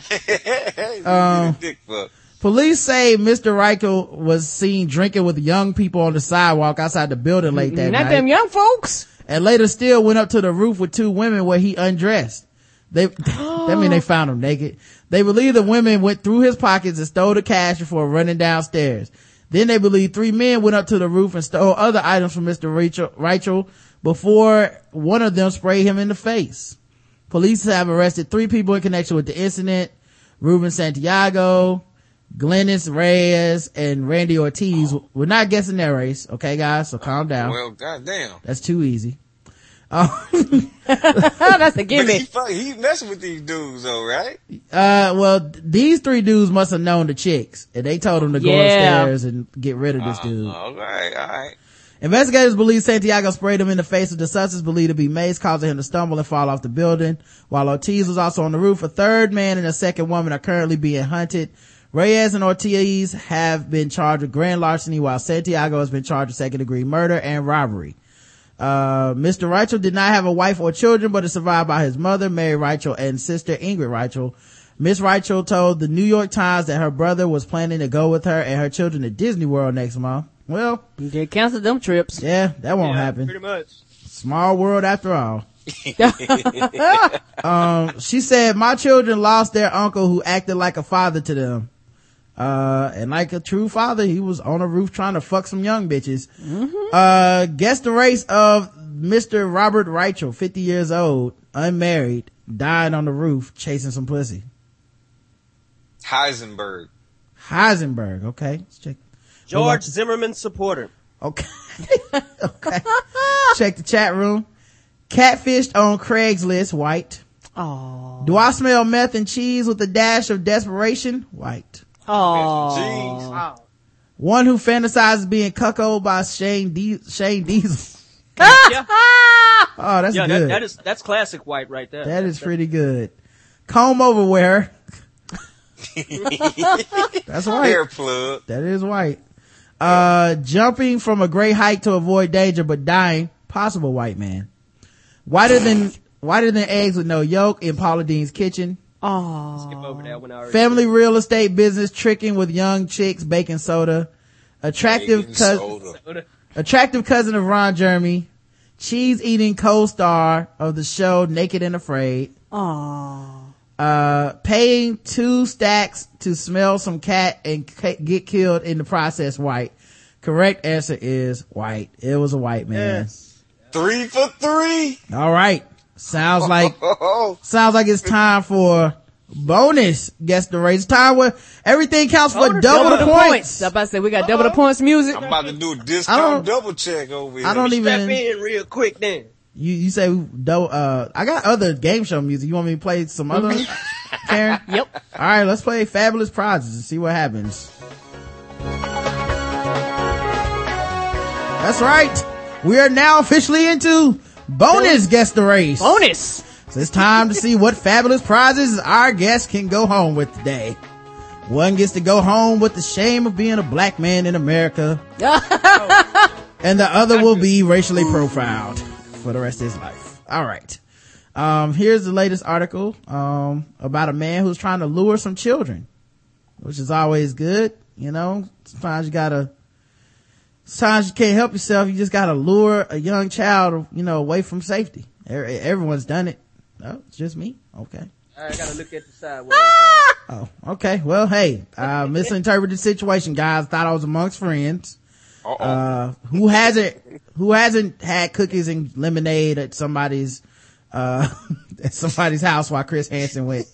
Um, Dick fuck. Police say Mr. Reichel was seen drinking with young people on the sidewalk outside the building late that Not night. Not them young folks. and later still went up to the roof with two women where he undressed. They, *gasps* that mean they found him naked. They believe the women went through his pockets and stole the cash before running downstairs. Then they believe three men went up to the roof and stole other items from Mr. Rachel, Rachel before one of them sprayed him in the face. Police have arrested three people in connection with the incident. Ruben Santiago, Glennis Reyes, and Randy Ortiz. We're not guessing their race, okay guys? So calm down. Well, goddamn. That's too easy. Uh, *laughs* That's a But he, gimme. fuck, he messing with these dudes though, right? uh, well, these three dudes must have known the chicks, and they told them to go Yeah. upstairs and get rid of this dude. All right, all right. Investigators believe Santiago sprayed him in the face with the substance believed to be mace, causing him to stumble and fall off the building. While Ortiz was also on the roof, a third man and a second woman are currently being hunted. Reyes and Ortiz have been charged with grand larceny while Santiago has been charged with second degree murder and robbery. Uh, Mr. Reichel did not have a wife or children, but is survived by his mother, Mary Reichel, and sister, Ingrid Reichel. Miss Reichel told the New York Times that her brother was planning to go with her and her children to Disney World next month. Well, they canceled them trips. Yeah, that won't Yeah, happen. Pretty much. Small world after all. *laughs* um, she said, my children lost their uncle who acted like a father to them. Uh, and like a true father, he was on a roof trying to fuck some young bitches. Uh, guess the race of Mr. Robert Reichel, 50 years old, unmarried, died on the roof chasing some pussy. Heisenberg. Heisenberg, okay. Let's check. George Zimmerman supporter. Okay. *laughs* okay. Check the chat room. Catfished on Craigslist, white. Oh. Do I smell meth and cheese with a dash of desperation? White. Oh. One who fantasizes being cuckolded by Shane, Di- Shane Diesel. *laughs* yeah. Oh, that's yeah, good. That, that is that's classic white right there. That is pretty good. Comb over wearer. *laughs* That's white. Hair plug. That is white. Uh, jumping from a great height to avoid danger, but dying. Possible white man. Whiter than, whiter than eggs with no yolk in Paula Deen's kitchen. Oh. Skip over that one. I already Family real estate business tricking with young chicks, baking soda. Attractive Baking cousin, soda. attractive cousin of Ron Jeremy. Cheese eating co-star of the show Naked and Afraid. Oh. Uh, paying two stacks to smell some cat and ca- get killed in the process white. Correct answer is white. It was a white man. Three for three. All right. Sounds like, Oh, *laughs* sounds like it's time for bonus guess the race. Time where everything counts for double, the points. I'm about to say we got double the points music. I'm about to do a I don't- discount double check over here. I don't Strap even, in real quick then. you, you say double, uh, I got other game show music. You want me to play some other, *laughs* Karen? *laughs* Yep. All right, let's play fabulous prizes and see what happens. That's right. We are now officially into bonus guess the race. Bonus. So it's time to see what fabulous prizes our guests can go home with today. One gets to go home with the shame of being a black man in America. *laughs* and the other will be racially profiled for the rest of his life. All right. Um, here's the latest article, um, about a man who's trying to lure some children, which is always good. You know, sometimes you gotta, sometimes you can't help yourself. You just gotta lure a young child, you know, away from safety. Everyone's done it. No, it's just me. Okay. I gotta look at the sideways. *laughs* Oh, okay. Well, hey, I misinterpreted the situation, guys. Thought I was amongst friends. Uh-oh. Uh, who hasn't, who hasn't had cookies and lemonade at somebody's, uh, *laughs* at somebody's house while Chris Hansen went?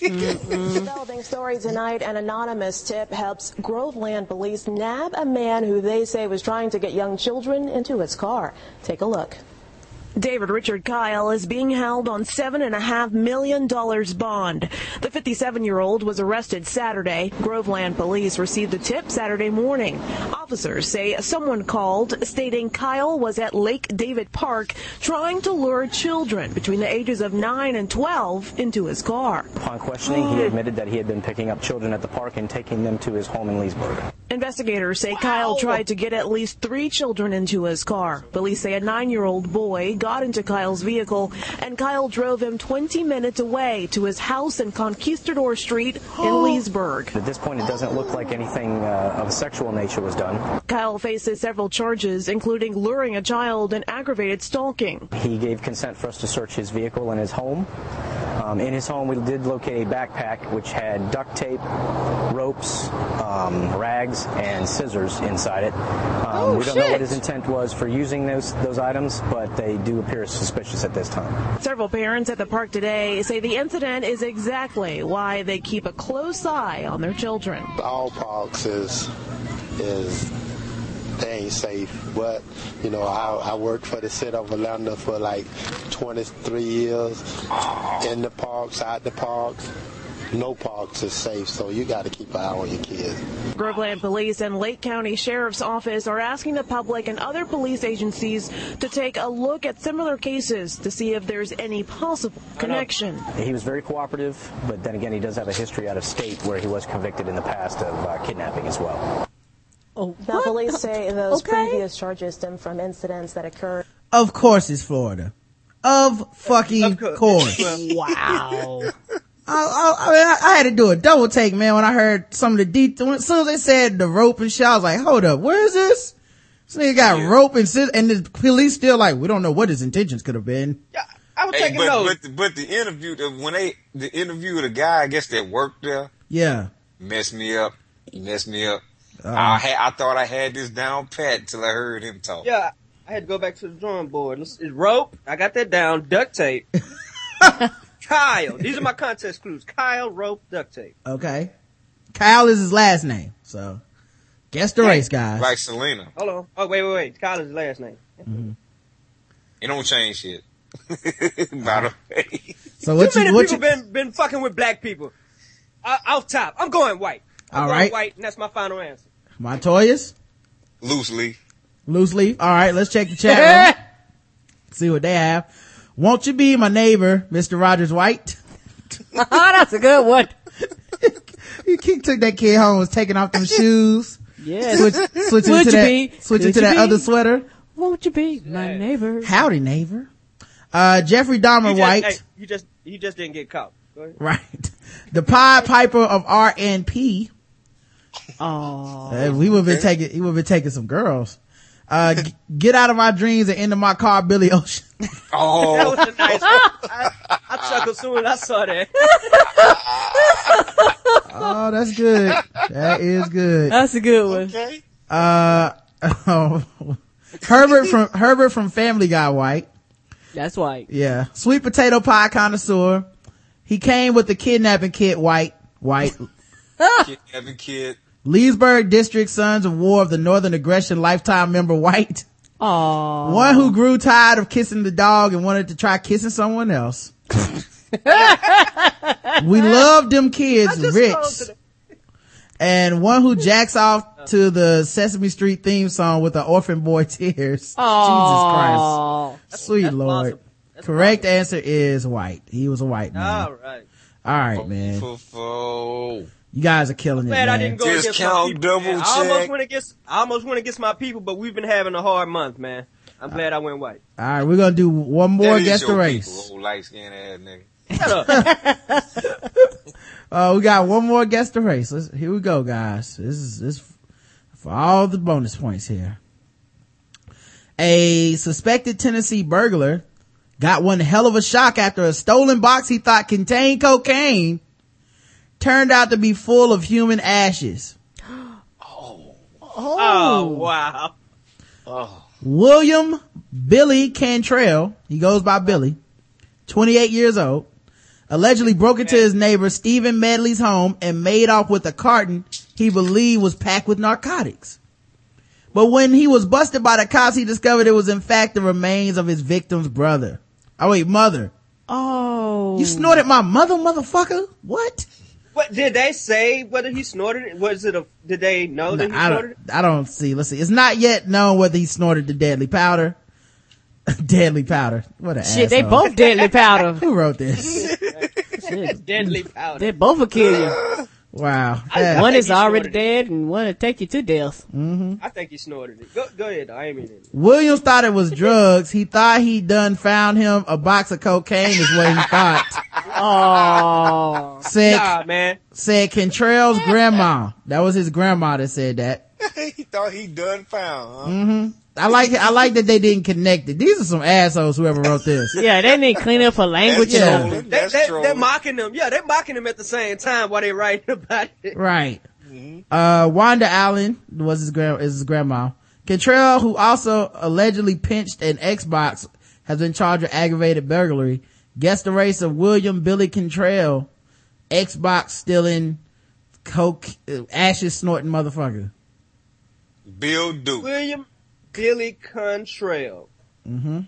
Developing story tonight, an anonymous tip helps Groveland police nab a man who they say was trying to get young children into his car. Take a look. David Richard Kyle is being held on $7.5 million bond. The 57 year old was arrested Saturday. Groveland police received a tip Saturday morning. Officers say someone called stating Kyle was at Lake David Park trying to lure children between the ages of 9 and 12 into his car. Upon questioning, he admitted that he had been picking up children at the park and taking them to his home in Leesburg. Investigators say Kyle tried to get at least three children into his car. Police say a nine year old boy got into Kyle's vehicle and Kyle drove him 20 minutes away to his house in Conquistador Street in Leesburg. At this point, it doesn't look like anything uh, of a sexual nature was done. Kyle faces several charges, including luring a child and aggravated stalking. He gave consent for us to search his vehicle and his home. Um, in his home, we did locate a backpack which had duct tape, ropes, um, rags, and scissors inside it. Um, Oh, we don't know what his intent was for using those those items, but they do appear suspicious at this time. Several parents at the park today say the incident is exactly why they keep a close eye on their children. all parks is is they ain't safe. But you know, I, I worked for the city of Orlando for like 23 years in the parks, out the parks, no parks is safe, so you got to keep an eye on your kids. Groveland Police and Lake County Sheriff's Office are asking the public and other police agencies to take a look at similar cases to see if there's any possible connection. He was very cooperative, but then again, he does have a history out of state where he was convicted in the past of uh, kidnapping as well. Oh, Now, police say those Okay. previous charges stem from incidents that occurred. Of course it's Florida. Of fucking course. wow. *laughs* I, I, I, mean, I, I had to do a double take, man, when I heard some of the details. As soon as they said the rope and shit, I was like, hold up, where is this? This nigga got rope and scissors, and the police still like, we don't know what his intentions could have been. Yeah, I was Hey, taking but, notes. but, the- but the interview, the- when they, the interview of the guy, I guess that worked there, Yeah. messed me up, messed me up. Uh-huh. I had, I thought I had this down pat until I heard him talk. Yeah, I had to go back to the drawing board. It's, it's rope. I got that down. Duct tape. *laughs* Kyle. These are my contest clues. Kyle, rope, duct tape. Okay. Kyle is his last name, so guess the race, guys. Like Selena. Hold on. Oh, wait, wait, wait. Kyle is his last name. Mhm. It don't change shit. *laughs* By the way. So what Too you, many what people you, been been fucking with black people. Uh, off top, I'm going white. I'm All going right. white, and that's my final answer. Montoyis? Loosely. Loose leaf. All right, let's check the chat room. *laughs* See what they have. Won't you be my neighbor, Mr. Rogers White? Oh, *laughs* that's a good one. He kick- took that kid home, was taking off them shoes. Yeah. Switch, switching Would to you that, be? switching Could to that be? other sweater. Won't you be my neighbor? Howdy, neighbor. Uh, Jeffrey Dahmer He just, White. hey, he just he just didn't get caught. Right. The Pied Piper of R&B. Oh. Uh, we would have been taking, he would have been taking some girls. Uh, g- get out of my dreams and into my car, Billy Ocean. Oh. That was a nice one. I, I chuckled soon as I saw that. oh, that's good. That is good. That's a good one. Okay. Uh, *laughs* oh, Herbert from, Herbert from Family Guy White. That's white. Yeah. Sweet potato pie connoisseur. He came with the kidnapping kit, White. White. Kidnapping kid. Leesburg District Sons of War of the Northern Aggression lifetime member White. Aww. One who grew tired of kissing the dog and wanted to try kissing someone else. *laughs* we love them kids, Rich. And one who jacks off to the Sesame Street theme song with the orphan boy *laughs* tears. Aw. Jesus Christ. Sweet Lord. Correct answer is white. He was a white man. All right. All right, man. Fo-fo. You guys are killing it, Glad I man. didn't go against my people. double man. I almost check. went against. I almost went against my people, but we've been having a hard month, man. I'm glad I went white. All right, we're gonna do one more That is guess the your race. people, old light skinned ass nigga. *laughs* Uh, we got one more guess the race. Let's, here we go, guys. This is this for all the bonus points here. A suspected Tennessee burglar got one hell of a shock after a stolen box he thought contained cocaine turned out to be full of human ashes. Oh. oh, Oh! wow. Oh. William Billy Cantrell, he goes by Billy, 28 years old, allegedly broke into his neighbor Stephen Medley's home and made off with a carton he believed was packed with narcotics. But when he was busted by the cops, he discovered it was in fact the remains of his victim's brother. Oh wait, mother. Oh. You snorted my mother, motherfucker? What? What did they say? Whether he snorted it? Was it a? Did they know that he I snorted don't, I don't see. Let's see. It's not yet known whether he snorted the deadly powder. *laughs* deadly powder. What a Shit, they both deadly powder. *laughs* Who wrote this? it? *laughs* Deadly powder. They both will kill you. Wow. I- One think is already snorted dead and one will take you to death. Mm-hmm. I think he snorted it. Go, go ahead. though. I ain't mean it. Williams thought it was drugs. He thought he done found him a box of cocaine is what he thought. *laughs* Oh. Said, Nah, man. said Cantrell's grandma. That was his grandma that said that. *laughs* he thought he done found, huh? hmm I like, I like that they didn't connect it. These are some assholes, whoever wrote this. Yeah, they need clean up for language. That's and- trolling. They, That's they, trolling. they're mocking them. Yeah, they're mocking them at the same time while they're writing about it. Right. Uh, Wanda Allen was his grand, is his grandma. Cantrell, who also allegedly pinched an Xbox, has been charged with aggravated burglary. Guess the race of William Billy Cantrell, Xbox stealing, coke, uh, ashes snorting motherfucker. Bill Duke. William Billy Contrail. Mm-hmm.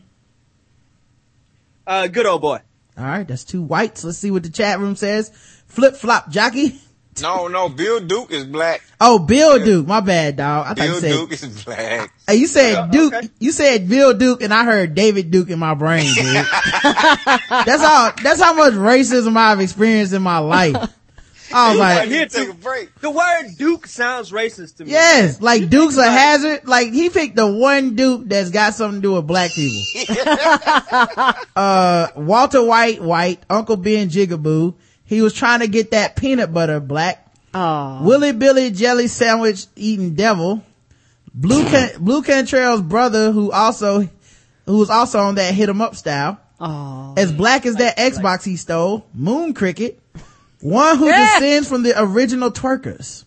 Uh, good old boy. All right, that's two whites. Let's see what the chat room says. Flip flop jockey. No, no, Bill Duke is black. Oh, Bill Duke. My bad, dog. I thought Bill you said. Duke is black. Hey, you said Duke. You said Bill Duke, and I heard David Duke in my brain, dude. *laughs* that's how. That's how much racism I've experienced in my life. *laughs* I was like, Here to- The word Duke sounds racist to me. yes, like Duke's a hazard. Like he picked the one Duke that's got something to do with black people. *laughs* *laughs* uh, Walter White, White, Uncle Ben Jigaboo. He was trying to get that peanut butter black. Willie Billy Jelly Sandwich eating devil. Blue Can- Blu Cantrell's brother, who also, who was also on that hit 'em up style. As black as that Xbox he stole. Moon Cricket. One who Yeah. descends from the original twerkers.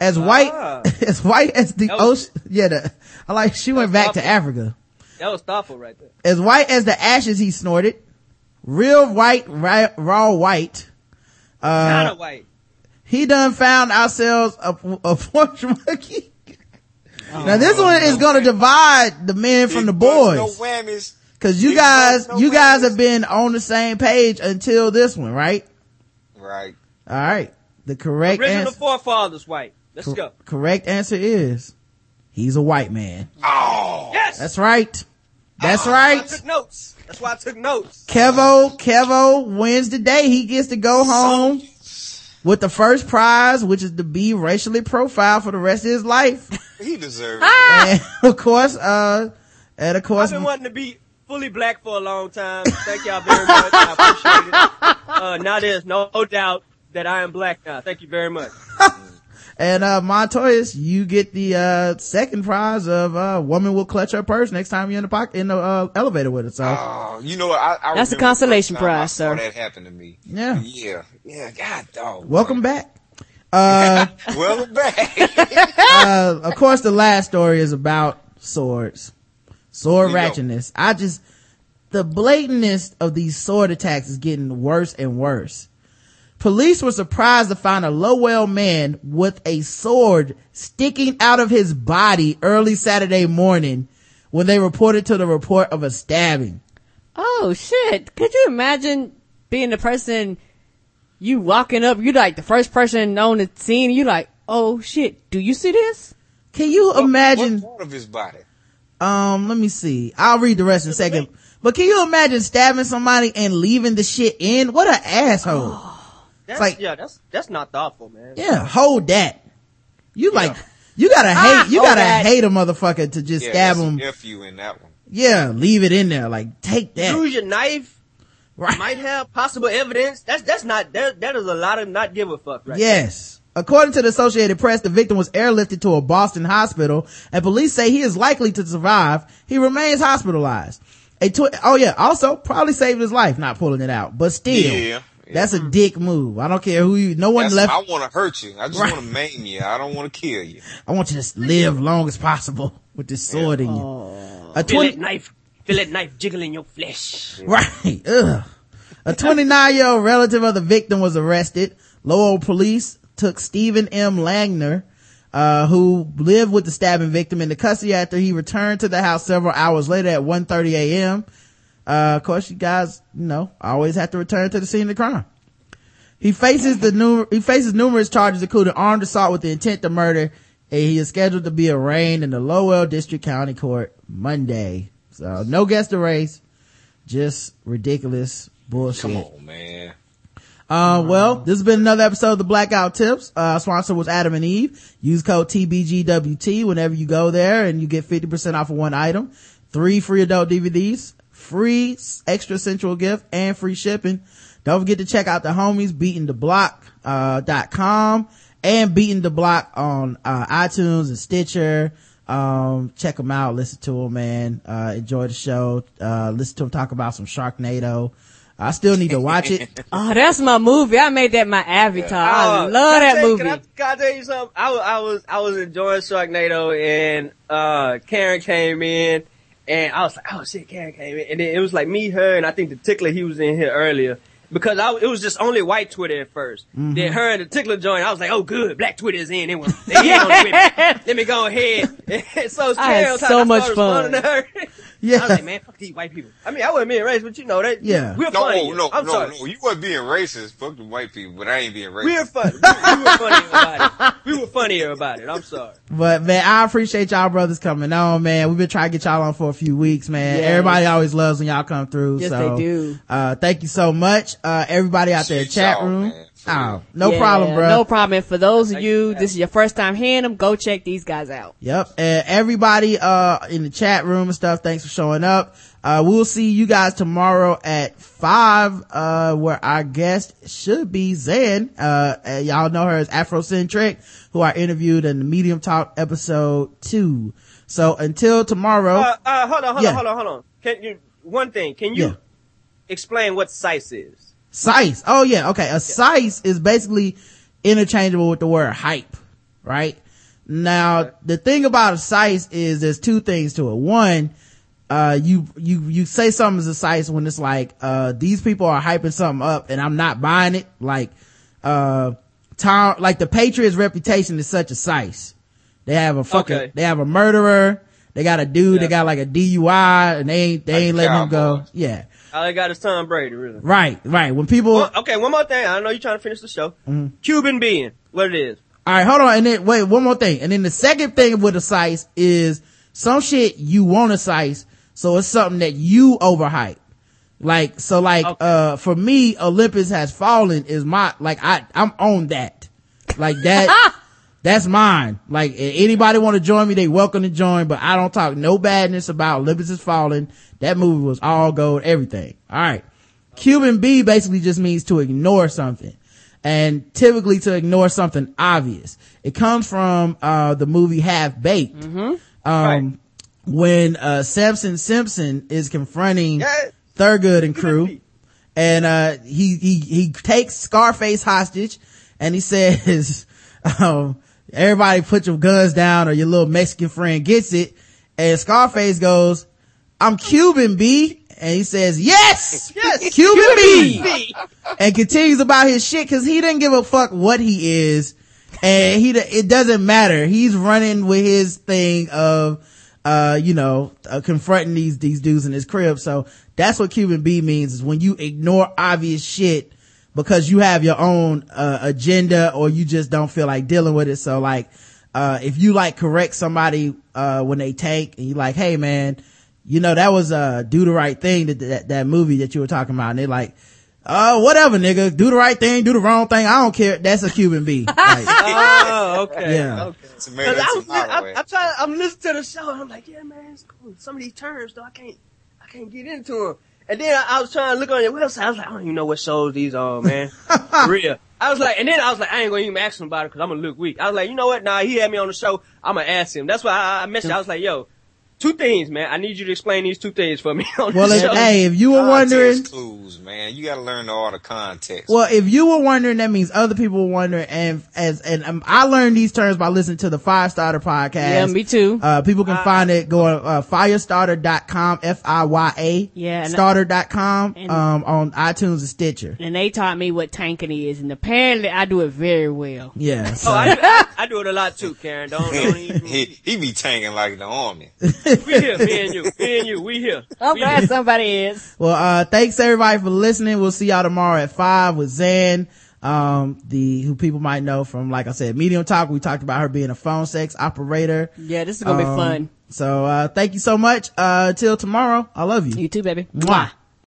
As white, Ah. *laughs* as white as the was- ocean. Yeah, the, I like, she went back to. Africa. That was thoughtful right there. As white as the ashes he snorted. Real white, raw, raw white. Uh, Not a white. he done found ourselves a, a porch *laughs* monkey. now this one is gonna divide the men from the boys. No whammies. Cause you guys, you guys have been on the same page until this one, right? Right. Alright. The correct Original answer, forefathers white. Let's go. correct answer is, he's a white man. Oh. Yes. That's right. That's I right. took notes. That's why I took notes. Kevo, Kevo wins the day. He gets to go home with the first prize, which is to be racially profiled for the rest of his life. He deserves *laughs* and of course, uh, and of I've course, been wanting to be fully black for a long time. Thank y'all very much. I appreciate it. Uh, now there's no doubt that I am black now. Thank you very much. *laughs* and, uh, Montoyis, you get the, uh, second prize of, uh, woman will clutch her purse next time you're in the pocket, in the, uh, elevator with her. So, Oh, you know what? I, I That's a remember the consolation first time I prize, saw sir. That happened to me. Yeah. Yeah. Yeah. God dog. welcome back. Uh, *laughs* Well back. *laughs* uh, of course, the last story is about swords, sword We ratchetness. I just, the blatantness of these sword attacks is getting worse and worse. Police were surprised to find a Lowell man with a sword sticking out of his body early Saturday morning when they reported to the report of a stabbing. Oh shit! Could you imagine being the person you walking up? You like the first person on the scene. You like, oh shit! Do you see this? Can you imagine? What part of his body? Um, let me see. I'll read the rest in a second. But can you imagine stabbing somebody and leaving the shit in? What an asshole. *gasps* That's, like- yeah, that's that's not thoughtful, man. Yeah, hold that. You like, you gotta hate, you gotta that. hate a motherfucker to just Yeah, stab him. F you in that one. Yeah, leave it in there. Like, take that. Use your knife. Right. Might have possible evidence. That's that's not that that is a lot of not give a fuck, right? Yes. According to the Associated Press, the victim was airlifted to a Boston hospital and police say he is likely to survive. He remains hospitalized. A tw- oh yeah, also probably saved his life not pulling it out, but still. Yeah. That's a hmm. dick move. I don't care who you, no one That's, left. I want to hurt you. I just Right. want to maim you. I don't want to kill you. I want you to live long as possible with this sword in you. Oh. A Feel 20, that knife. Feel that knife jiggling your flesh. Right. Ugh. A 29 year old relative of the victim was arrested. Lowell police took Stephen M. Langner, uh, who lived with the stabbing victim into custody after he returned to the house several hours later at 1.30 a.m. Uh, of course, you guys, you know, always have to return to the scene of the crime. He faces the new, he faces numerous charges, including armed assault with the intent to murder, and he is scheduled to be arraigned in the Lowell District County Court Monday. So no guest to race, just ridiculous bullshit. Come on, man. Uh, well, this has been another episode of the Black Guy Who Tips. Uh, sponsor was Adam and Eve. Use code TBGWT whenever you go there and you get 50% off of one item. Three free adult DVDs, free extra central gift, and free shipping. Don't forget to check out the homies, Beatin Da Block, uh, dot com and Beatin Da Block on, uh, iTunes and Stitcher. Um, check them out, listen to them, man. Uh, enjoy the show. Uh, listen to them talk about some Sharknado. I still need to watch it. *laughs* Oh, that's my movie. I made that my avatar. I Oh, love can I that tell movie. Can I, can I tell you something? I, was- I was I was enjoying Sharknado and uh Karen came in and I was like, oh shit, Karen came in and then it was like me, her, and I think the tickler he was in here earlier because I, it was just only white Twitter at 1st Mm-hmm. Then her and the tickler joined. I was like, oh good, black Twitter is in. They was, *laughs* they in on it with me. Let me go ahead. *laughs* so I had so I much fun. Responding to her. Yeah. I was like, man, fuck these white people. I mean, I wasn't being racist, but you know that. Yeah. we're No, funny. no, I'm no, sorry. no. You wasn't being racist. Fuck the white people, but I ain't being racist. We're funny. We, we were funnier about it. We were funnier about it. I'm sorry. *laughs* But man, I appreciate y'all brothers coming on, man. We've been trying to get y'all on for a few weeks, man. Yes. Everybody always loves when y'all come through. Yes, so, they do. Uh, thank you so much. Uh, everybody out there in chat room. man. Oh, no Yeah, problem, bro. No problem. And for those of you, this is your first time hearing them, go check these guys out. Yep. And everybody, uh, in the chat room and stuff, thanks for showing up. Uh, we'll see you guys tomorrow at five, uh, where our guest should be Zen. Uh, uh, y'all know her as Afrocentric, who I interviewed in the Medium Talk episode two. So until tomorrow. Uh, uh, hold on, hold Yeah. on, hold on, hold on. Can you, one thing, can you Yeah. explain what size is? Size. Oh yeah, okay. A size is basically interchangeable with the word hype, right? Now, the thing about a size is there's two things to it. One, uh, you, you, you say something is a size when it's like, uh, these people are hyping something up and I'm not buying it. Like, uh, Tom, like the Patriots reputation is such a size. They have a fucking, Okay. they have a murderer. They got a dude They got like a DUI and they ain't, they ain't letting him go. Yeah. All I got is Tom Brady, really. Right, right. When people, Well, okay, one more thing. I know you're trying to finish the show. Mhm. Cuban being, what it is. All right, hold on. And then wait, one more thing. And then the second thing with the size is some shit you want a size. So it's something that you overhype. Like, so like, uh, for me, Olympus has fallen is my, like, I, I'm on that. Like that, *laughs* that's mine. Like, anybody want to join me, they welcome to join, but I don't talk no badness about Olympus has fallen. That movie was all gold, everything. All right. Cuban B basically just means to ignore something. And typically to ignore something obvious. It comes from, uh, the movie Half Baked. Um, when, uh, Samson Simpson is confronting Thurgood and crew. And, uh, he, he, he takes Scarface hostage and he says, *laughs* um, everybody put your guns down or your little Mexican friend gets it. And Scarface goes, I'm Cuban, B. And he says, yes! Yes! *laughs* Cuban B! and continues about his shit because he didn't give a fuck what he is. And he, it doesn't matter. He's running with his thing of, uh, you know, uh, confronting these, these dudes in his crib. So that's what Cuban B means is when you ignore obvious shit because you have your own, uh, agenda or you just don't feel like dealing with it. So like, uh, if you like correct somebody, uh, when they tank and you're like, hey man, you know, that was, uh, do the right thing that, that, that movie that you were talking about. And they're like, uh, whatever, nigga. Do the right thing, do the wrong thing. I don't care. That's a Cuban B. *laughs* Like, oh, okay. Yeah. Okay. It's a 'Cause man I was, I'm? I'm trying, I'm listening to the show and I'm like, yeah, man, it's cool. Some of these terms though, I can't, I can't get into them. And then I, I was trying to look on your website. I was like, I don't even know what shows these are, man. For *laughs* real. I was like, and then I was like, I ain't gonna even ask him about it because I'm gonna look weak. I was like, you know what? Nah, he had me on the show. I'm gonna ask him. That's why I, I messaged. I was like, yo, two things, man. I need you to explain these two things for me *laughs* on well, the if, hey, if you were wondering, clues, man. You gotta learn all the context. Well, if you were wondering, that means other people were wondering. And as and um, I learned these terms by listening to the Fire Starter podcast. Yeah, me too. Uh, people can find it go uh, fiyastarter.com, F I Y A, Yeah, and- starter.com, and- um, on iTunes and Stitcher. And they taught me what tanking is, and apparently I do it very well. Yeah. So, Oh, I, do- I, I do it a lot too, Karen. Don't, don't even. *laughs* he, he be tanking like the army. *laughs* We here, *laughs* me and you, me and you, we here. I'm We glad here. somebody is. well, uh, thanks everybody for listening. We'll see y'all tomorrow at five with Zan. Um, the, who people might know from, like I said, Medium Talk. We talked about her being a phone sex operator. Yeah, this is gonna be Um, fun. So, uh, thank you so much. Uh, till tomorrow. I love you. You too, baby. Mwah.